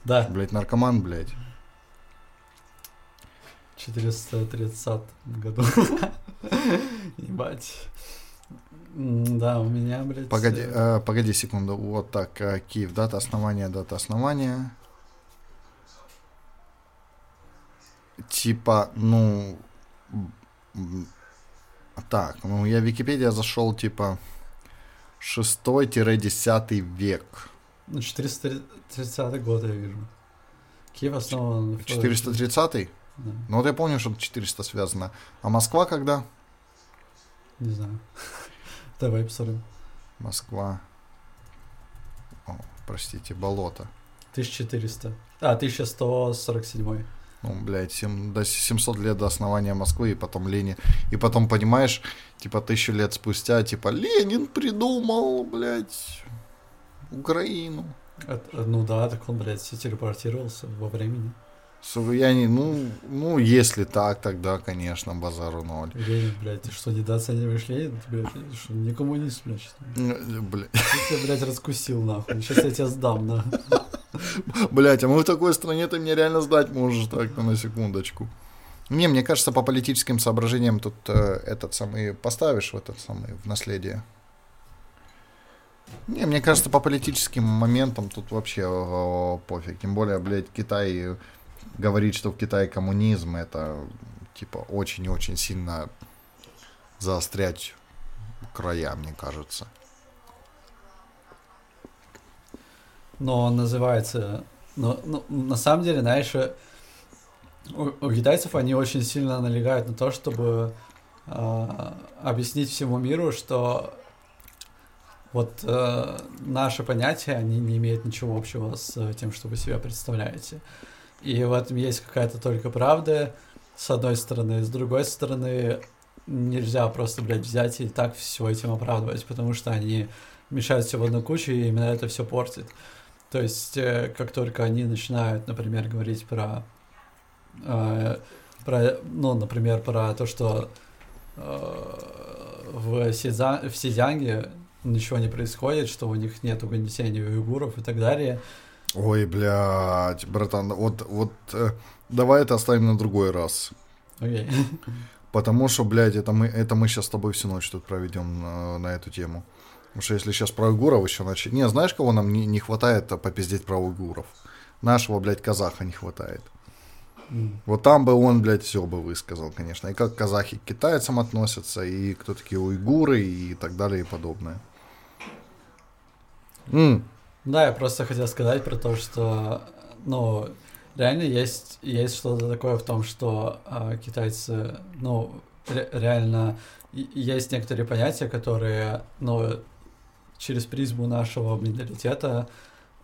Да, Блядь, наркоман, блядь. 430 году. Ебать. Да, у меня, блядь... Погоди, э, э, погоди секунду. Вот так, э, Киев, дата основания, дата основания. Типа, ну... Так, ну я в Википедия зашел, типа, 6-10 век. Ну, 430 год я вижу. Киев основан... в- 430 Да, Ну вот я помню, что 400 связано. А Москва когда? не знаю. Давай посмотрим. Москва. О, простите, болото. 1400. А, 1147. Ну, блядь, сем- до 700 лет до основания Москвы, и потом Ленин. И потом, понимаешь, типа, тысячу лет спустя, типа, Ленин придумал, блядь, Украину. Это- ну да, так он, блядь, телепортировался во времени. Не, ну, ну, если так, тогда, конечно, базару ноль. Время, блядь, ты что, недооцениваешь Ленина? Ты, блядь, ты не блядь? что ли? Э, Бля- Ты тебя, блядь, раскусил, нахуй. Сейчас я тебя сдам, нахуй. Блять, а мы в такой стране, ты мне реально сдать можешь так-то на секундочку. Не, мне кажется, по политическим соображениям тут э, этот самый поставишь в этот самый в наследие. Не, мне кажется, по политическим моментам тут вообще э, пофиг. Тем более, блядь, Китай говорит, что в Китае коммунизм, это типа очень и очень сильно заострять края, мне кажется. Но он называется... Ну, ну, на самом деле, знаешь, э, у, у китайцев они очень сильно налегают на то, чтобы а, объяснить всему миру, что вот э, наши понятия, они не имеют ничего общего с тем, что вы себя представляете. И в этом есть какая-то только правда, с одной стороны. С другой стороны, нельзя просто, блядь, взять и так все этим оправдывать, потому что они мешают все в одну кучу, и именно это все портит. То есть, э, как только они начинают, например, говорить про, э, про ну, например, про то, что э, в, Сиза, в Сизянге ничего не происходит, что у них нет угнетения уйгуров и так далее. Ой, блядь, братан, вот, вот э, давай это оставим на другой раз. Окей. Потому что, блядь, это мы, это мы сейчас с тобой всю ночь тут проведем э, на эту тему. Потому что если сейчас про уйгуров еще начать... Не, знаешь, кого нам не, не хватает а попиздеть про уйгуров? Нашего, блядь, казаха не хватает. Вот там бы он, блядь, все бы высказал, конечно. И как казахи к китайцам относятся, и кто такие уйгуры, и так далее, и подобное. М, Да, я просто хотел сказать про то, что, ну, реально есть, есть что-то такое в том, что а, китайцы, ну, ре- реально есть некоторые понятия, которые, ну, через призму нашего менталитета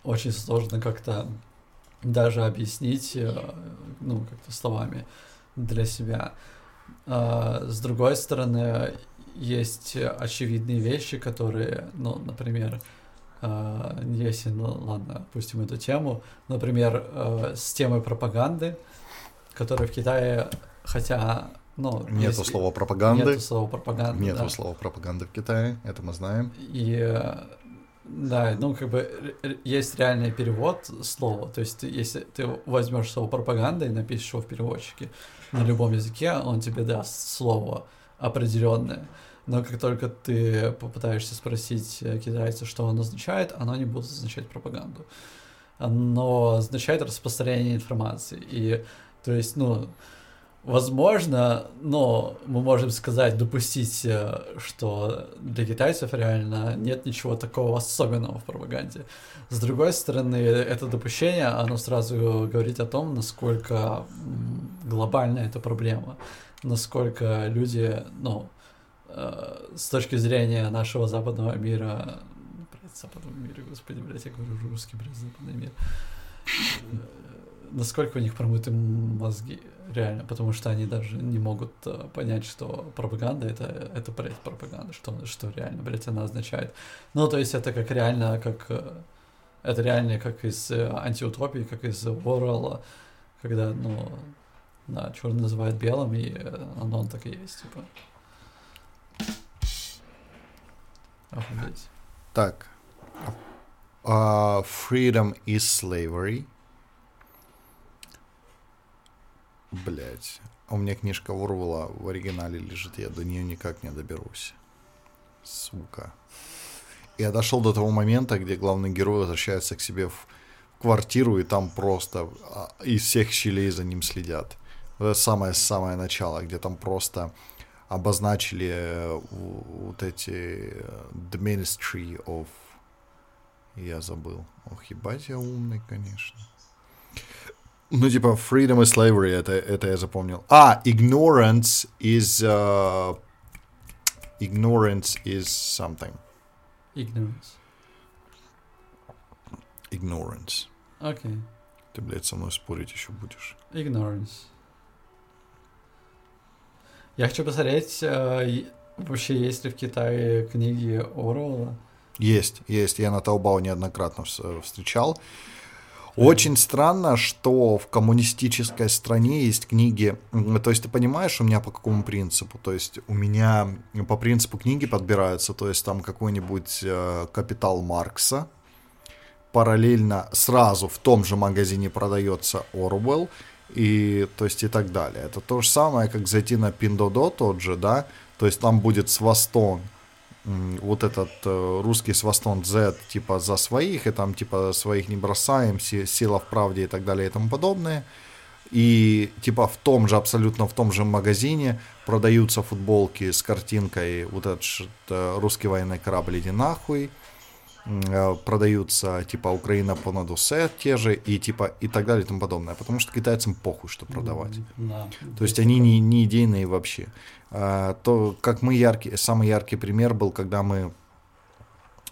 очень сложно как-то даже объяснить, э, ну, как-то словами для себя. А, С другой стороны, есть очевидные вещи, которые, ну, например, если, ну ладно, опустим эту тему, например, э, с темой пропаганды, которая в Китае, хотя, ну... Нету есть- слова пропаганды. Нету слова пропаганда, Нету да. слова пропаганды в Китае, это мы знаем. И э, да, ну как бы есть реальный перевод слова. То есть если ты возьмешь слово пропаганда и напишешь его в переводчике на любом языке, он тебе даст слово определенное. Но как только ты попытаешься спросить э, китайца, что оно означает, оно не будет означать пропаганду. Оно означает распространение информации. И то есть, ну, Возможно, но мы можем сказать, допустить, э, что для китайцев реально нет ничего такого особенного в пропаганде. С другой стороны, это допущение, оно сразу говорит о том, насколько глобальна эта проблема, насколько люди, ну, с точки зрения нашего западного мира, блядь, западного мира, господи, блядь, я говорю русский, блядь, западный мир, Э, насколько у них промыты мозги, реально, потому что они даже не могут э, понять, что пропаганда это, это, блядь, пропаганда, что, что реально, блядь, она означает. Ну, то есть это как реально, как э, это реально как из э, антиутопии, как из Уоррелла, когда, ну, да, черный называют белым, и э, оно он так и есть, типа. Охуеть. Так. А, freedom is slavery. Блять. У меня книжка Орвала в оригинале лежит, я до нее никак не доберусь. Сука. Я дошел до того момента, где главный герой возвращается к себе в квартиру, и там просто а, из всех щелей за ним следят. Это самое-самое начало, где там просто обозначили э, вот эти э, The Ministry of... Я забыл. Ох, ебать я умный, конечно. Ну, типа, freedom и slavery, это, это я запомнил. А, ignorance is... uh, ignorance is something. Ignorance. Ignorance. Окей. Ты, блядь, со мной спорить еще будешь. Ignorance. Я хочу посмотреть, э, вообще есть ли в Китае книги Оруэлла. Есть, есть. Я на Таобао неоднократно вс- встречал. Очень странно, что в коммунистической стране есть книги. То есть ты понимаешь, у меня по какому принципу? То есть у меня по принципу книги подбираются. То есть там какой-нибудь э, «Капитал Маркса», параллельно сразу в том же магазине продается Орвелл, и то есть и так далее. Это то же самое, как зайти на Пиндодо тот же, да, то есть там будет свастон, вот этот э, русский свастон Z, типа за своих, и там типа своих не бросаем, си- сила в правде и так далее и тому подобное. И типа в том же, абсолютно в том же магазине продаются футболки с картинкой вот этот э, русский военный корабль иди нахуй, продаются типа Украина по Надусе те же и типа и так далее и тому подобное, потому что китайцам похуй, что продавать. Да. То есть они не, не идейные вообще. А, то, как мы яркий, самый яркий пример был, когда мы,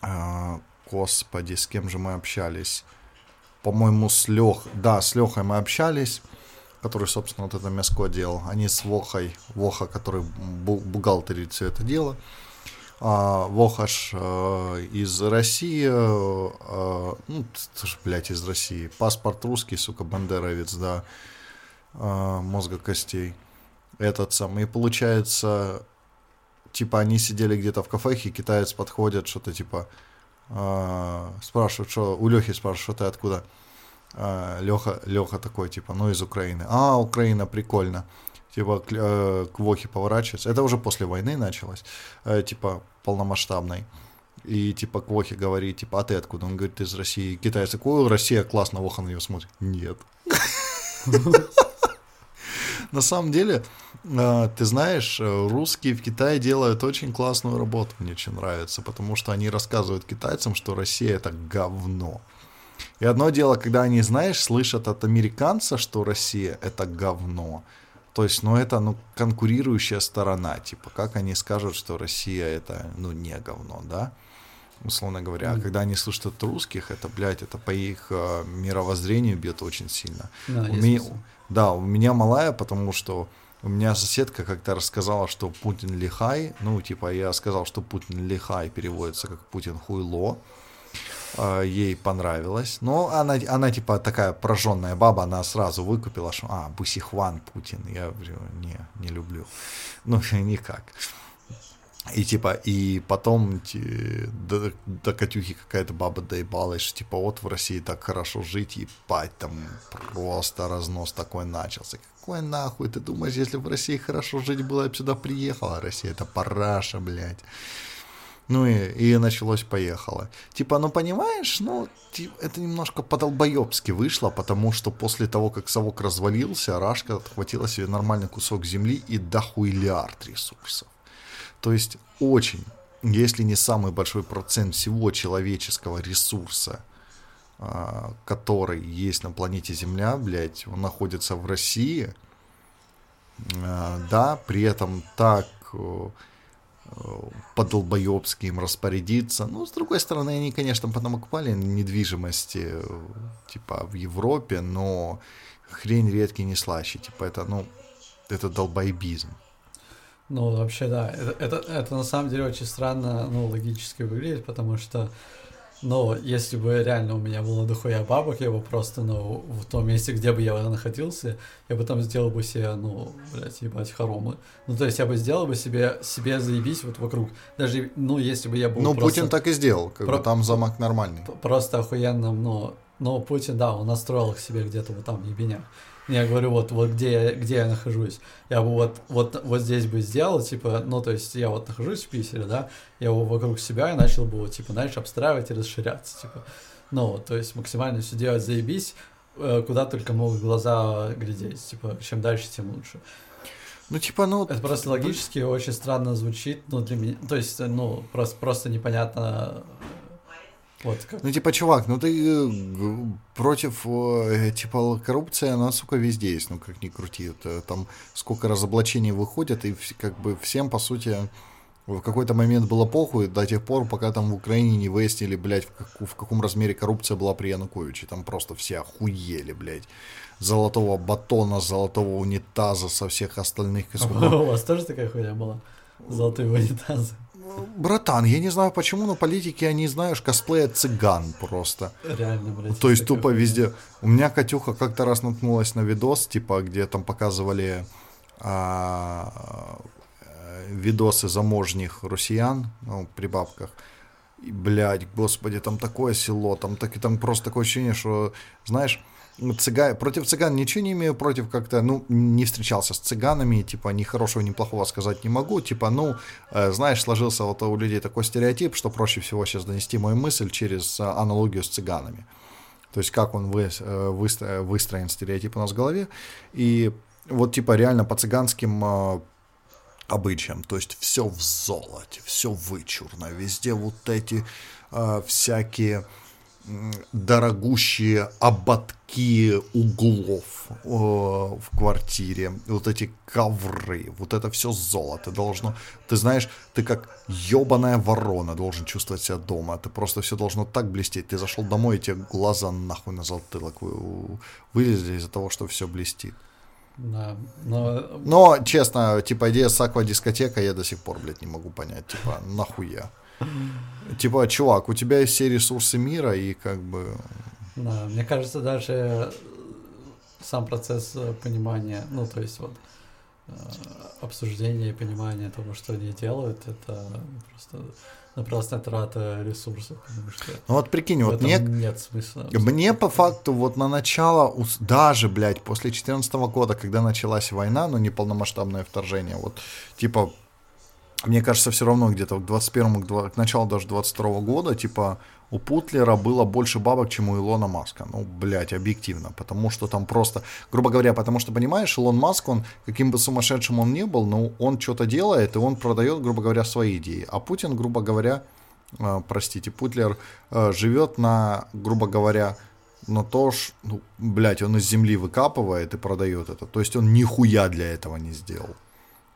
а, господи, с кем же мы общались? По-моему, с Лех, да, с Лехой мы общались, который, собственно, вот это мяско делал. Они с Вохой, Воха, который бу- бухгалтерит все это дело. А, Воха ж э, из России, э, э, ну, блядь, из России. Паспорт русский, сука, бандеровец, да, э, мозга костей. Этот самый. И получается, типа, они сидели где-то в кафехе, китаец подходит, что-то типа, спрашивают, что, у Лехи спрашивают, что ты откуда? Леха, Леха такой, типа, ну, из Украины. А, Украина, прикольно. Типа, к, э, к Вохе поворачивается. Это уже после войны началось. Э, типа, полномасштабной. И, типа, к Вохе говорит, типа, а ты откуда? Он говорит, из России. Китайец такой, «Ой, Россия, классно, Воха на него смотрит. Нет. На самом деле, э, ты знаешь, э, русские в Китае делают очень классную работу, мне очень нравится, потому что они рассказывают китайцам, что Россия это говно. И одно дело, когда они, знаешь, слышат от американца, что Россия это говно. То есть, ну, это, ну, конкурирующая сторона, типа, как они скажут, что Россия это, ну, не говно, да? Условно говоря. А когда они слышат от русских, это, блядь, это по их э, мировоззрению бьет очень сильно. Да, У меня- смысл. да, у меня малая, потому что у меня соседка как-то рассказала, что Путин лихай. Ну, типа, я сказал, что Путин лихай переводится как Путин хуйло. А, Ей понравилось. Но она, она типа такая прожженная баба, она сразу выкупила, что а, Бусихван Путин. Я говорю, не, не люблю. Ну, никак. И типа, и потом ти- до, до Катюхи какая-то баба доебалась, что типа вот в России так хорошо жить, ебать, там просто разнос такой начался. Какой нахуй, ты думаешь, если в России хорошо жить было, я бы сюда приехала, Россия это параша, блядь. Ну и, и началось поехало. Типа, ну понимаешь, ну это немножко по-долбоебски вышло, потому что после того, как совок развалился, Рашка отхватила себе нормальный кусок земли и дохуйлярд ресурсов. То есть очень, если не самый большой процент всего человеческого ресурса, а, который есть на планете Земля, блядь, он находится в России, А, да, при этом так э, по-долбоебски им распорядиться. Ну, с другой стороны, они, конечно, потом окупали недвижимости, типа, в Европе, но хрень редкий не слаще. Типа, это, ну, это долбоебизм. Ну, вообще, да. Это, это, это на самом деле очень странно, ну, логически выглядит, потому что, ну, если бы реально у меня было дохуя бабок, я бы просто, ну, в том месте, где бы я находился, я бы там сделал бы себе, ну, блядь, ебать, хоромы. Ну, то есть я бы сделал бы себе, себе заебись вот вокруг. Даже, ну, если бы я был Ну, просто... Путин так и сделал, как Про- бы там замок нормальный. просто охуенным, ну, но Путин, да, он настроил их себе где-то вот там в ебенях. Я говорю, вот, вот где, я, где я нахожусь. Я бы вот, вот, вот здесь бы сделал, типа, ну, то есть я вот нахожусь в Питере, да, я его вокруг себя и начал бы, вот, типа, знаешь, обстраивать и расширяться, типа. Ну, то есть максимально все делать, заебись, э, куда только могут глаза глядеть, типа, чем дальше, тем лучше. Ну, типа, ну... Это просто логически очень странно звучит, ну, для меня, то есть, ну, просто, просто непонятно, вот, как Ну, типа, чувак, ну ты э, против, э, типа, коррупции, она, сука, везде есть, ну, как ни крути. Это, там сколько разоблачений выходят, и как бы всем, по сути, в какой-то момент было похуй до тех пор, пока там в Украине не выяснили, блядь, в, как- в каком размере коррупция была при Януковиче. Там просто все охуели, блядь. Золотого батона, золотого унитаза со всех остальных. А У вас тоже такая хуйня была? Золотые унитазы. Братан, я не знаю почему, но политики, они, знаешь, косплеят цыган просто. Реально, блядь. То есть тупо везде. У меня Катюха как-то раз наткнулась на видос, типа, где там показывали а, видосы заможних россиян, ну, при бабках. И, блядь, господи, там такое село, там, так, там просто такое ощущение, что, знаешь, цыга... против цыган ничего не имею против как-то, ну, не встречался с цыганами, типа, ни хорошего, ни плохого сказать не могу, типа, ну, э, знаешь, сложился вот у людей такой стереотип, что проще всего сейчас донести мою мысль через э, аналогию с цыганами. То есть как он вы, э, выстро- выстроен стереотип у нас в голове. И вот типа реально по цыганским обычаям. То есть все в золоте, все вычурно. Везде вот эти э, всякие дорогущие ободки углов э, в квартире, вот эти ковры, вот это все золото должно, ты знаешь, ты как ебаная ворона должен чувствовать себя дома, ты просто все должно так блестеть, ты зашел домой, и тебе глаза нахуй на затылок вы- вылезли из-за того, что все блестит. Да, но Но, честно, типа, идея с аквадискотека я до сих пор, блядь, не могу понять. Типа, нахуя? Типа, чувак, у тебя есть все ресурсы мира, и как бы... Да, мне кажется, даже сам процесс э, понимания, ну, то есть вот э, обсуждения и понимания того, что они делают, это просто напрасная трата ресурсов, потому что Ну вот прикинь, вот мне, нет смысла. мне по факту вот на начало, даже, блядь, после 2014 года, когда началась война, ну, неполномасштабное вторжение, вот, типа, мне кажется, все равно где-то к 21 к, к началу даже 22 года, типа, у Путлера было больше бабок, чем у Илона Маска. Ну, блядь, объективно. Потому что там просто, грубо говоря, потому что, понимаешь, Илон Маск, он, каким бы сумасшедшим он ни был, но он что-то делает, и он продает, грубо говоря, свои идеи. А Путин, грубо говоря, э, простите, Путлер э, живет на, грубо говоря, на то, ж, ну, блядь, он из земли выкапывает и продает это. То есть он нихуя для этого не сделал.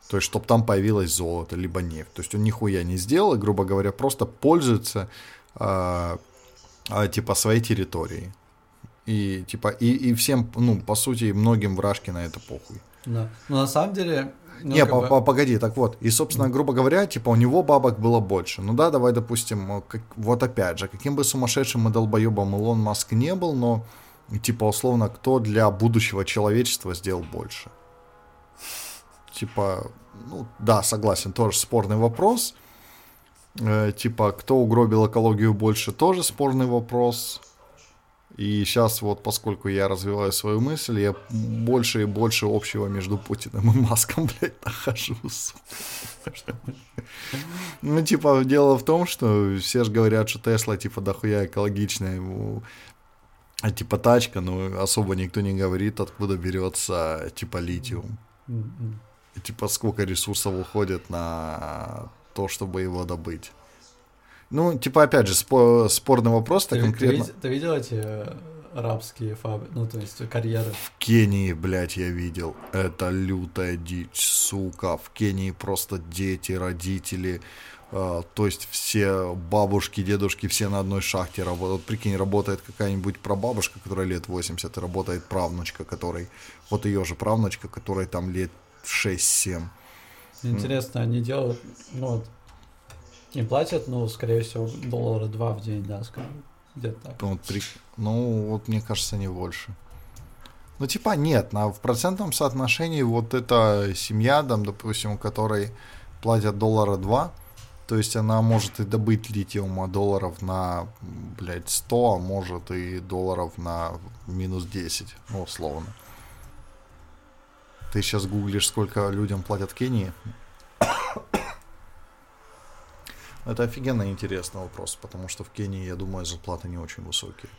То есть, чтобы там появилось золото, либо нефть. То есть он нихуя не сделал, и, грубо говоря, просто пользуется э, э, типа своей территорией. И типа, и, и всем, ну, по сути, многим вражки на это похуй. Да. Но на самом деле... ну, не, по- по- погоди, так вот. И, собственно, грубо говоря, типа, у него бабок было больше. Ну да, давай, допустим, э, как- вот опять же, каким бы сумасшедшим и долбоебом Илон Маск не был, но, типа, условно, кто для будущего человечества сделал больше? Типа, ну да, согласен, тоже спорный вопрос. Э, типа, кто угробил экологию больше, тоже спорный вопрос. И сейчас вот, поскольку я развиваю свою мысль, я больше и больше общего между Путиным и Маском, блядь, нахожу, сука. Ну, типа, дело в том, что все же говорят, что Тесла, типа, дохуя экологичная, а, типа, тачка, но особо никто не говорит, откуда берется, типа, литиум. И, типа, сколько ресурсов уходит на то, чтобы его добыть. Ну, типа, опять же, спо- спорный вопрос, Ты, так ты конкретно. вид- ты видел эти э, арабские фабрики, ну, то есть карьеры? В Кении, блядь, я видел. Это лютая дичь, сука. В Кении просто дети, родители, э, то есть все бабушки, дедушки, все на одной шахте работают. Прикинь, работает какая-нибудь прабабушка, которая лет 80, и работает правнучка, которой, вот ее же правнучка, которой там лет 6-7. Интересно, они делают, ну, вот, им платят, ну, скорее всего, доллара два в день, да, скажем, где-то так. Ну, вот при- ну, вот мне кажется, не больше. Ну, типа, нет, на, в процентном соотношении вот эта семья, там, допустим, у которой платят доллара два, то есть она может и добыть литиума долларов на, блядь, 100, а может и долларов на минус 10, ну, условно. Ты сейчас гуглишь, сколько людям платят в Кении? Это офигенно интересный вопрос, потому что в Кении, я думаю, зарплаты не очень высокие.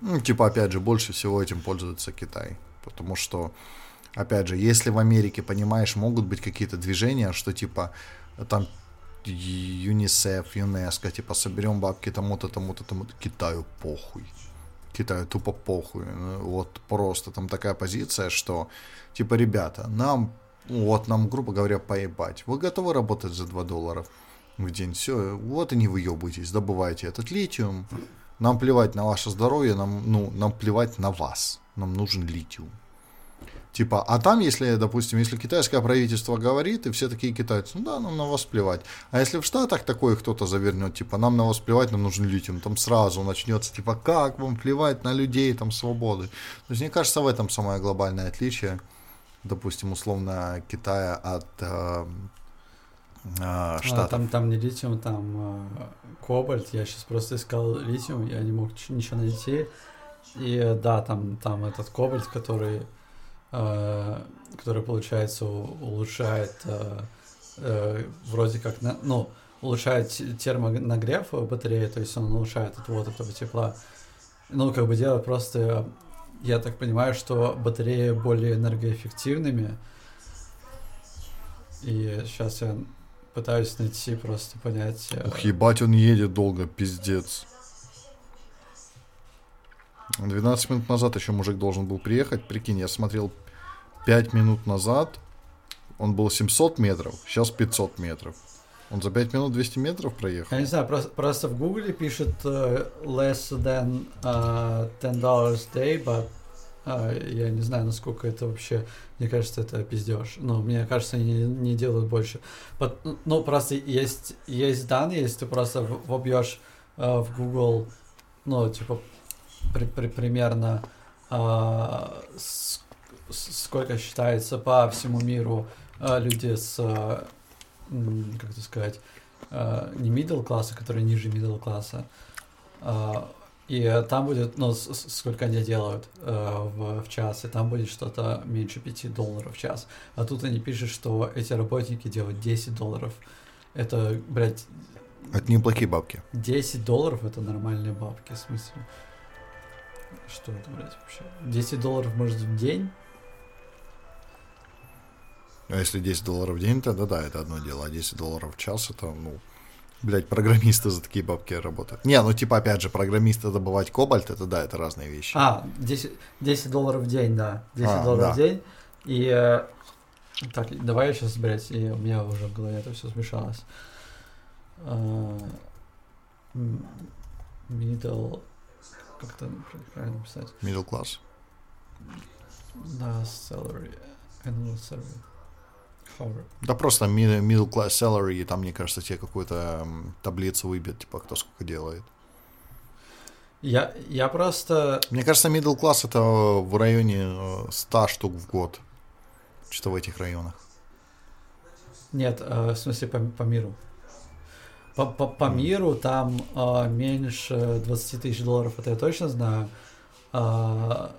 Ну, типа, опять же, больше всего этим пользуется Китай. Потому что, опять же, если в Америке, понимаешь, могут быть какие-то движения, что типа там ЮНИСЕФ, ЮНЕСКО, типа, соберем бабки тому-то, тому-то, тому-то, Китаю похуй. Китаю тупо похуй. Вот просто там такая позиция, что, типа, ребята, нам, вот нам, грубо говоря, поебать. Вы готовы работать за 2 доллара в день? Все, вот и не выебывайтесь, добывайте этот литиум. Нам плевать на ваше здоровье, нам, ну, нам плевать на вас. Нам нужен литиум. Типа, а там, если, допустим, если китайское правительство говорит, и все такие китайцы, ну да, нам на вас плевать. А если в Штатах такое кто-то завернет, типа, нам на вас плевать, нам нужен литиум, там сразу начнется, типа, как вам плевать на людей, там, свободы. То есть, мне кажется, в этом самое глобальное отличие, допустим, условно, Китая от э, э, Штатов. А, там, там не литиум, там э, кобальт. Я сейчас просто искал литиум, я не мог ничего найти. И э, да, там, там этот кобальт, который, который получается, улучшает э, э, вроде как, на- ну, улучшает те- термонагрев батареи, то есть он улучшает отвод этого тепла. Ну, как бы дело просто, я так понимаю, что батареи более энергоэффективными. И сейчас я пытаюсь найти, просто понять. э, Ух, ебать, он едет долго, пиздец. 12 минут назад еще мужик должен был приехать. Прикинь, я смотрел 5 минут назад. Он был 700 метров, сейчас 500 метров. Он за 5 минут 200 метров проехал. Я не знаю, просто, просто в гугле пишет э, less than э, $10 day, but э, я не знаю, насколько это вообще, мне кажется, это пиздеж. Ну, мне кажется, они не, не делают больше. Пот- ну, просто есть, есть данные, если ты просто вобьешь э, в Google, ну, типа, при- при- примерно а, с- сколько считается по всему миру а, люди с, а, как это сказать, а, не middle класса, которые ниже middle класса. А, и там будет, ну, сколько они делают а, в, в час, и там будет что-то меньше 5 долларов в час. А тут они пишут, что эти работники делают 10 долларов. Это, блядь, Это неплохие бабки. 10 долларов это нормальные бабки, в смысле. Что это, блядь, вообще? 10 долларов, может, в день? А если 10 долларов в день, тогда да, это одно дело. А 10 долларов в час, это, ну, блядь, программисты за такие бабки работают. Не, ну, типа, опять же, программисты добывать кобальт, это да, это разные вещи. А, 10, 10 долларов в день, да. 10 А, долларов да. в день. И... э, Так, давай я сейчас, блядь, и у меня уже в голове это все смешалось. М, Middle... Как это правильно написать? Middle class. Да, salary. Annual salary. However. Да просто mi- middle class salary, и там, мне кажется, тебе какую-то таблицу выбьет, типа, кто сколько делает. Я, я просто... Мне кажется, middle class это в районе э, 100 штук в год. Что в этих районах. Нет, э, в смысле по, по миру. По, по, по миру там э, меньше 20 тысяч долларов, это я точно знаю. А,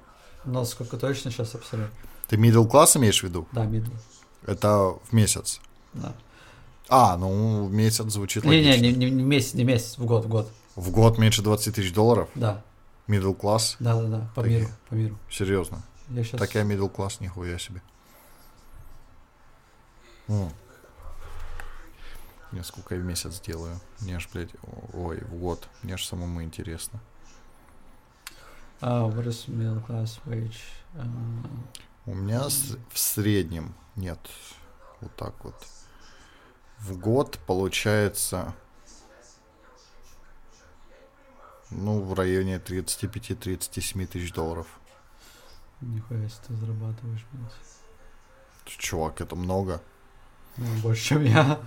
но сколько точно сейчас абсолютно. Ты middle class имеешь в виду? Да, мидл. Это в месяц. Да. А, ну, в месяц звучит Не, логично. не, не, не месяц, не месяц, в год, в год. В год меньше 20 тысяч долларов? Да, Middle class? да, да, да, по Такие. миру, по миру. Серьезно. Я сейчас... Так я middle class, нихуя себе. Я сколько я в месяц делаю? Мне аж, блядь, ой, в год. Мне аж самому интересно. А, what is middle class wage? А, У меня с- в среднем, нет, вот так вот. В год получается, ну, в районе 35-37 тысяч долларов. нихуя себе ты зарабатываешь, блядь. Чувак, это много. Ну, больше, чем я.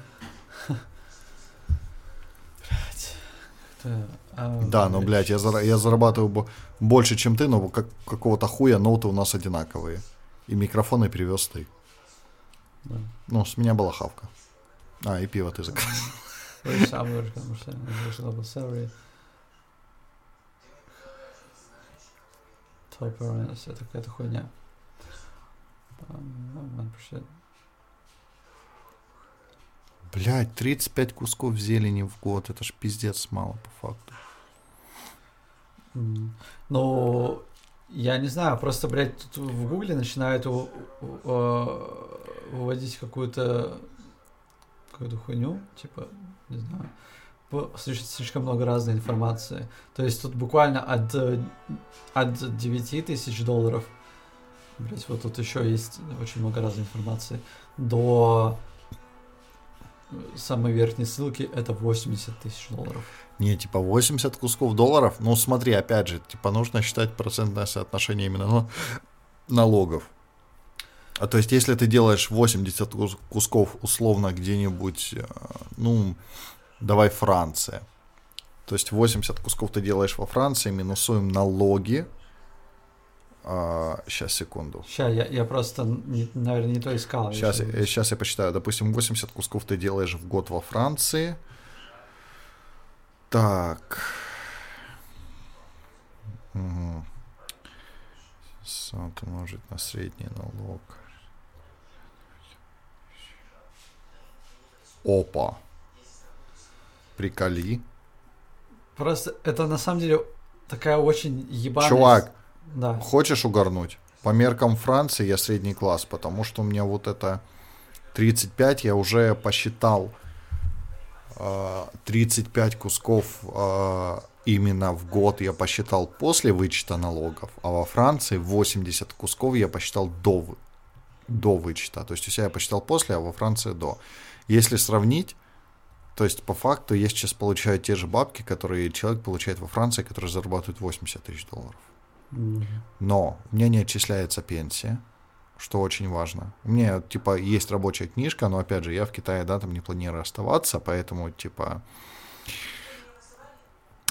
А, Да, но, блядь, я, зара- я зарабатываю бо- больше, чем ты, но как, какого-то хуя ноуты у нас одинаковые. И микрофоны привез ты. Да. Ну, с меня была хавка. А, и пиво ты заказал. Это какая-то хуйня. Um, 1%. Блядь, 35 кусков зелени в год. Это ж пиздец мало, по факту. Ну, я не знаю, просто, блядь, тут в гугле начинают э, выводить какую-то какую-то хуйню, типа, не знаю, слишком, много разной информации. То есть тут буквально от, от 9 тысяч долларов, блядь, вот тут еще есть очень много разной информации, до самой верхней ссылки это 80 тысяч долларов. Не, типа 80 кусков долларов. Ну, смотри, опять же, типа нужно считать процентное соотношение именно ну, налогов. А то есть, если ты делаешь 80 кус- кусков условно где-нибудь, э, ну, давай Франция. То есть 80 кусков ты делаешь во Франции, минусуем налоги. Сейчас, секунду. Сейчас, я, я просто, не- наверное, не то искал. Сейчас, сейчас я посчитаю. Допустим, 80 кусков ты делаешь в год во Франции. Так. Угу. 600 умножить на средний налог. Опа. Приколи. Просто это на самом деле такая очень ебаная... Чувак, Да. Хочешь угорнуть? По меркам Франции я средний класс, потому что у меня вот это 35, я уже посчитал э, 35 кусков э, именно в год я посчитал после вычета налогов, а во Франции 80 кусков я посчитал до, до вычета. То есть у себя я посчитал после, а во Франции до. Если сравнить, то есть по факту я сейчас получаю те же бабки, которые человек получает во Франции, который зарабатывает 80 тысяч долларов. Но у меня не отчисляется пенсия, что очень важно. У меня, типа, есть рабочая книжка, но, опять же, я в Китае, да, там не планирую оставаться, поэтому, типа,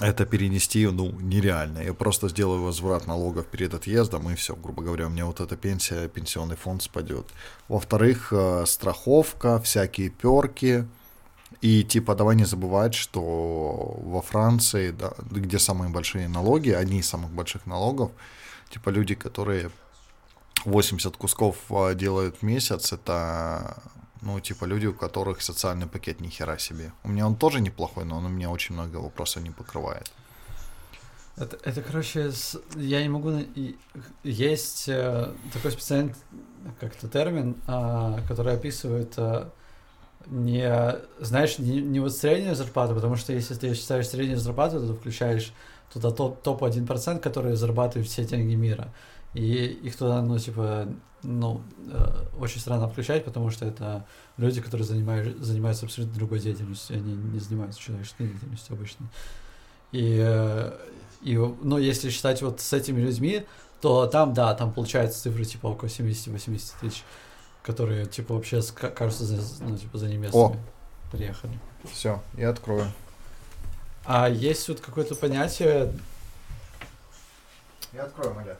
это перенести, ну, нереально. Я просто сделаю возврат налогов перед отъездом, и все, грубо говоря, у меня вот эта пенсия, пенсионный фонд спадет. Во-вторых, э, страховка, всякие перки, и типа давай не забывать, что во Франции, да, где самые большие налоги, одни из самых больших налогов, типа люди, которые 80 кусков а, делают в месяц, это, ну, типа люди, у которых социальный пакет ни хера себе. У меня он тоже неплохой, но он у меня очень много вопросов не покрывает. Это, это, короче, с- я не могу... Есть э, такой специальный как-то термин, а, который описывает а, не, знаешь, не, не вот среднюю зарплату, потому что если ты считаешь среднюю зарплату, то ты включаешь туда топ, топ-1%, которые зарабатывают все деньги мира. И их туда, ну, типа, ну, э, очень странно включать, потому что это люди, которые занимают, занимаются абсолютно другой деятельностью, они не занимаются человеческой деятельностью обычно. И, э, и, ну, если считать вот с этими людьми, то там, да, там получается цифры типа около 70-80 тысяч, которые, типа, вообще, кажутся, за, ну, типа, за неместными. Приехали. Все, я открою. А есть вот какое-то понятие, Я открою, Маля.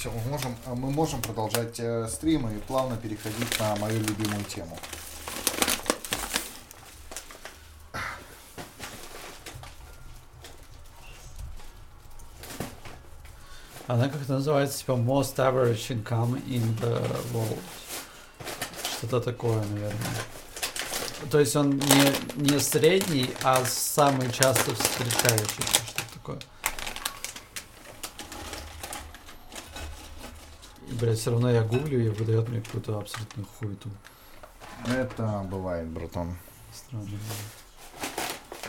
Все, мы можем, а мы можем продолжать э, стрим и плавно переходить на мою любимую тему. она как-то называется, типа, most average income in the world. Что-то такое, наверное. То есть он не, не средний, а самый часто встречающийся, что-то такое. Блядь, все равно я гуглю и выдает мне какую-то абсолютную хуету. Это бывает, братан. Странно.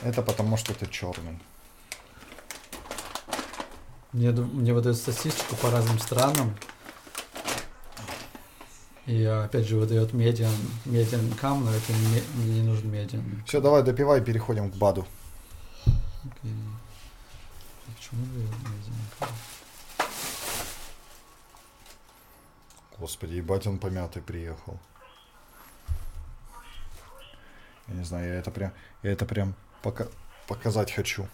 Это потому, что ты черный. Мне, мне выдают статистику по разным странам. И опять же выдает медиан, медиан income, но это не, мне не нужен медиан. Все, давай допивай, переходим к БАДу. Окей. А Почему медиан income? Господи, ебать, он помятый приехал. Я не знаю, я это прям, я это прям пока, показать хочу.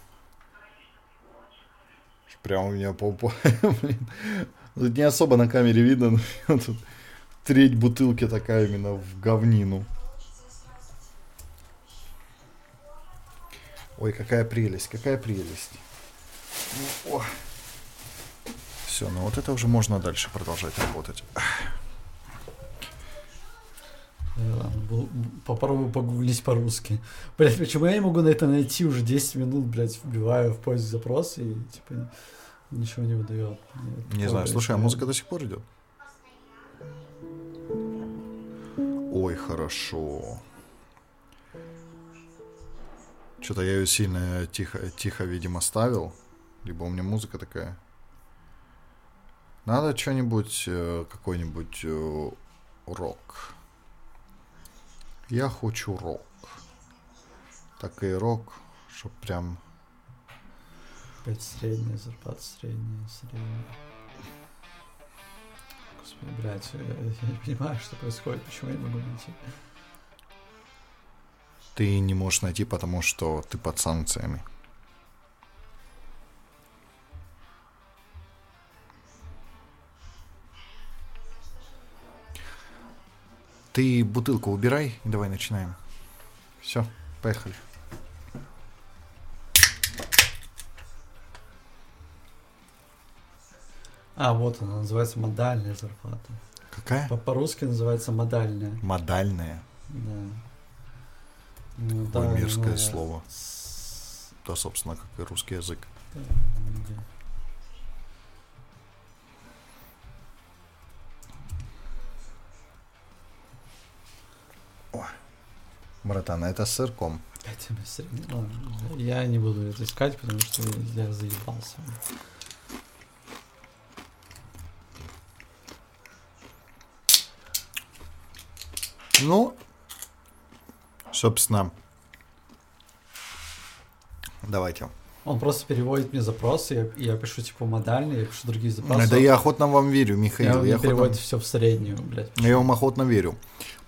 Прям у меня по, по- блин, тут не особо на камере видно, но тут треть бутылки такая именно в говнину. Ой, какая прелесть, какая прелесть. Все, ну вот это уже можно дальше продолжать работать. Бу- бу- Попробую погуглить по-русски. Блять, почему я не могу на это найти уже 10 минут, блять, вбиваю в поиск запрос и типа ничего не выдает. Не знаю, слушай, а музыка до сих пор идет? Ой, хорошо. Что-то я ее сильно тихо, тихо, видимо, ставил. Либо у меня музыка такая. Надо что-нибудь, э, какой-нибудь э, рок. Я хочу рок. Такий рок, щоб прям Опять средняя зарплата, средняя, средняя. Господи, блядь, я, я не понимаю, что происходит, почему я не могу найти. ты не можешь найти, потому что ты под санкциями. Ты бутылку убирай, давай начинаем. Все, поехали. А, вот она, называется модальная зарплата. Какая? По- По-русски называется модальная. Модальная. Да. Ну, Какое да, мерзкое ну, слово. с- Да, собственно, как и русский язык. да, да. Братан, это с сырком. Ладно, Я не буду это искать, потому что я заебался. Ну, собственно, давайте. Он просто переводит мне запросы, я, я пишу типа модальный, я пишу другие запросы. Да я охотно вам верю, я, Михаил. он Я, мне переводит охотно, все в среднюю, блядь. я вам охотно верю.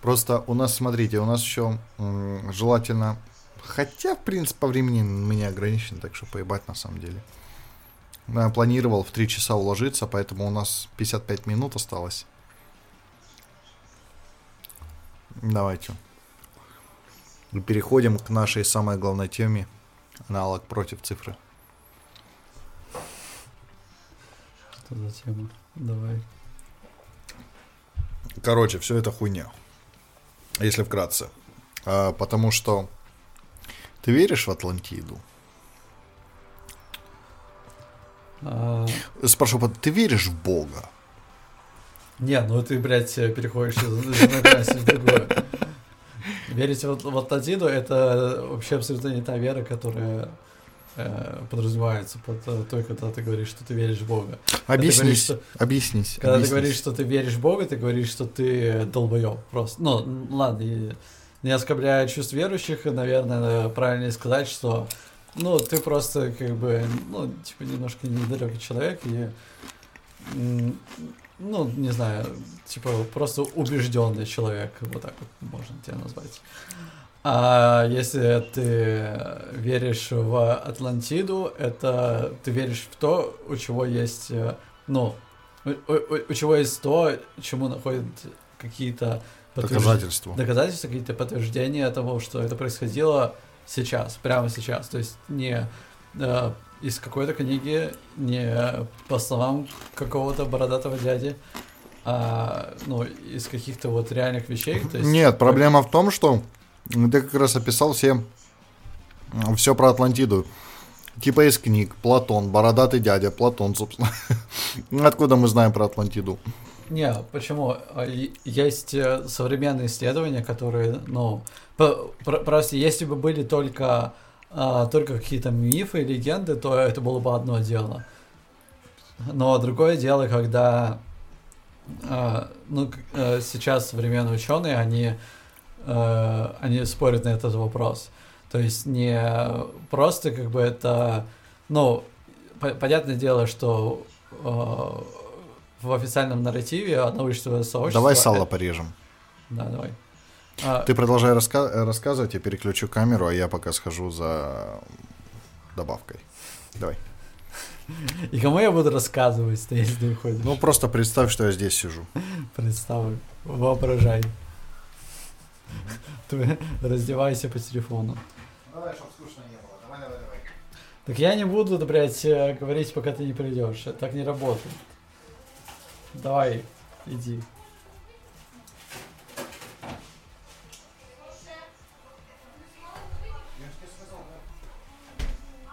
Просто у нас, смотрите, у нас еще м, желательно... Хотя, в принципе, по времени меня ограничено, так что поебать на самом деле. Я планировал в 3 часа уложиться, поэтому у нас 55 минут осталось. Давайте. И переходим к нашей самой главной теме. Аналог против цифры. Что за тема? Давай. Короче, все это хуйня. Если вкратце. А, потому что ты веришь в Атлантиду? А, Спрошу, ты веришь в Бога? не, ну ты, блядь, переходишь из одной крайности в другую. Верить в, в Атлантиду — это вообще абсолютно не та вера, которая подразумевается под э, той, когда ты говоришь, что ты веришь в Бога. Объяснись. что- Объяснись. Когда объяснись. ты говоришь, что ты веришь в Бога, ты говоришь, что ты долбоеб просто. Ну, ладно, и не оскорбляя чувств верующих, наверное, правильнее сказать, что ну, ты просто как бы, ну, типа, немножко недалекий человек и ну, не знаю, типа, просто убежденный человек, вот так вот можно тебя назвать. А если ты веришь в Атлантиду, это ты веришь в то, у чего есть, э, ну, у, у- у чего есть то, чему находят какие-то подтвержд- Доказательства. доказательства, какие-то подтверждения того, что это происходило сейчас, прямо сейчас. То есть не э, из какой-то книги, не по словам какого-то бородатого дяди, а ну, из каких-то вот реальных вещей. То есть, Нет, проблема в том, что ты как раз описал все все про Атлантиду. Типа из книг. Платон, бородатый дядя, Платон, собственно. Откуда мы знаем про Атлантиду? Не, почему? А, Есть э, современные исследования, которые, ну, просто если бы были только, а, только какие-то мифы и легенды, то это было бы одно дело. Но другое дело, когда, а, ну, э, сейчас современные ученые, они, э, они спорят на этот вопрос. То есть не просто как бы это, ну, по- понятное дело, что э, в официальном нарративе научного сообщества... Давай сало э, порежем. Да, давай. А, Ты продолжай раска- рассказывать, я переключу камеру, а я пока схожу за добавкой. Давай. И кому я буду рассказывать, если ты уходишь? Ну, просто представь, что я здесь сижу. Представь, воображай. Ты раздевайся по телефону. Давай, чтобы скучно не было. Давай, давай, давай. Так я не буду, блядь, э, говорить, пока ты не придешь. Так не работает. Давай, иди.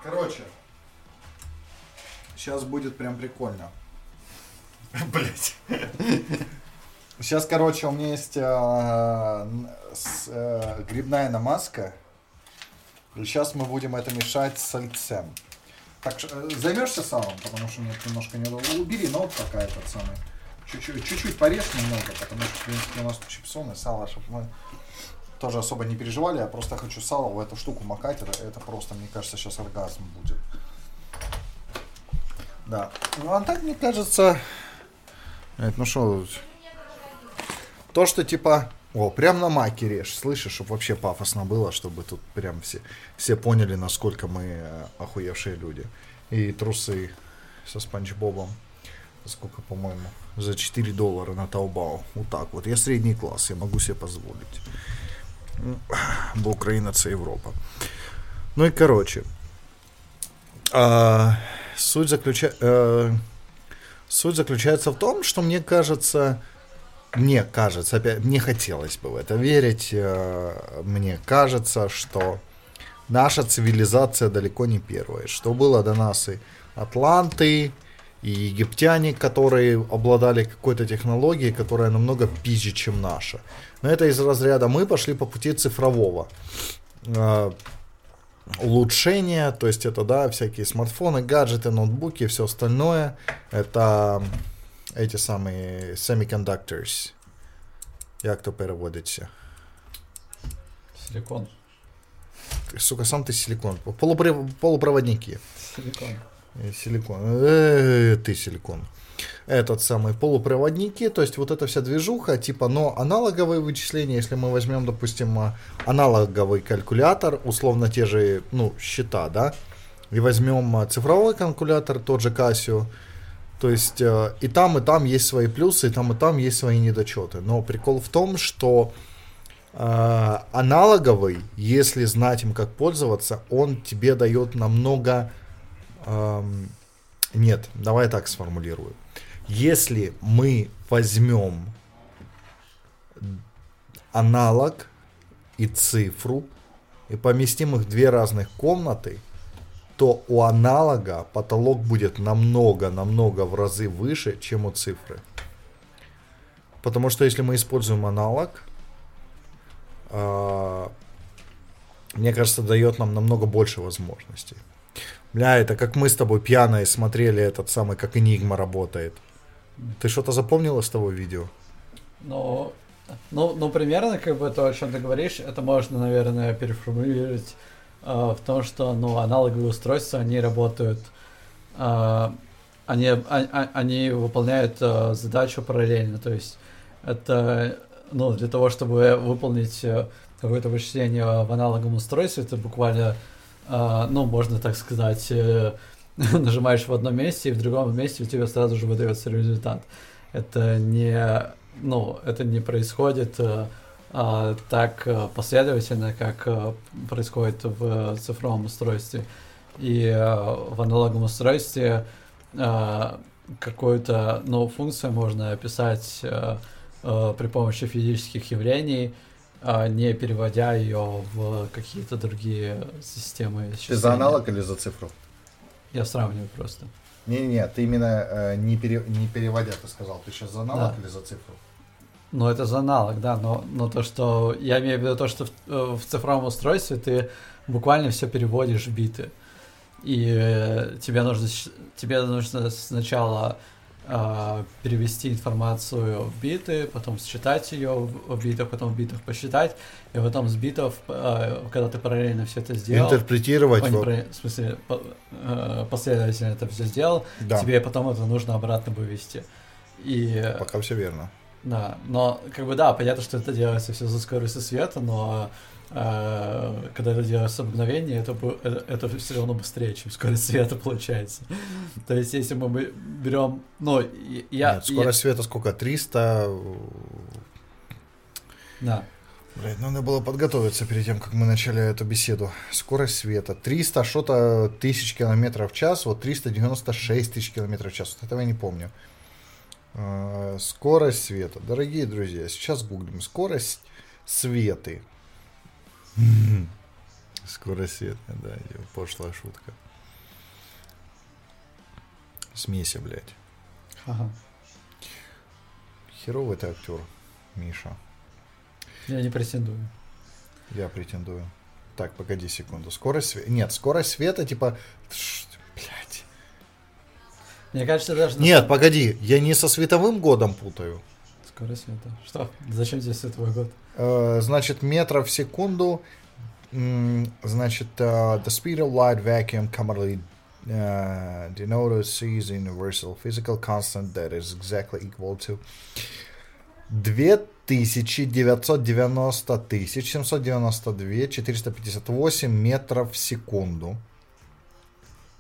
Короче, сейчас будет прям прикольно. Блять. Сейчас, короче, у меня есть э, с- э, грибная намазка. И сейчас мы будем это мешать с сальцем. Так, э, займешься салом, потому что мне немножко не. Убери ноут пока этот самый. чуть-чуть, чуть-чуть порежь немного, потому что, в принципе, у нас тут чипсоны, сало, чтобы мы тоже особо не переживали. Я просто хочу сало в эту штуку макать. Это, это просто, мне кажется, сейчас оргазм будет. Да. Ну, а так, мне кажется... Это, ну что... То, что типа... О, прям на маке режь, слышишь, чтобы вообще пафосно было, чтобы тут прям все, все поняли, насколько мы э, охуевшие люди. И трусы со Спанч Бобом. Сколько, по-моему? За 4 доллара на Таобао. Вот так вот. Я средний класс, я могу себе позволить. Бо Украина це Европа. Ну и короче. А, суть, заключа... а, суть заключается в том, что мне кажется, мне кажется, опять, мне хотелось бы в это верить, а, мне кажется, что наша цивилизация далеко не первая. Что было до нас и Атланты, и египтяне, которые обладали какой-то технологией, которая намного пизже, чем наша. Но это из разряда мы пошли по пути цифрового э, улучшения, то есть это, да, всякие смартфоны, гаджеты, ноутбуки все остальное. Это эти самые semiconductors. Як то переводиться? Силикон. Ты, сука, сам ты силикон. Полупроводники. Силикон. Э, Силикон. Э, Ты силикон. Этот самый полупроводники, то есть вот эта вся движуха, типа, но аналоговые вычисления, если мы возьмем, допустим, а, аналоговый калькулятор, условно те же, ну, счета, да, и возьмем а, цифровой калькулятор, тот же Casio, то есть э, и там, и там есть свои плюсы, и там, и там есть свои недочеты. Но прикол в том, что э, аналоговый, если знать им как пользоваться, он тебе дает намного Ам, Нет, давай так сформулирую. Если мы возьмем аналог и цифру и поместим их в две разных комнаты, то у аналога потолок будет намного-намного в разы выше, чем у цифры. Потому что если мы используем аналог, а, мне кажется, дает нам намного больше возможностей. Бля, это как мы с тобой пьяные смотрели этот самый, как Enigma работает. Ты что-то запомнил из того видео? Ну, ну, ну, примерно, как бы то, о чем ты говоришь, это можно, наверное, переформулировать в том, что, ну, аналоговые устройства, они работают, э, они, а- а- они выполняют э, задачу параллельно, то есть это, ну, для того, чтобы выполнить э, какое-то вычисление в аналоговом устройстве, это буквально, э, ну, можно так сказать, э, нажимаешь в одном месте, и в другом месте у тебя сразу же выдается результат. Это не, ну, это не происходит э, так э, последовательно, как э, происходит в цифровом устройстве. И э, в аналоговом устройстве э, какую-то ну, функцию можно описать э, э, при помощи физических явлений, а не переводя ее в какие-то другие системы. Ты за аналог или за цифру? Я сравниваю просто. Не-не, ты именно э, не, пере- не переводя, ты сказал. Ты сейчас за аналог Да. или за цифру? Ну, это за аналог, да, но, но то, что... Я имею в виду то, что в, э, в цифровом устройстве ты буквально все переводишь в биты. И э, тебе нужно, тебе нужно сначала э, перевести информацию в биты, потом считать ее в, в битах, потом в битах посчитать, и потом с битов, э, когда ты параллельно все это сделал... Интерпретировать. Во- про- в смысле, по- э, последовательно это все сделал, Да, тебе потом это нужно обратно вывести. И э, пока все верно. Да, но как бы да, понятно, что это делается все за скоростью света, но э, когда это делается мгновение, это, бу- это, это все равно быстрее, чем скорость света получается. То есть, если мы берем, ну, я, Нет, скорость света сколько? 300? я- да, Блядь, надо было подготовиться перед тем, как мы начали эту беседу. Скорость света. 300 что-то тысяч километров в час, вот 396 тысяч километров в час. Вот этого я не помню. А, Скорость света. Дорогие друзья, сейчас гуглим. Скорость светы. Скорость света, да, пошлая шутка. Смеси, блядь. ага. Херовый ты актер, Миша. я не претендую. Я претендую. Так, погоди секунду. Скорость света... Нет, скорость света, типа... Мне кажется, даже... на Нет, погоди, я не со световым годом путаю. Скорость света. Что? Зачем здесь световой год? Э, Значит, метров в секунду. Значит, э, the speed of light vacuum commonly uh, denoted is universal physical constant that is exactly equal to 2990 тысяч 792 458 метров в секунду.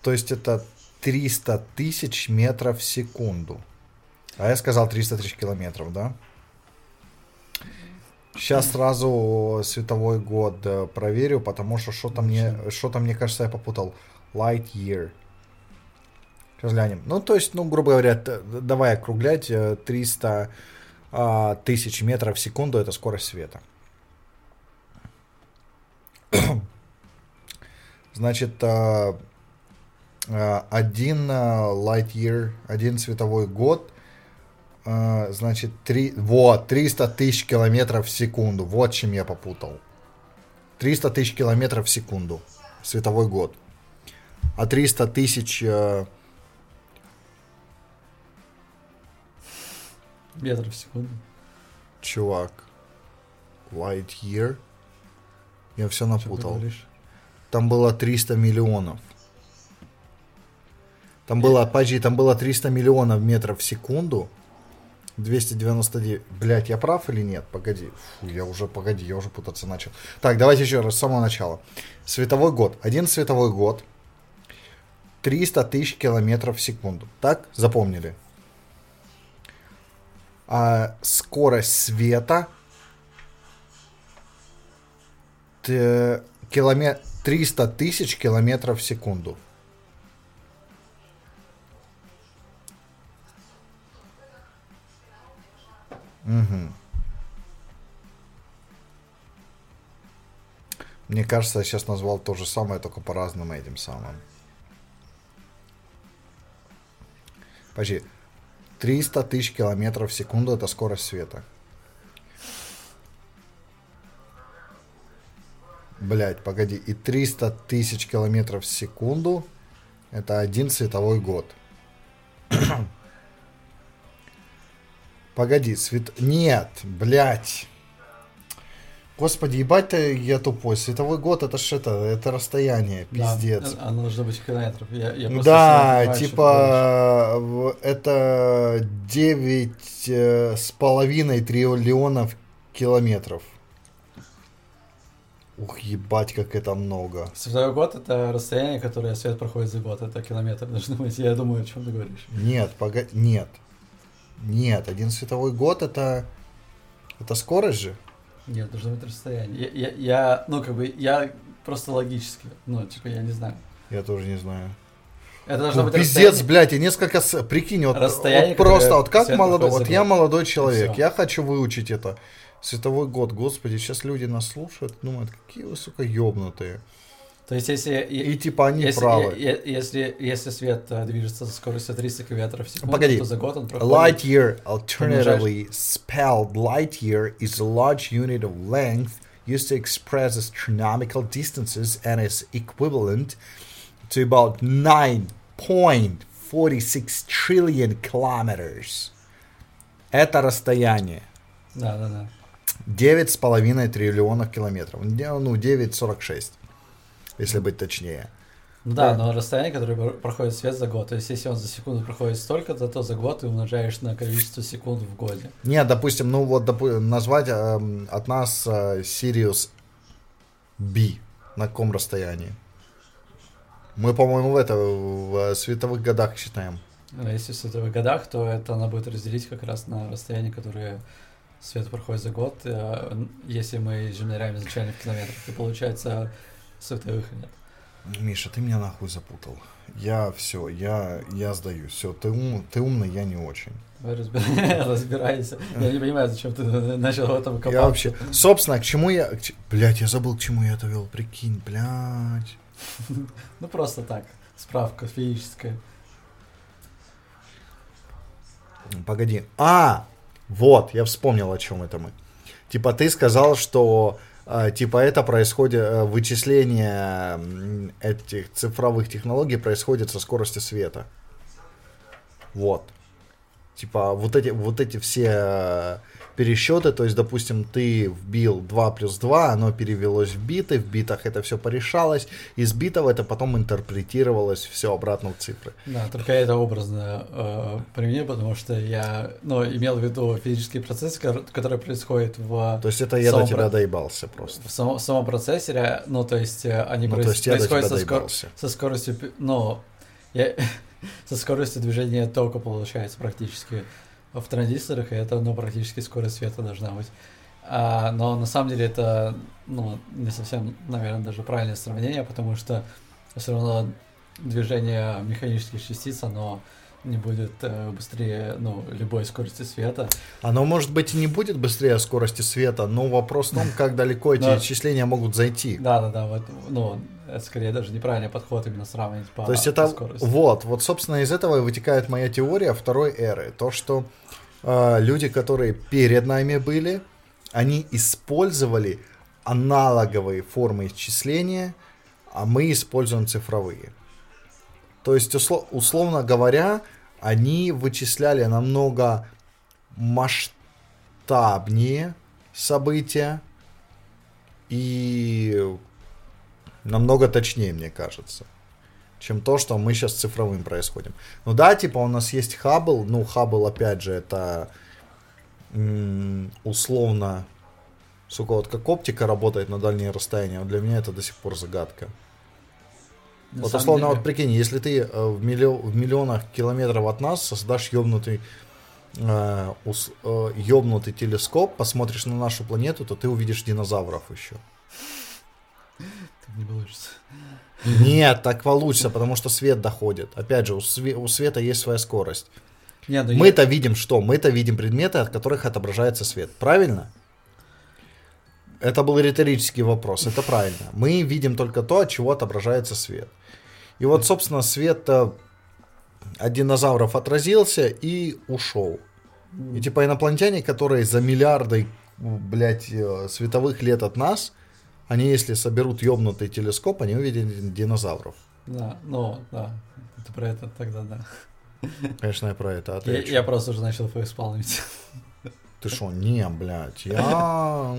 То есть это 300 тысяч метров в секунду. А я сказал 300 тысяч километров, да? Сейчас сразу световой год э, проверю, потому что что-то мне, что-то мне кажется, я попутал. Light year. Сейчас глянем. Ну, то есть, ну, грубо говоря, давай округлять, э, 300 а, тысяч метров в секунду это скорость света. Значит, а, один а, light year, один световой год, а, значит, три, вот, 300 тысяч километров в секунду. Вот чем я попутал. 300 тысяч километров в секунду. Световой год. А 300 тысяч... э, Метров в секунду. чувак. Light year. Я все напутал. Там было 300 миллионов. Там было, подожди, там было 300 миллионов метров в секунду. 299. Блять, я прав или нет? Погоди. Фу, я уже, погоди, я уже путаться начал. Так, давайте еще раз с самого начала. Световой год. Один световой год. 300 тысяч километров в секунду. Так? Запомнили? А скорость света километр 300 тысяч километров в секунду. Мгм. Мне кажется, я сейчас назвал то же самое, только по-разному этим самым. Подожди. 300 тысяч километров в секунду это скорость света. Блять, погоди. И 300 тысяч километров в секунду это один световой год. Погоди, свет... Нет, блять. Господи, ебать ты, я тупой. Световой год это ж это, это расстояние, Да, пиздец. э, Оно должно быть километров. Я, я Да, типа это 9 э, с половиной триллионов километров. Ух, ебать, как это много. Световой год это расстояние, которое свет проходит за год. Это километр должно быть. Я думаю, о чем ты говоришь. Нет, погоди, нет. Нет, один световой год это... Это скорость же? Нет, должно быть расстояние. Я, я, я, ну, как бы, я просто логически, ну, типа, я не знаю. Я тоже не знаю. Это должно Ну, быть пиздец, расстояние. блядь, я несколько... с- Прикинь, вот, Расстояние, вот просто, вот как молодой... Вот я молодой человек, я хочу выучить это. Световой год, господи, сейчас люди нас слушают, думают, какие вы, сука, ёбнутые. То есть, если... И типа они если, правы. е- е- если, если свет э, движется со скоростью 300 км в секунду, Погоди. то за год он проходит... Light year, alternatively spelled light year, is a large unit of length used to express astronomical distances and is equivalent to about 9.46 trillion kilometers. Это расстояние. Да, да, да. 9,5 триллионов километров. Ну, 9,46, если быть точнее. Ну да, Да. но расстояние, которое про- проходит свет за год, то есть если он за секунду проходит столько-то, то за год ты умножаешь на количество секунд в годе. Нет, допустим, ну вот допу- назвать эм, от нас э, Sirius B на каком расстоянии? Мы, по-моему, в это в э, световых годах считаем. А Если в световых годах, то это надо будет разделить как раз на расстояние, которое свет проходит за год, э, если мы измеряем изначально в километрах, и получается световых нет. Миша, ты меня нахуй запутал. Я все, я, я сдаюсь. Все, ты, ум, ты умный, я не очень. Разбирайся. Я не понимаю, зачем ты начал в этом копаться. Я вообще... Собственно, к чему я... Блядь, я забыл, к чему я это вел. Прикинь, блядь. Ну просто так, справка физическая. Погоди. А, вот, я вспомнил, о чем это мы. Типа ты сказал, что типа это происходит, э, вычисление этих цифровых технологий происходит со скоростью света. Вот. Типа вот эти, вот эти все э, пересчеты, то есть, допустим, ты вбил 2 плюс 2, оно перевелось в биты, в битах это все порешалось, из битов это потом интерпретировалось все обратно в цифры. Да, только это образно э, применил, потому что я, ну, имел в виду физический процесс, ко- который происходит в, То есть это я до тебя про- доебался просто. в самом, в самом процессоре, ну, то есть э, они Ну, проис- то есть происходят со, скор- со скоростью, ну, я, со скоростью движения тока получается практически в транзисторах, и это, ну, практически скорость света должна быть. А, но на самом деле это, ну, не совсем, наверное, даже правильное сравнение, потому что все равно движение механических частиц, оно не будет э, быстрее, ну, любой скорости света. Оно, может быть, и не будет быстрее скорости света, но вопрос в том, как далеко эти Да. исчисления могут зайти. Да, да, да, вот, ну, это скорее даже неправильный подход именно сравнивать по, То есть по это скорости. вот, вот, собственно, из этого вытекает моя теория второй эры. То, что э, люди, которые перед нами были, они использовали аналоговые формы исчисления, а мы используем цифровые. То есть, усло- условно говоря, они вычисляли намного масштабнее события и намного точнее, мне кажется чем то, что мы сейчас цифровым происходим. Ну да, типа у нас есть Хаббл, ну Хаббл, опять же, это условно, сука, вот как оптика работает на дальние расстояния, вот для меня это до сих пор загадка. На вот условно, деле- вот прикинь, если ты э, в, миллио- в миллионах километров от нас создашь ёбнутый э, ус- э, ёбнутый телескоп, посмотришь на нашу планету, то ты увидишь динозавров еще. Не получится. Нет, так получится, потому что свет доходит. Опять же, у, све- у света есть своя скорость. Не, ну Мы-то видим что? Мы-то видим предметы, от которых отображается свет. Правильно? Это был риторический вопрос. Это правильно. Мы видим только то, от чего отображается свет. И вот, собственно, свет э, от динозавров отразился и ушел. И типа инопланетяне, которые за миллиарды, блядь, э, световых лет от нас, они, если соберут ёбнутый телескоп, они увидят динозавров. Да, ну, да, это про это тогда, да. Конечно, я про это. А ты Я, я просто уже начал фейспалмить. Ты что, не, блядь, я...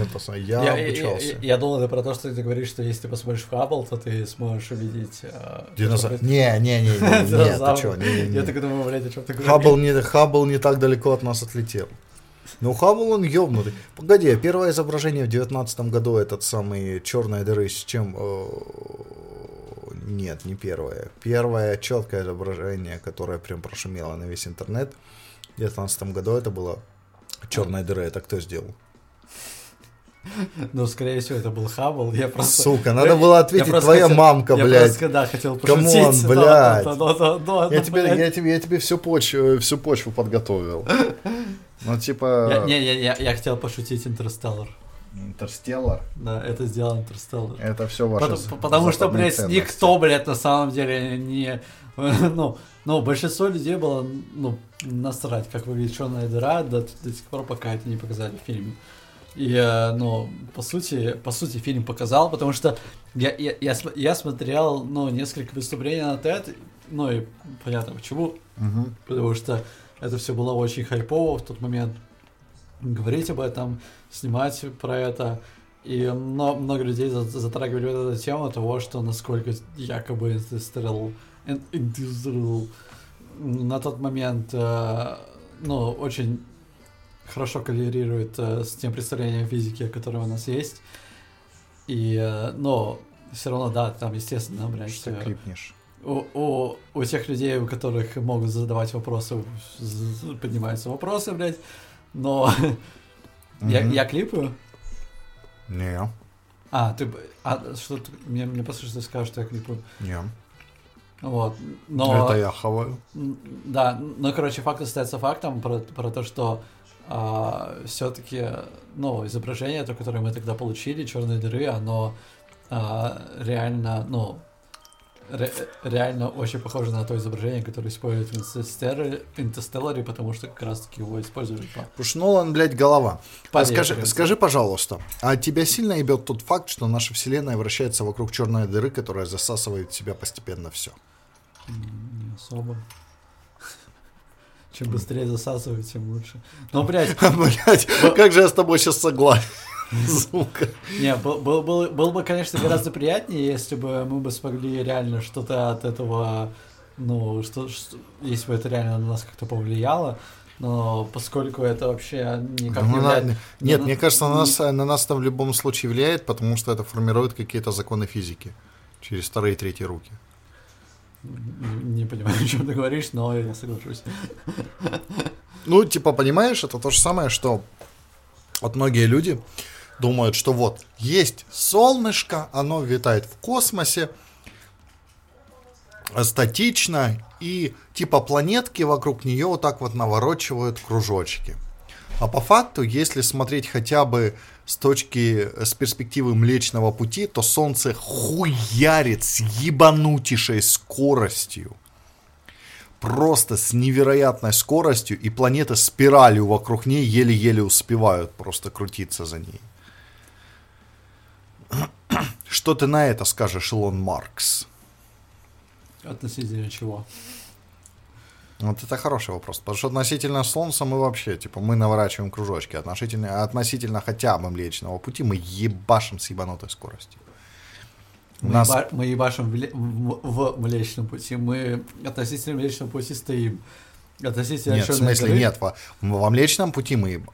это я я, обучался. я, я думал это про то, что ты говоришь, что если ты посмотришь в Хаббл, то ты сможешь увидеть... э, Динозавр. что Не, не, не, не, не, ты Динозавр. что, не, не, Я не. так думаю, блядь, о чем ты говоришь. Хаббл не, Хаббл не так далеко от нас отлетел. Ну, Хаббл он ёбнутый. Погоди, первое изображение в девятнадцатом году, этот самый черная дыры с чем... э, Нет, не первое. Первое четкое изображение, которое прям прошумело на весь интернет в девятнадцатом году, это было черная дыра. Это кто сделал? Ну, скорее всего, это был Хаббл. Я просто... Сука, надо было Я ответить твоя хотел- мамка, я блядь. просто, да, хотел Come on, пошутить. но- блядь. Я тебе, я тебе, я тебе всю почву, всю почву подготовил. Ну, типа... Я- Не, я, я, я хотел пошутить Интерстеллар. Интерстеллар. Да, это сделал Интерстеллар. Это все ваше Потому, потому что, блядь, никто, блядь, на самом деле не... Ну, ну, большинство людей было, ну, насрать, как выглядит черная дыра до, до сих пор, пока это не показали в фильме. И, э, ну, по сути, по сути, фильм показал, потому что я, я, я, я смотрел, ну, несколько выступлений на TED, ну, и понятно почему, Мгм. потому что это все было очень хайпово в тот момент. Говорить об этом, снимать про это. И мно- много людей за- затрагивали вот эту тему того, что насколько якобы Interstellar, Ин- Interstellar на тот момент э, ну, очень хорошо коллерирует э, с тем представлением физики, которое у нас есть. И, э, но все равно, да, там, естественно, блядь, Что клипнешь? У, у, у тех людей, у которых могут задавать вопросы, поднимаются вопросы, блядь. Но я, я клипаю. Не, А, ты... А, что ты... Мне, мне послушай, ты скажешь, что я клипаю. не. Вот. Но... Это я хаваю. Да, ну, короче, факт остается фактом про, про то, что все-таки, ну, изображение, то, которое мы тогда получили, черной дыры, оно а, реально, ну, ре- реально очень похоже на то изображение, которое используют в Интерстелларе, Интерстелларе, потому что как раз-таки его использовали по... Потому что Нолан, блядь, голова. А скажи, скажи, пожалуйста, а тебя сильно ебет тот факт, что наша вселенная вращается вокруг черной дыры, которая засасывает в себя постепенно все? Не особо. Чем быстрее засасывать, тем лучше. Но, блядь, Блять, как же я с тобой сейчас согласен. Сука. Не, был, был, был, был бы, конечно, гораздо приятнее, если бы мы бы смогли реально что-то от этого, ну, что, что- если бы это реально на нас как-то повлияло, но поскольку это вообще никак Ну, не влияет... Нет, на- мне кажется, на нас, на нас это в любом случае влияет, потому что это формирует какие-то законы физики через вторые и третьи руки. Не, не понимаю, о чем ты говоришь, но я соглашусь. Ну, типа, понимаешь, это то же самое, что вот многие люди думают, что вот есть солнышко, оно витает в космосе, э, статично, и типа планетки вокруг нее вот так вот наворочивают кружочки. А по факту, если смотреть хотя бы с точки, с перспективы Млечного Пути, то Солнце хуярит с ебанутейшей скоростью просто с невероятной скоростью, и планеты спиралью вокруг ней еле-еле успевают просто крутиться за ней. Что ты на это скажешь, Илон Маркс? Относительно чего? Вот это хороший вопрос, потому что относительно Солнца мы вообще, типа, мы наворачиваем кружочки, относительно, относительно хотя бы Млечного Пути мы ебашим с ебанутой скоростью. Мы, нас- еба- мы ебашим в, в- в Млечном Пути, мы относительно Млечного Пути стоим. Относительно Нет, в смысле, горы- нет, во, во Млечном Пути мы...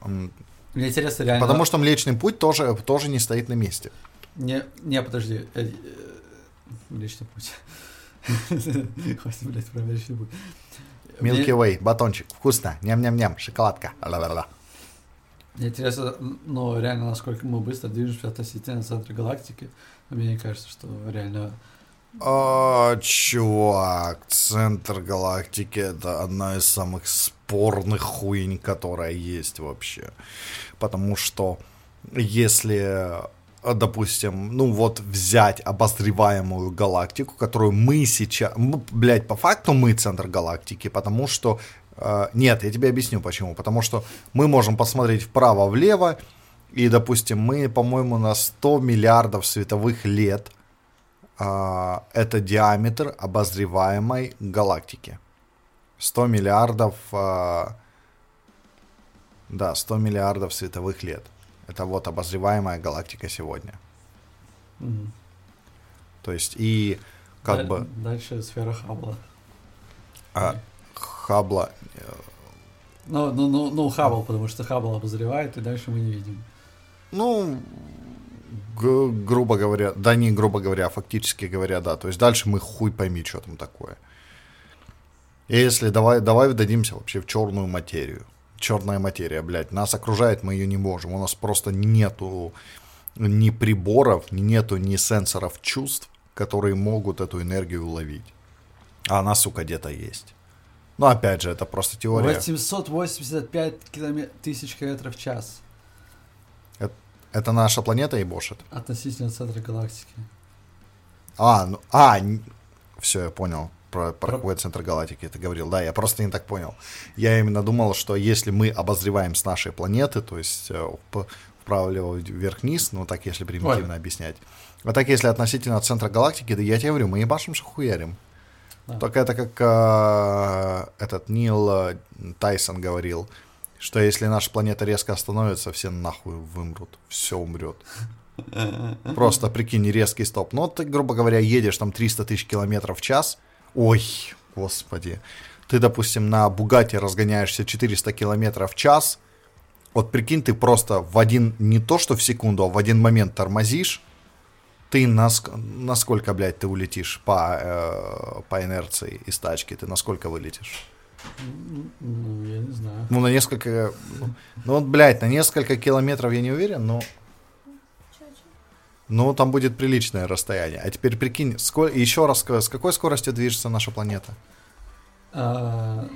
Мне интересно реально... Потому что Млечный Путь тоже, тоже не стоит на месте. Не, не, подожди. э, э, Млечный Путь. Хватит, блядь, про Млечный Путь. Milky Way, батончик, вкусно, ням-ням-ням, шоколадка. ла-ла-ла-ла. Мне интересно, ну, реально, насколько мы быстро движемся относительно центра галактики. Мне кажется, что реально... О, чувак, центр галактики это одна из самых спорных хуйнь, которая есть вообще. Потому что если, допустим, ну вот взять обозреваемую галактику, которую мы сейчас, м, блядь, по факту мы центр галактики, потому что э, нет, я тебе объясню почему. Потому что мы можем посмотреть вправо-влево, и, допустим, мы, по-моему, на 100 миллиардов световых лет а, это диаметр обозреваемой галактики. 100 миллиардов, а, да, 100 миллиардов световых лет. Это вот обозреваемая галактика сегодня. м, То есть и как даль- бы Дальше сфера Хаббла. а, Хаббла, э, Ну, ну, ну, ну, Хаббл, потому что Хаббл обозревает, и дальше мы не видим. ну, г- грубо говоря, да не грубо говоря, а фактически говоря, да. То есть дальше мы хуй пойми, что там такое. И если давай, давай вдадимся вообще в черную материю. Черная материя, блядь, нас окружает, мы ее не можем. У нас просто нету ни приборов, нету ни сенсоров чувств, которые могут эту энергию уловить. А она, сука, где-то есть. Но опять же, это просто теория. 885 километр... тысяч километров в час Это наша планета ебошит. относительно центра галактики. А, ну, а, все, я понял. Про, про какой центр галактики ты говорил. Да, я просто не так понял. Я именно думал, что если мы обозреваем с нашей планеты, то есть э, п- вправо, лево, вверх, вниз, ну так если примитивно объяснять. А так если относительно центра галактики, да я тебе говорю, мы ебашимся хуярим. Да. Только это как э, этот Нил э, Тайсон говорил, что если наша планета резко остановится, все нахуй вымрут, все умрет. Просто прикинь, резкий стоп. Ну, ты, грубо говоря, едешь там 300 тысяч километров в час. Ой, господи. Ты, допустим, на Бугате разгоняешься 400 километров в час. Вот прикинь, ты просто в один, не то что в секунду, а в один момент тормозишь. Ты наск- насколько, блядь, ты улетишь по, э, по инерции из тачки? Ты насколько вылетишь? Ну, я не знаю. Ну, на несколько... Ну, ну вот, блядь, на несколько километров я не уверен, но... Ну, там будет приличное расстояние. А теперь прикинь, сколь... еще раз, с какой скоростью движется наша планета? А,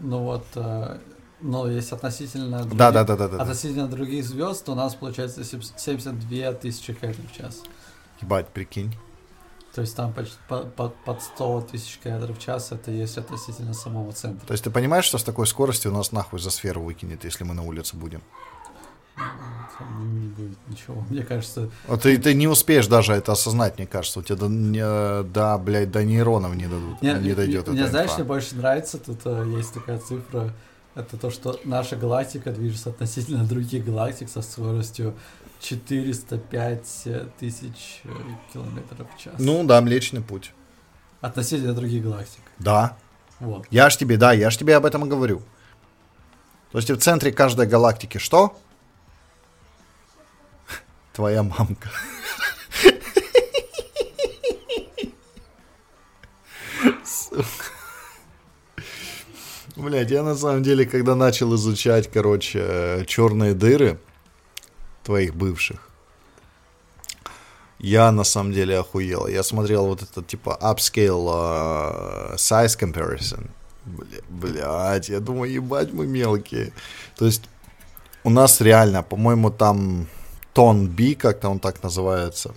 ну вот, а, ну, есть относительно... Да, да, да, да, да. Относительно других звезд у нас получается сеп- 72 тысячи километров в час. Ебать, прикинь. То есть там почти по- по- под 100 тысяч километров в час это есть относительно самого центра. То есть ты понимаешь, что с такой скоростью нас нахуй за сферу выкинет, если мы на улице будем? Там не будет ничего. Мне кажется, А ты, ты не успеешь даже это осознать, мне кажется. У тебя до, не- да, блядь, до нейронов не дадут. Мне, не дойдет мне, знаешь, инфа. мне больше нравится, тут э, есть такая цифра, это то, что наша галактика движется относительно других галактик со скоростью 405 тысяч э, километров в час. Ну да, Млечный Путь. Относительно других галактик. Да. Вот. Я ж тебе, да, я ж тебе об этом и говорю. То есть в центре каждой галактики что? Твоя мамка. Блять, я на самом деле, когда начал изучать, короче, черные дыры твоих бывших, я на самом деле охуел. Я смотрел вот это типа upscale э, size comparison. Бля, блядь, я думаю, ебать мы мелкие. То есть у нас реально, по-моему, там тон B, как-то он так называется.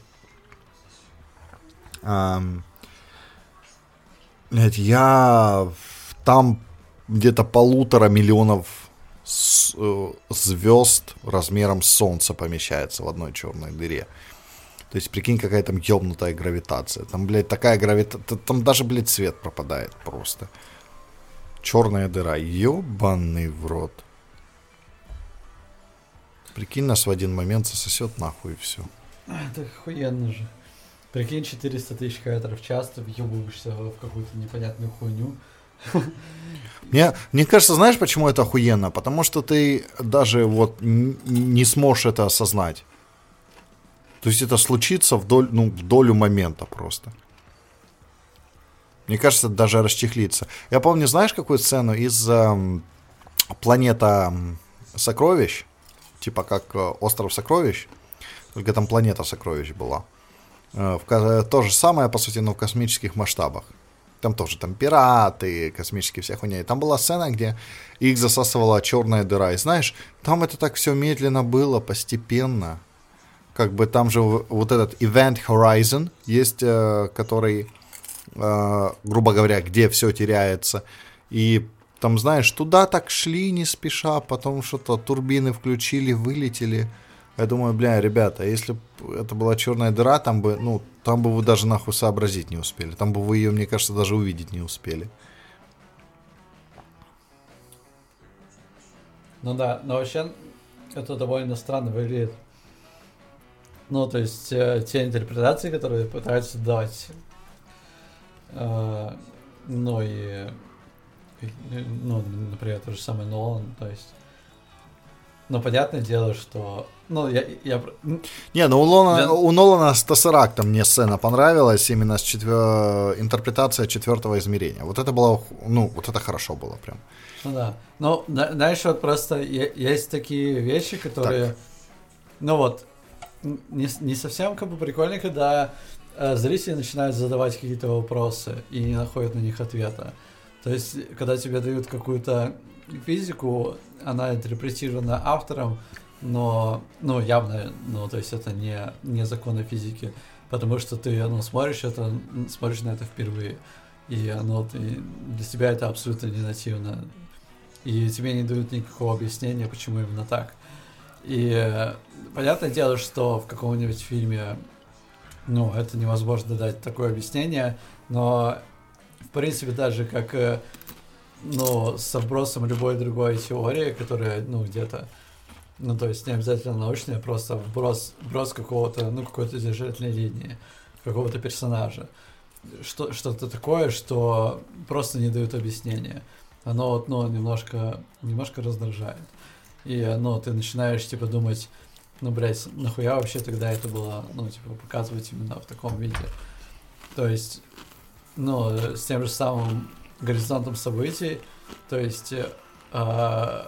Блядь, я там где-то полутора миллионов э, звезд размером с Солнце помещается в одной черной дыре. То есть, прикинь, какая там ёбнутая гравитация. Там, блядь, такая гравитация... Там даже, блядь, свет пропадает просто. Черная дыра. Ёбаный в рот. Прикинь, нас в один момент засосет нахуй и все. Это охуенно же. Прикинь, 400 тысяч километров в час, ты въебываешься в какую-то непонятную хуйню. Мне, мне кажется, знаешь, почему это охуенно? Потому что ты даже вот не сможешь это осознать. То есть это случится в, доль, ну, в долю момента просто. Мне кажется, даже расчехлится. Я помню, знаешь, какую сцену из эм, планета сокровищ, типа как э, остров сокровищ, только там планета сокровищ была. Э, в ка- то же самое, по сути, но в космических масштабах. Там тоже там пираты, космические вся хуйня. И там была сцена, где их засасывала черная дыра. И знаешь, там это так все медленно было, постепенно. Как бы там же вот этот Event Horizon есть, э, который, э, грубо говоря, где все теряется. И там, знаешь, туда так шли не спеша, потом что-то турбины включили, вылетели. Я думаю, бля, ребята, если б это была черная дыра, там бы, ну, там бы вы даже нахуй сообразить не успели. Там бы вы ее, мне кажется, даже увидеть не успели. Ну да, но вообще это довольно странно выглядит. Ну, то есть э, те интерпретации, которые пытаются давать, э, ну и, ну, например, то же самое Нолан, то есть, ну, понятное дело, что, ну, я, я, м, Не, ну у, Лона- Да. у Нолана с Тессерактом мне сцена понравилась, именно с четвер- интерпретация четвертого измерения. Вот это было, ну, вот это хорошо было прям. ну да, ну, знаешь, вот просто есть такие вещи, которые, ну вот, не, не совсем как бы прикольно, когда э, зрители начинают задавать какие-то вопросы и не находят на них ответа. То есть, когда тебе дают какую-то физику, она интерпретирована автором, но, ну, явно, ну, то есть это не, не законы физики, потому что ты, ну, смотришь это, смотришь на это впервые, и, ну, ты, для тебя это абсолютно не нативно, и тебе не дают никакого объяснения, почему именно так. И понятное дело, что в каком-нибудь фильме, ну, это невозможно дать такое объяснение, но, в принципе, даже как, э, ну, со вбросом любой другой теории, которая, ну, где-то, ну, то есть не обязательно научная, просто вброс, вброс какого-то, ну, какой-то держательной линии, какого-то персонажа. Что, что-то такое, что просто не дают объяснения. Оно, вот, ну, немножко, немножко раздражает. И, ну, ты начинаешь, типа, думать, ну, блядь, нахуя вообще тогда это было, ну, типа, показывать именно в таком виде. То есть, ну, э, с тем же самым горизонтом событий, то есть, э,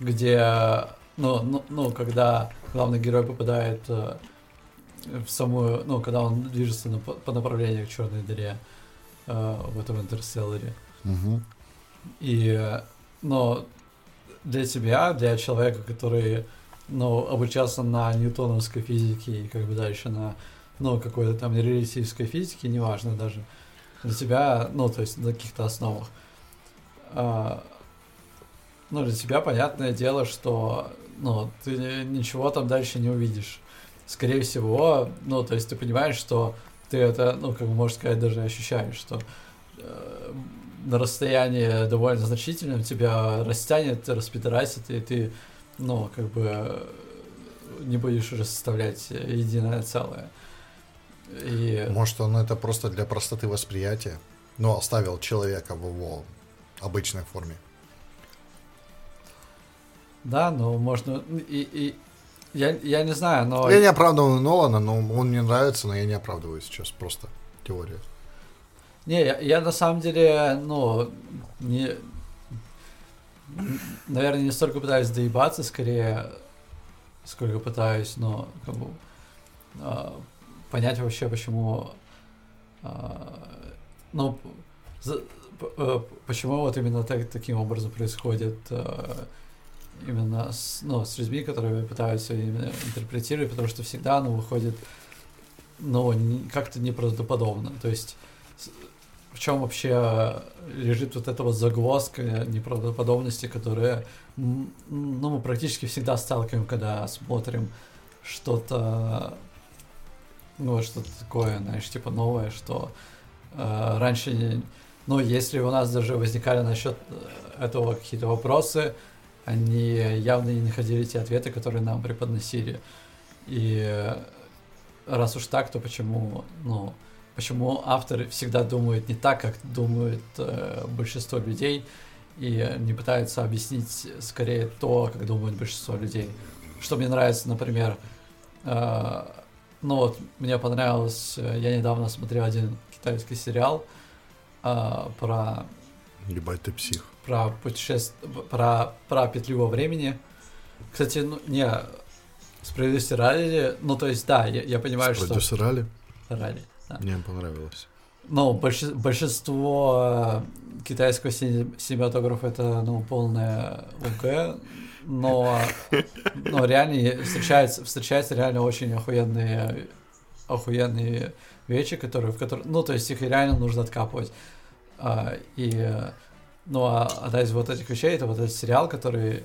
где, ну, ну, ну, когда главный герой попадает э, в самую, ну, когда он движется на- по, направлению к черной дыре э, в этом интерстелларе, и, э, но для тебя, для человека, который, ну, обучался на ньютоновской физике и как бы дальше на, ну, какой-то там релятивистской физике, неважно даже, для тебя, ну, то есть на каких-то основах, а, ну, для тебя понятное дело, что, ну, ты ничего там дальше не увидишь. Скорее всего, ну, то есть ты понимаешь, что ты это, ну, как бы, можно сказать, даже ощущаешь, что э, на расстоянии довольно значительном тебя растянет, распидорасит, и ты, ну, как бы не будешь уже составлять единое целое. И... Может, он это просто для простоты восприятия, но оставил человека в его обычной форме. Да, но можно... И, и... Я, я не знаю, но... Я не оправдываю Нолана, но он мне нравится, но я не оправдываю сейчас, просто теория. Не, я, я на самом деле, ну, не... Наверное, не столько пытаюсь доебаться, скорее, сколько пытаюсь, но, как бы, э, понять вообще, почему, э, ну, э, почему вот именно так, таким образом происходит э, именно с, ну, с людьми, которые пытаются именно интерпретировать, потому что всегда оно выходит, ну, как-то неправдоподобно. То есть в чем вообще лежит вот эта вот загвоздка неправдоподобности, которая, ну, мы практически всегда сталкиваем, когда смотрим что-то, ну, что-то такое, знаешь, типа новое, что э, раньше, ну, если у нас даже возникали насчет этого какие-то вопросы, они явно не находили те ответы, которые нам преподносили. И раз уж так, то почему, ну, почему автор всегда думает не так, как думает э, большинство людей, и не пытается объяснить скорее то, как думает большинство людей. Что мне нравится, например, э, ну вот мне понравилось, э, я недавно смотрел один китайский сериал э, про... Ебать ты псих про путешествие, про, про петлю во времени. Кстати, ну, не, справедливости ради, ну, то есть, да, я, я понимаю, что... Справедливости ради? Ради, да. Мне понравилось. Ну, больше, большинство китайского синематографа это, ну, полное УК, но, но реально встречаются, встречаются реально очень охуенные, охуенные вещи, которые, в которых, ну, то есть их реально нужно откапывать. А, и ну, а одна из вот этих вещей, это вот этот сериал, который...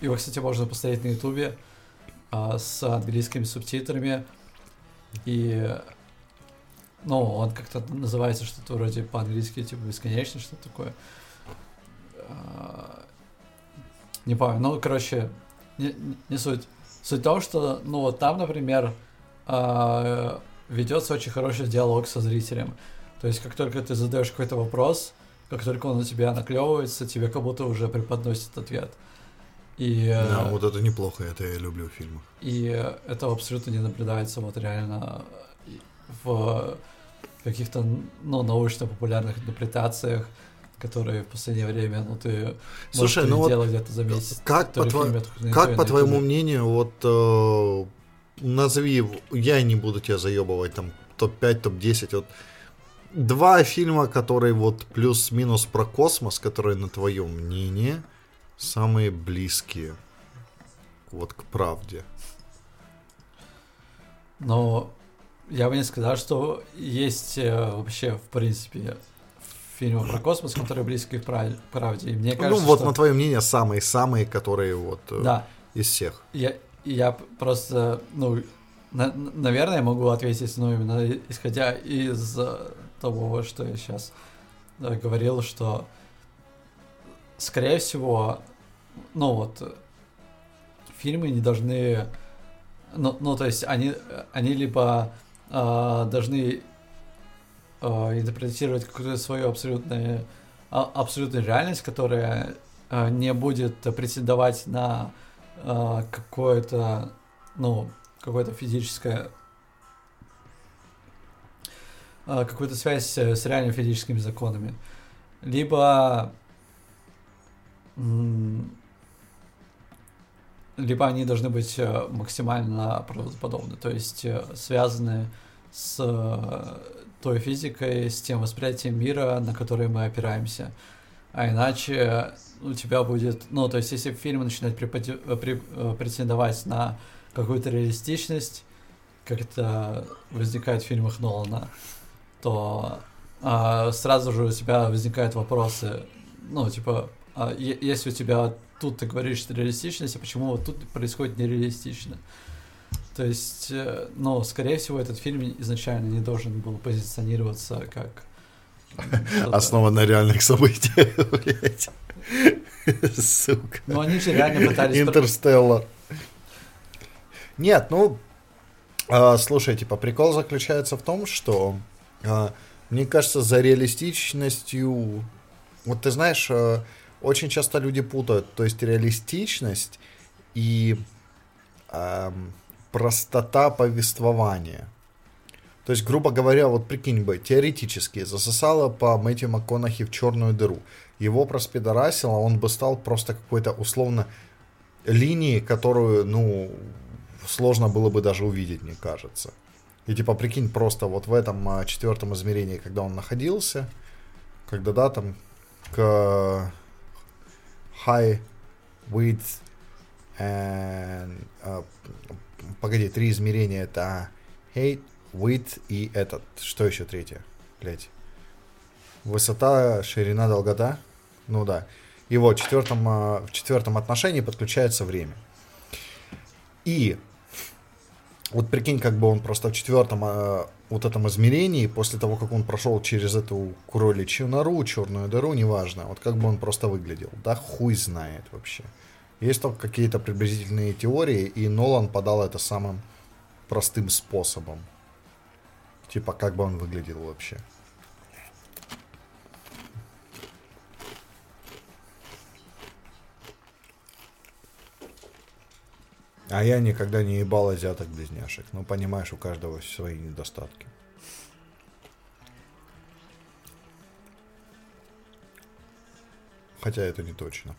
Его, кстати, можно посмотреть на Ютубе а, с английскими субтитрами. И... Ну, он как-то называется что-то вроде по-английски, типа бесконечно, что-то такое. А, не помню. Ну, короче, не, не суть. Суть в том, что, ну, вот там, например, а, ведется очень хороший диалог со зрителем. То есть, как только ты задаешь какой-то вопрос, как только он у тебя наклевывается, тебе как будто уже преподносит ответ. И, да, э, вот это неплохо, это я люблю в фильмах. И это абсолютно не наблюдается вот реально в каких-то ну, научно-популярных интерпретациях, которые в последнее время, ну, ты Слушай, ну вот где-то за месяц. Как, по, тво... как по твоему мнению, вот э, назови, я не буду тебя заебывать, там, топ-5, топ-10, вот два фильма, которые вот плюс-минус про космос, которые, на твое мнение, самые близкие вот к правде. Но я бы не сказал, что есть э, вообще, в принципе, фильмы про космос, которые близки к правде. И мне ну, кажется, ну, вот что... на твое мнение, самые-самые, которые вот э, да. из всех. Я, я просто, ну, на, наверное, могу ответить, ну, именно исходя из того, что я сейчас да, говорил, что, скорее всего, ну вот, фильмы не должны, ну, ну то есть они, они либо э, должны э, интерпретировать какую-то свою абсолютную, а, абсолютную реальность, которая э, не будет претендовать на э, какое-то, ну, какое-то физическое какую-то связь с реальными физическими законами. Либо либо они должны быть э, максимально правдоподобны, то есть э, связаны с э, той физикой, с тем восприятием мира, на который мы опираемся. А иначе у тебя будет, ну, то есть если фильм начинает преподи- претендовать на какую-то реалистичность, как это возникает в фильмах Нолана, то а, сразу же у тебя возникают вопросы, ну, типа, а, если у тебя тут ты говоришь реалистичность, а почему вот тут происходит нереалистично. То есть, э, ну, скорее всего, этот фильм изначально не должен был позиционироваться как... Основан на реальных событиях, блядь. Сука. Ну, они же реально пытались... Интерстеллар. Нет, ну, а, слушай, типа, прикол заключается в том, что, а, мне кажется, за реалистичностью, вот ты знаешь, а, очень часто люди путают, то есть реалистичность и ам, простота повествования. То есть, грубо говоря, вот прикинь бы, теоретически засосало по Мэтью МакКонахи в черную дыру. Его проспидорасило, он бы стал просто какой-то условно линии, которую, ну, сложно было бы даже увидеть, мне кажется. И типа, прикинь, просто вот в этом а, четвертом измерении, когда он находился, когда, да, там, к high width and... а, погоди, три измерения, это height, width и этот, что еще третье, блять, Высота, ширина, долгота. Ну да. И вот в четвертом, а, в четвертом отношении подключается время. И вот прикинь, как бы он просто в четвертом а, вот этом измерении, после того, как он прошел через эту кроличью нору, черную дыру, неважно, вот как бы он просто выглядел. Да хуй знает вообще. Есть только какие-то приблизительные теории, и Нолан подал это самым простым способом. Типа, как бы он выглядел вообще. А я никогда не ебал азиаток-близняшек. Ну, понимаешь, у каждого свои недостатки. Хотя это не точно.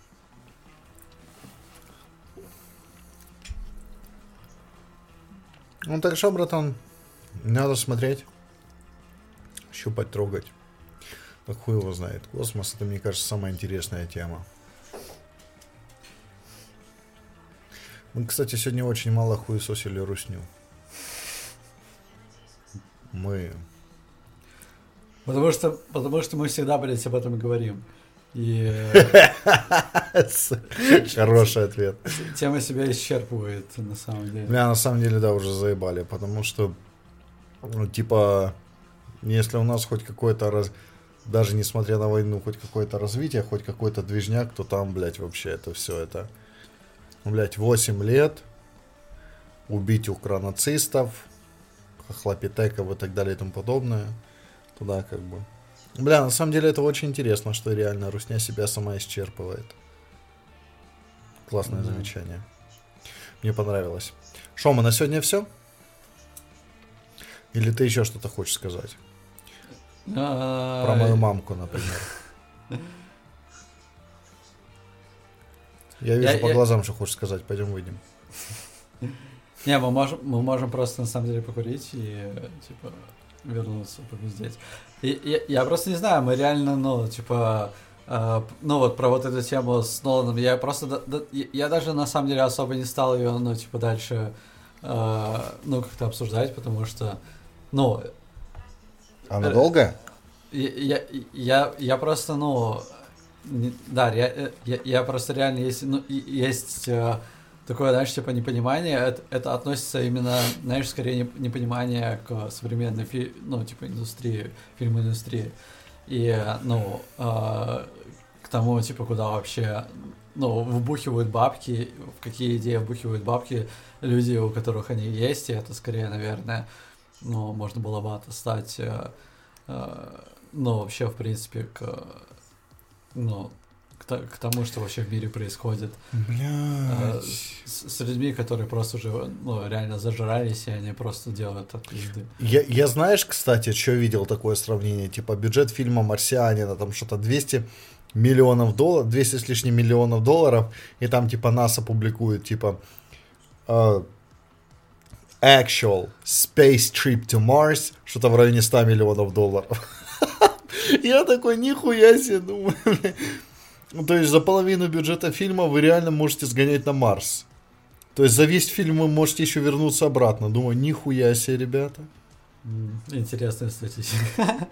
Ну так что, братан, надо смотреть, щупать, трогать. Да хуй его знает. Космос, это, мне кажется, самая интересная тема. Мы, кстати, сегодня очень мало хуесосили русню. Мы... Потому что, потому что мы всегда, блядь, об этом и говорим. И Хороший ответ. тема себя исчерпывает, на самом деле. Бля, на самом деле, да, уже заебали, потому что, ну, типа, если у нас хоть какое-то раз... Даже несмотря на войну, хоть какое-то развитие, хоть какой-то движняк, то там, блядь, вообще это все это... Ну, блядь, 8 лет, убить укронацистов, хохлопитеков и так далее и тому подобное. Туда как бы... Бля, на самом деле это очень интересно, что реально Русня себя сама исчерпывает. Классное Да. замечание. Мне понравилось. Шо, мы на сегодня все? Или ты еще что-то хочешь сказать? Про мою мамку, например. Я вижу Я- по я- глазам, что хочешь сказать. Пойдем выйдем. Не, мы можем, мы можем просто на самом деле покурить и типа вернуться, попиздеть. Я, я просто не знаю, мы реально, ну, типа, э, ну вот про вот эту тему с Ноланом, я просто, да- я, я даже на самом деле особо не стал ее, ну, типа, дальше, э, ну, как-то обсуждать, потому что, ну, Она долгая? я, я, я, я просто, ну, да, ре- я, я просто реально есть, ну, есть э, такое, знаешь, типа непонимание, это, это относится именно, знаешь, скорее не- непонимание к современной, фи- ну, типа, индустрии, фильм-индустрии. И, э, ну, э, к тому, типа, куда вообще, ну, вбухивают бабки, в какие идеи вбухивают бабки люди, у которых они есть, и это скорее, наверное, ну, можно было бы отстать э, э, ну, вообще, в принципе, к, ну, к, то- к тому, что вообще в мире происходит Блядь. с, с людьми, которые просто уже, ну, реально зажрались, и они просто делают от пизды. Я, я знаешь, кстати, что видел такое сравнение? Типа бюджет фильма «Марсианина», там что-то 200 миллионов долларов, 200 с лишним миллионов долларов, и там типа НАСА публикует, типа э, actual space trip to Mars, что-то в районе 100 миллионов долларов. Я такой, нихуя себе, думаю. Ну, то есть за половину бюджета фильма вы реально можете сгонять на Марс. То есть за весь фильм вы можете еще вернуться обратно. Думаю, нихуя себе, ребята. Интересная статистика.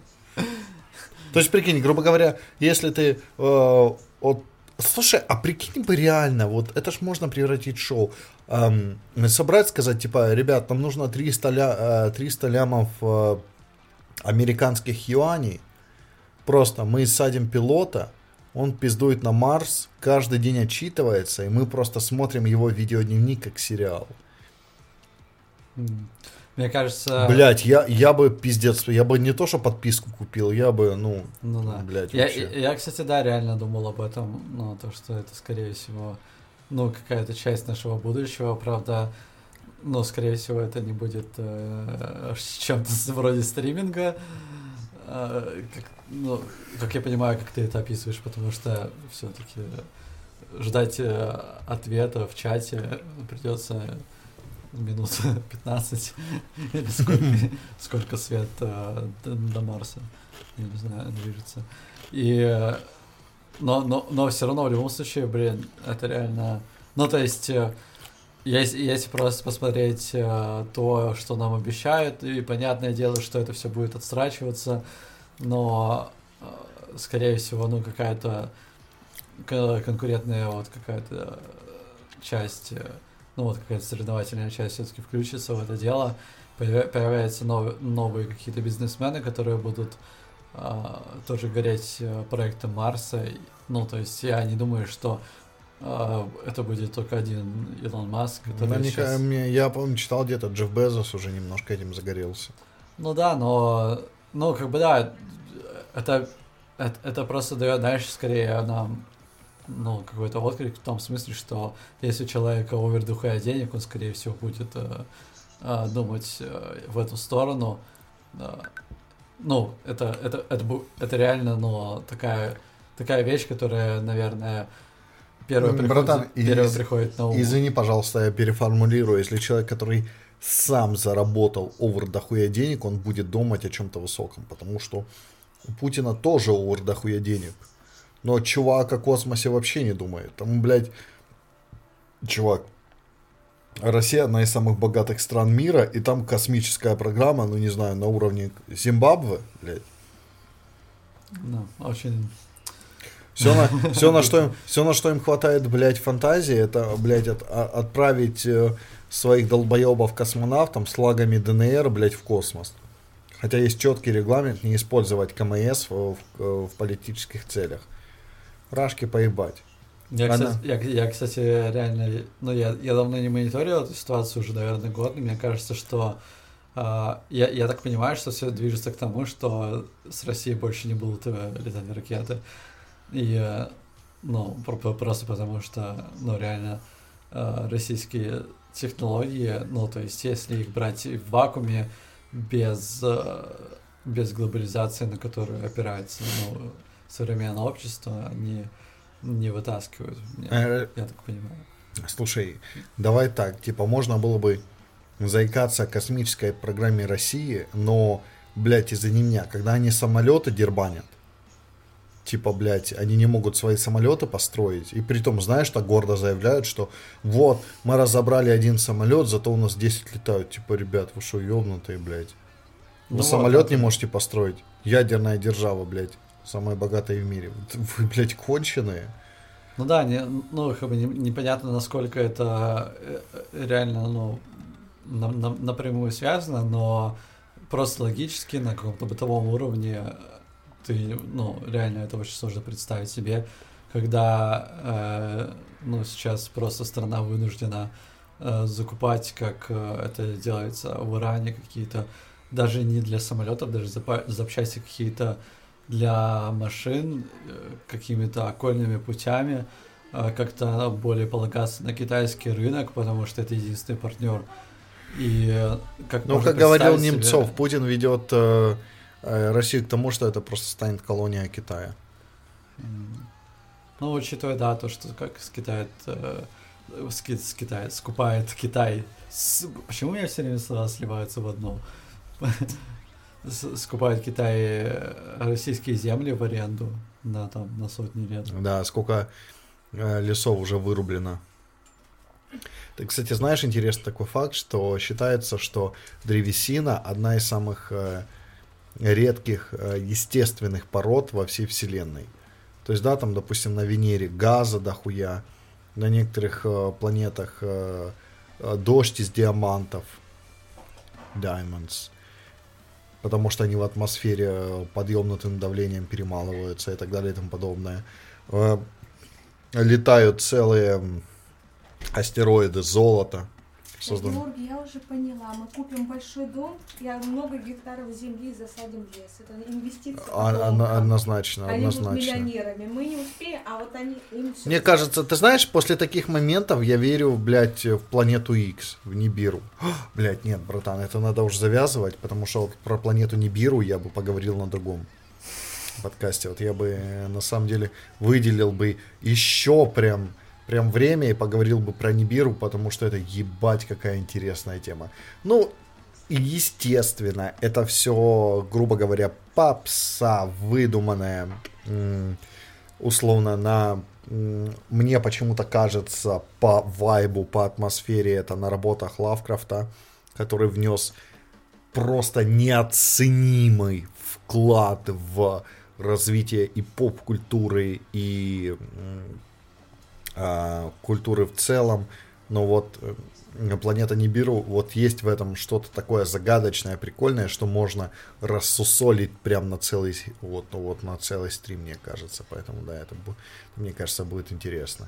То есть, прикинь, грубо говоря, если ты э, от Слушай, а прикинь бы реально, вот это ж можно превратить в шоу. Эм, собрать, сказать, типа, ребят, нам нужно 300, ля, э, 300 лямов э, американских юаней. Просто мы садим пилота, он пиздует на Марс, каждый день отчитывается, и мы просто смотрим его видеодневник как сериал. Мне кажется... Блять, я, я бы пиздец, я бы не то, что подписку купил, я бы, ну, Ну да. блять, Я, вообще. я, кстати, да, реально думал об этом, ну, то, что это, скорее всего, ну, какая-то часть нашего будущего, правда, ну, скорее всего, это не будет э, чем-то вроде стриминга, как, ну, как я понимаю, как ты это описываешь, потому что все-таки ждать э, ответа в чате придется минут 15 или сколько, сколько свет э, до, Марса, я не знаю, движется. И, э, но, но, но все равно в любом случае, блин, это реально... Ну, то есть, если, если просто посмотреть э, то, что нам обещают, и понятное дело, что это все будет отстрачиваться, но, э, скорее всего, ну, какая-то конкурентная вот какая-то часть, э, ну, вот какая-то соревновательная часть все-таки включится в это дело, Появ- появляются новые, новые какие-то бизнесмены, которые будут а, тоже гореть э, проектом Марса. Ну, то есть я не думаю, что это будет только один Илон Маск, Наверняка щас- мне- я, помню, читал где-то, Джефф Безос уже немножко этим загорелся. Ну да, но, ну, как бы да, это, это, это просто дает, знаешь, скорее нам, ну, какой-то отклик в том смысле, что если у человека овер дохуя денег, он, скорее всего, будет э, э, думать э, в эту сторону. Э, ну, это, это, это, бу- это реально, ну, такая, такая вещь, которая, наверное, первая Ну, приходит, братан, первая из- приходит на ум. Извини, пожалуйста, я переформулирую. Если человек, который сам заработал овер дохуя денег, он будет думать о чем-то высоком, потому что у Путина тоже овер дохуя денег. Но чувак о космосе вообще не думает. Там, блядь, чувак, Россия одна из самых богатых стран мира, и там космическая программа, ну не знаю, на уровне Зимбабве, блядь. Ну, очень... Все на, все, на что им, все, на что им хватает, блядь, фантазии, это, блядь, от- а- отправить э, своих долбоебов космонавтам с лагами ДНР, блядь, в космос. Хотя есть четкий регламент не использовать КМС в, в- в политических целях. Рашки поебать. Я, Она- кстати, я, я, кстати, реально, ну, я, я давно не мониторил эту ситуацию уже, наверное, год, и мне кажется, что а, я, я так понимаю, что все движется к тому, что с Россией больше не будут э, летать ракеты. И, э, ну, про- про- просто потому что, ну, реально, э, российские технологии, ну, то есть, если их брать в вакууме, без, э, без глобализации, на которую опирается, ну, современное общество, они не вытаскивают. Я, я так понимаю. Слушай, давай так, типа, можно было бы заикаться о космической программе России, но, блядь, из-за меня, когда они самолеты дербанят, типа, блядь, они не могут свои самолеты построить, и при том, знаешь, так гордо заявляют, что вот, мы разобрали один самолет, зато у нас 10 летают. Типа, ребят, вы что, ёбнутые, блядь? Вы Ну вот, самолет это- не можете построить. Ядерная держава, блядь, самая богатая в мире. Вы, блядь, конченые. Ну да, не, ну, как бы не- непонятно, насколько это э, э, реально, ну, на- на- напрямую связано, но просто логически на каком-то бытовом уровне э, ты, ну, реально это очень сложно представить себе, когда, э, ну, сейчас просто страна вынуждена э, закупать, как э, это делается в Иране, какие-то, даже не для самолетов, даже запчасти какие-то для машин э, какими-то окольными путями, э, как-то более полагаться на китайский рынок, потому что это единственный партнер. И э, как Ну, как говорил себе- Немцов, Путин ведет э, э, Россию к тому, что это просто станет колония Китая. Ну, учитывая, да, то, что как скитает, э, ски- скитает, скупает Китай. С- почему меня все время слова сливаются в одно? С- Скупает Китай э, российские земли в аренду на, там, на сотни лет. Да, сколько лесов уже вырублено. Ты, кстати, знаешь интересный такой факт, что считается, что древесина одна из самых редких э, естественных пород во всей Вселенной. То есть, да, там, допустим, на Венере газа дохуя, на некоторых э, планетах э, дождь из диамантов, diamonds, потому что они в атмосфере подъемнутым давлением перемалываются и так далее и тому подобное. Летают целые астероиды золота. Создан... Георгий, я уже поняла. Мы купим большой дом, я много гектаров земли засадим в лес. Это инвестиция. А- потомка. а- однозначно, Они будут однозначно. миллионерами. Мы не успеем, а вот они им всё Мне кажется, ты знаешь, после таких моментов я верю, блядь, в планету X, в Нибиру. Блядь, нет, братан, это надо уже завязывать, потому что вот про планету Нибиру я бы поговорил на другом подкасте. Вот я бы, э, на самом деле, выделил бы еще прям, прям время и поговорил бы про Нибиру, потому что это ебать какая интересная тема. Ну, и естественно, это все, грубо говоря, попса выдуманная, условно, на мне почему-то кажется по вайбу, по атмосфере это на работах Лавкрафта, который внес просто неоценимый вклад в развитие и поп-культуры, и культуры в целом. Но вот э, планета Нибиру, вот есть в этом что-то такое загадочное, прикольное, что можно рассусолить прям на целый, вот, вот на целый стрим, мне кажется. Поэтому, да, это, мне кажется, будет интересно.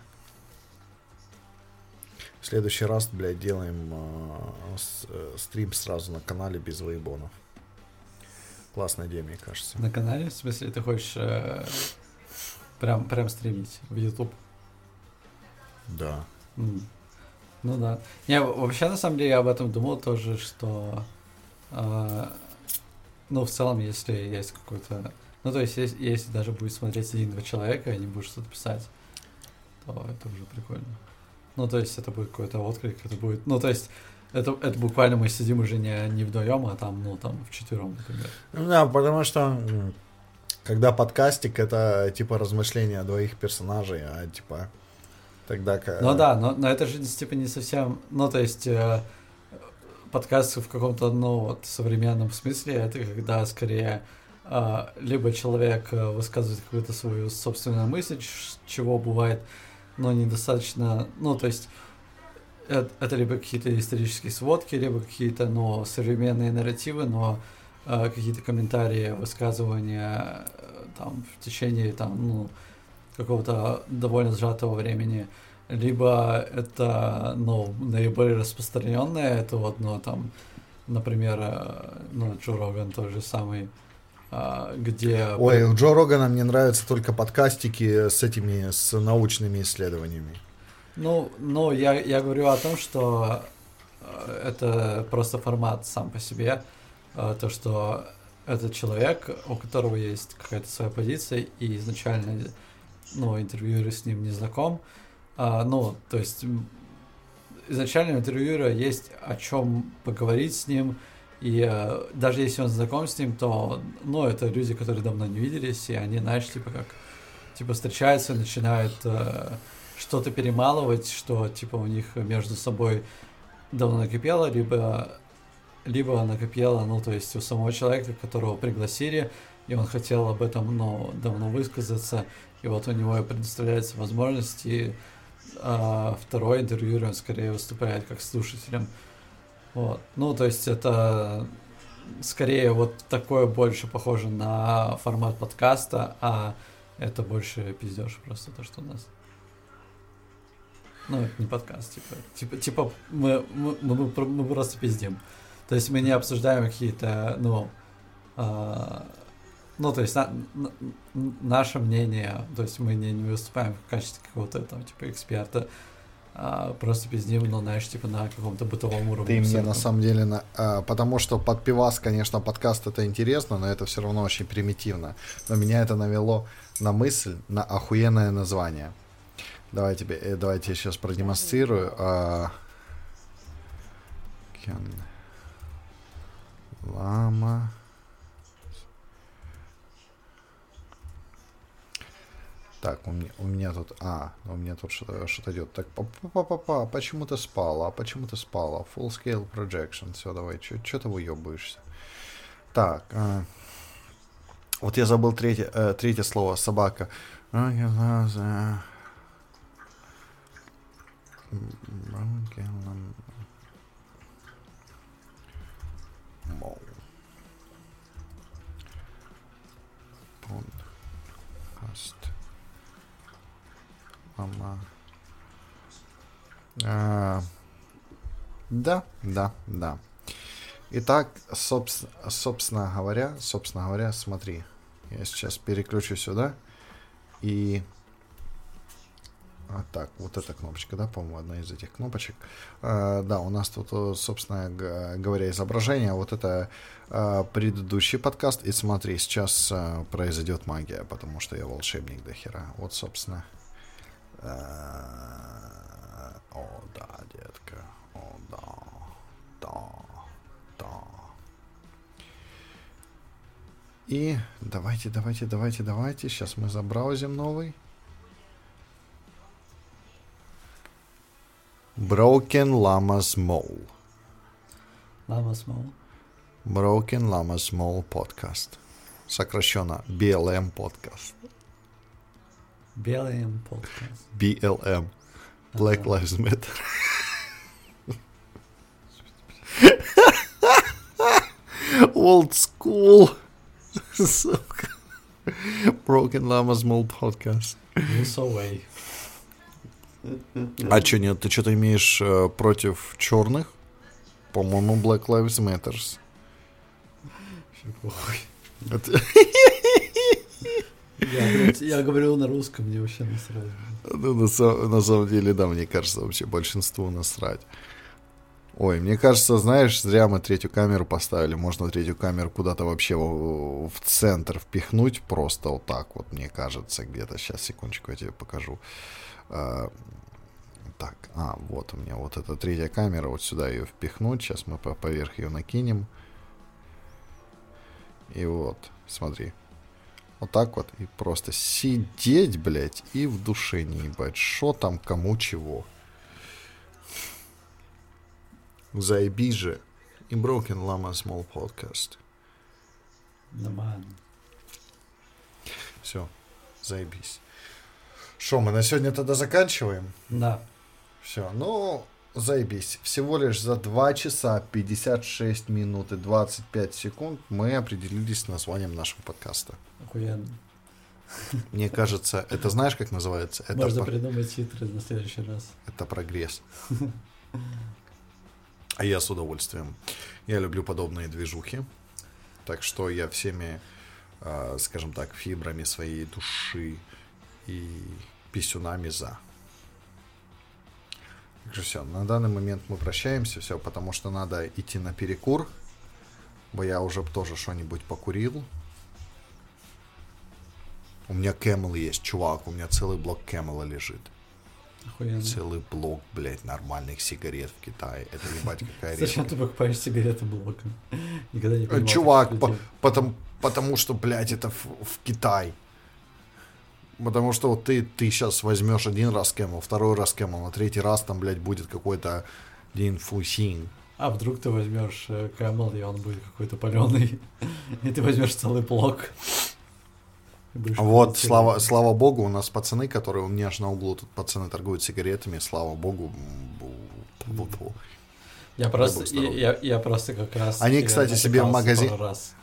В следующий раз, блядь, делаем э, с- э, стрим сразу на канале без воебонов. Классная идея, мне кажется. На канале, в смысле, ты хочешь э, прям, прям стримить в YouTube? Да. Ну да. Не, в- вообще, на самом деле, я об этом думал тоже, что... э, ну, в целом, если есть какой-то... Ну, то есть, если, если даже будет смотреть один-два человека, и не будешь что-то писать, то это уже прикольно. Ну, то есть, это будет какой-то отклик, это будет... Ну, то есть, это, это буквально мы сидим уже не, не вдвоем, а там, ну, там, вчетвером, например. Ну Да, потому что когда подкастик это типа размышления двоих персонажей, а типа тогда как... Ну да, но, но это же типа не совсем, ну то есть э, подкаст в каком-то, ну вот современном смысле, это когда скорее э, либо человек э, высказывает какую-то свою собственную мысль, чего бывает, но недостаточно, ну то есть э- это либо какие-то исторические сводки, либо какие-то, ну, современные нарративы, но э, какие-то комментарии, высказывания э, там в течение там, ну, какого-то довольно сжатого времени, либо это, ну, наиболее распространенное, это вот, ну, там, например, э, ну, Джо Роган тот же самый, а, где... Ой, у Джо Рогана мне нравятся только подкастики с этими, с научными исследованиями. Ну, ну я, я говорю о том, что э, это просто формат сам по себе, э, то, что этот человек, у которого есть какая-то своя позиция, и изначально, ну, интервьюер с ним не знаком, а, ну, то есть изначально у интервьюера есть о чем поговорить с ним, и э, даже если он знаком с ним, то, ну, это люди, которые давно не виделись, и они, знаешь, типа как, типа встречаются, начинают э, что-то перемалывать, что, типа, у них между собой давно накипело, либо, либо накипело, ну, то есть у самого человека, которого пригласили, и он хотел об этом, ну, давно высказаться, и вот у него предоставляется возможность, и а, второй интервьюер, он скорее выступает как слушателем. Вот. Ну, то есть это скорее вот такое больше похоже на формат подкаста, а это больше пиздеж просто то, что у нас. Ну, это не подкаст, типа. Типа, типа мы, мы, мы, мы про- мы просто пиздим. То есть мы не обсуждаем какие-то, ну, а, ну, то есть на- на- наше мнение, то есть мы не, не выступаем в качестве какого-то там, типа, эксперта, а просто пиздим, ну, знаешь, типа на каком-то бытовом уровне. Ты мне на самом деле, на- а, потому что под пивас, конечно, подкаст это интересно, но это все равно очень примитивно. Но меня это навело на мысль, на охуенное название. Давай тебе, э, давайте я сейчас продемонстрирую. а, Кен- Лама. Так, у меня, у меня тут... А, у меня тут что-то что идет. Так, па-па-па-па, почему ты спала? А почему ты спала? Full scale projection. Все, давай, что ты выебываешься? Так, а, Вот я забыл третье, э, третье слово. Собака. Мол. Мама. А, да, да, да. Итак, собственно, собственно говоря, собственно говоря, смотри, я сейчас переключу сюда и а, так, вот эта кнопочка, да, по-моему, одна из этих кнопочек. А, да, у нас тут, э, собственно говоря, изображение. Вот это а, предыдущий подкаст. И смотри, сейчас а, произойдет магия, потому что я волшебник до хера. Вот, собственно. А, о, да, детка. О, да. Да. Да. И давайте, давайте, давайте, давайте. Сейчас мы забраузим новый. Broken Llamas Mole. Лама Смол. Broken Llamas Mole Podcast. Сокращенно BLM Podcast. Белый подкаст. BLM. Black Ага. Lives Matter. Old school. Сука. Broken Llamas Mole Podcast. Use away. А что нет, ты что-то имеешь э, против черных? По-моему, Black Lives Matters. Ой. Это- Я, говорил на русском, мне вообще насрать. Ну, на, са- на самом деле, да, мне кажется, вообще большинству насрать. Ой, мне кажется, знаешь, зря мы третью камеру поставили. Можно третью камеру куда-то вообще в, центр впихнуть просто вот так вот, мне кажется, где-то. Сейчас, секундочку, я тебе покажу. А, так, а, вот у меня вот эта третья камера, вот сюда ее впихнуть. Сейчас мы по- поверх ее накинем. И вот, смотри. Вот так вот. И просто сидеть, блядь, и в душе не ебать. Что там, кому чего. Заебись же. И Broken Llama Small Podcast. Нормально. Все, заебись. Что, мы на сегодня тогда заканчиваем? Да. Все, ну, заебись. Всего лишь за 2 часа 56 минут и 25 секунд мы определились с названием нашего подкаста. Охуенно. Мне кажется, это знаешь, как называется? Это, Можно по- придумать титры на следующий раз. это прогресс. А я с удовольствием. Я люблю подобные движухи. Так что я всеми, а, скажем так, фибрами своей души и писюнами за. Так что все, на данный момент мы прощаемся, все, потому что надо идти на перекур. Бо я уже тоже что-нибудь покурил. У меня Camel есть, чувак, у меня целый блок Camel лежит. Охуенно. Целый блок, блядь, нормальных сигарет в Китае. Это ебать какая Зачем редкость. ты покупаешь сигареты блоком? Никогда не Э, понимал. Чувак, по- потому, потому что, блядь, это в, в Китай. Потому что вот ты, ты сейчас возьмешь один раз Camel, второй раз Camel, на третий раз там, блядь, будет какой-то Дин Фусин. А вдруг ты возьмешь э, Camel, и он будет какой-то паленый, и ты возьмешь целый блок. Вот, слава, слава богу, у нас пацаны, которые у меня аж на углу тут пацаны торгуют сигаретами, слава богу. Я просто, здоров. я, я просто как раз... Они, кстати, себе в магазин- раз.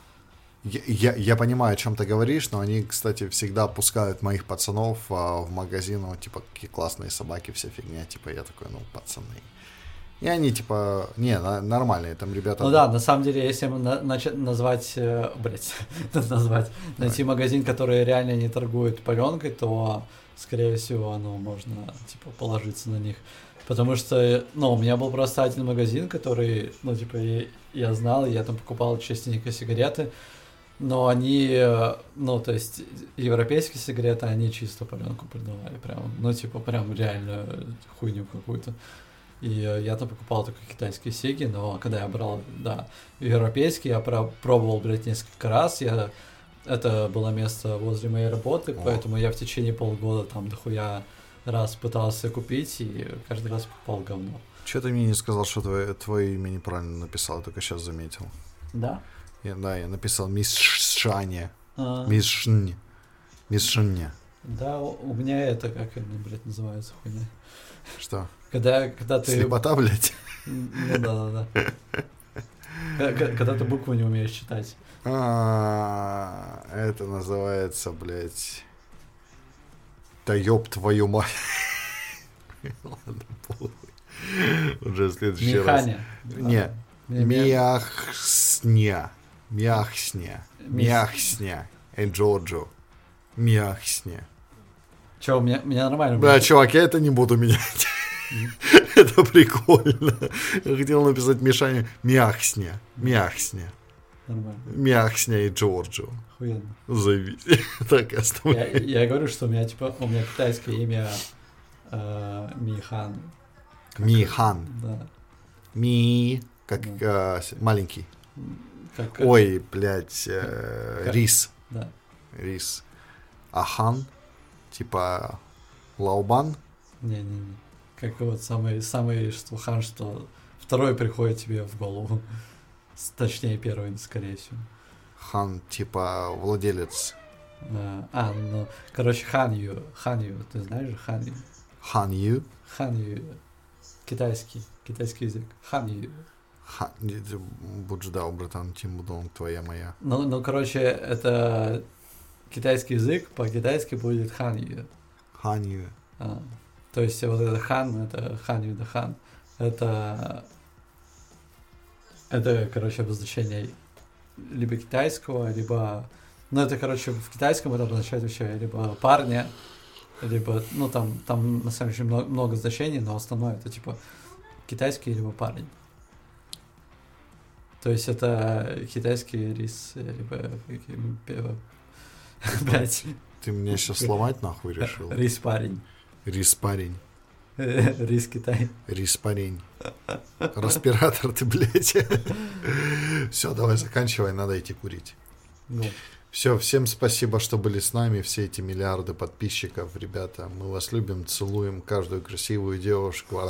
Я, я, я понимаю, о чем ты говоришь, но они, кстати, всегда пускают моих пацанов а, в магазин, ну, типа, какие классные собаки, вся фигня, типа, я такой, ну, пацаны. И они, типа, не, нормальные там ребята. Ну да, на самом деле, если на- начать назвать, э, блядь, назвать, найти магазин, который реально не торгует паленкой, то, скорее всего, ну, можно, типа, положиться на них. Потому что, ну, у меня был просто один магазин, который, ну, типа, я, я знал, я там покупал частенько сигареты, но они, э, ну, то есть, европейские сигареты, они чисто паленку продавали, прям, ну, типа, прям реально хуйню какую-то. И э, я там покупал только китайские сиги, но когда я брал, да, европейские, я про- пробовал, блядь, несколько раз. Я... Это было место возле моей работы, О. поэтому я в течение полгода там дохуя раз пытался купить и каждый раз покупал говно. Че ты мне не сказал, что твое, твое имя неправильно написал, только сейчас заметил. Да? Я, да, я написал мисс Шаня. А, Мишнь. Мишня. Да, у меня это, как они, блядь, называется хуйня. Что? Когда, когда ты... Слепота, блядь? Ну да, да, да. Когда ты букву не умеешь читать. А, Это называется, блядь... Да ёб твою мать. Ладно, похуй. Уже в следующий раз. Механя. Не, А, Мис- Мяхсня. Эй, Джорджо. Мяхсня. Чё, у меня, меня нормально. Бля, будет. чувак, я это не буду менять. Это прикольно. Я хотел написать Мишане Мяхсня. Мяхсня. Нормально. Мяхсня и Джорджо. Охуенно. Завис. Так и Я, оставляй. я говорю, что у меня, типа, у меня китайское имя э, Михан. Михан. Да. Ми. Как э, маленький. Как, Ой, блядь, э, Как? рис. Да. Рис. Ахан. Типа Лаубан. Не-не-не. Как вот самый, самый что хан, что второй приходит тебе в голову. Точнее, первый, скорее всего. Хан, типа владелец. А, а, ну, короче, Ханью. Ханью, ты знаешь же Ханью? Хан Ю. Ханью. Китайский. Китайский язык. Ханью. Хан, не, ты будь ждал, братан, Тим Будон, твоя моя. Ну, ну, короче, это китайский язык, по-китайски будет Ханью. Хан Ю. А, то есть вот это хан, это ханью да хан. Это, это, короче, обозначение либо китайского, либо... Ну, это, короче, в китайском это обозначает вообще либо парня, либо, ну, там, там на самом деле много, много значений, но основное это, типа, китайский либо парень. То есть это китайский рис, либо... пе- Блять, Ты меня сейчас сломать нахуй решил? рис парень. Рис парень. Рис Китай. Рис парень. Респиратор ты, блядь. Все, давай заканчивай, надо идти курить. Ну, Все, всем спасибо, что были с нами, все эти миллиарды подписчиков, ребята. Мы вас любим, целуем каждую красивую девушку.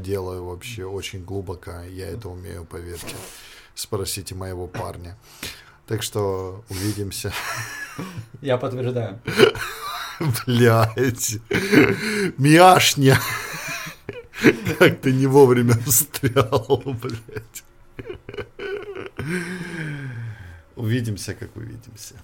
Делаю вообще очень глубоко, я это умею, поверьте. Спросите моего парня. Так что увидимся. Я подтверждаю. Блять. Мяшня. Как ты не вовремя встрял, блядь. Увидимся, как увидимся.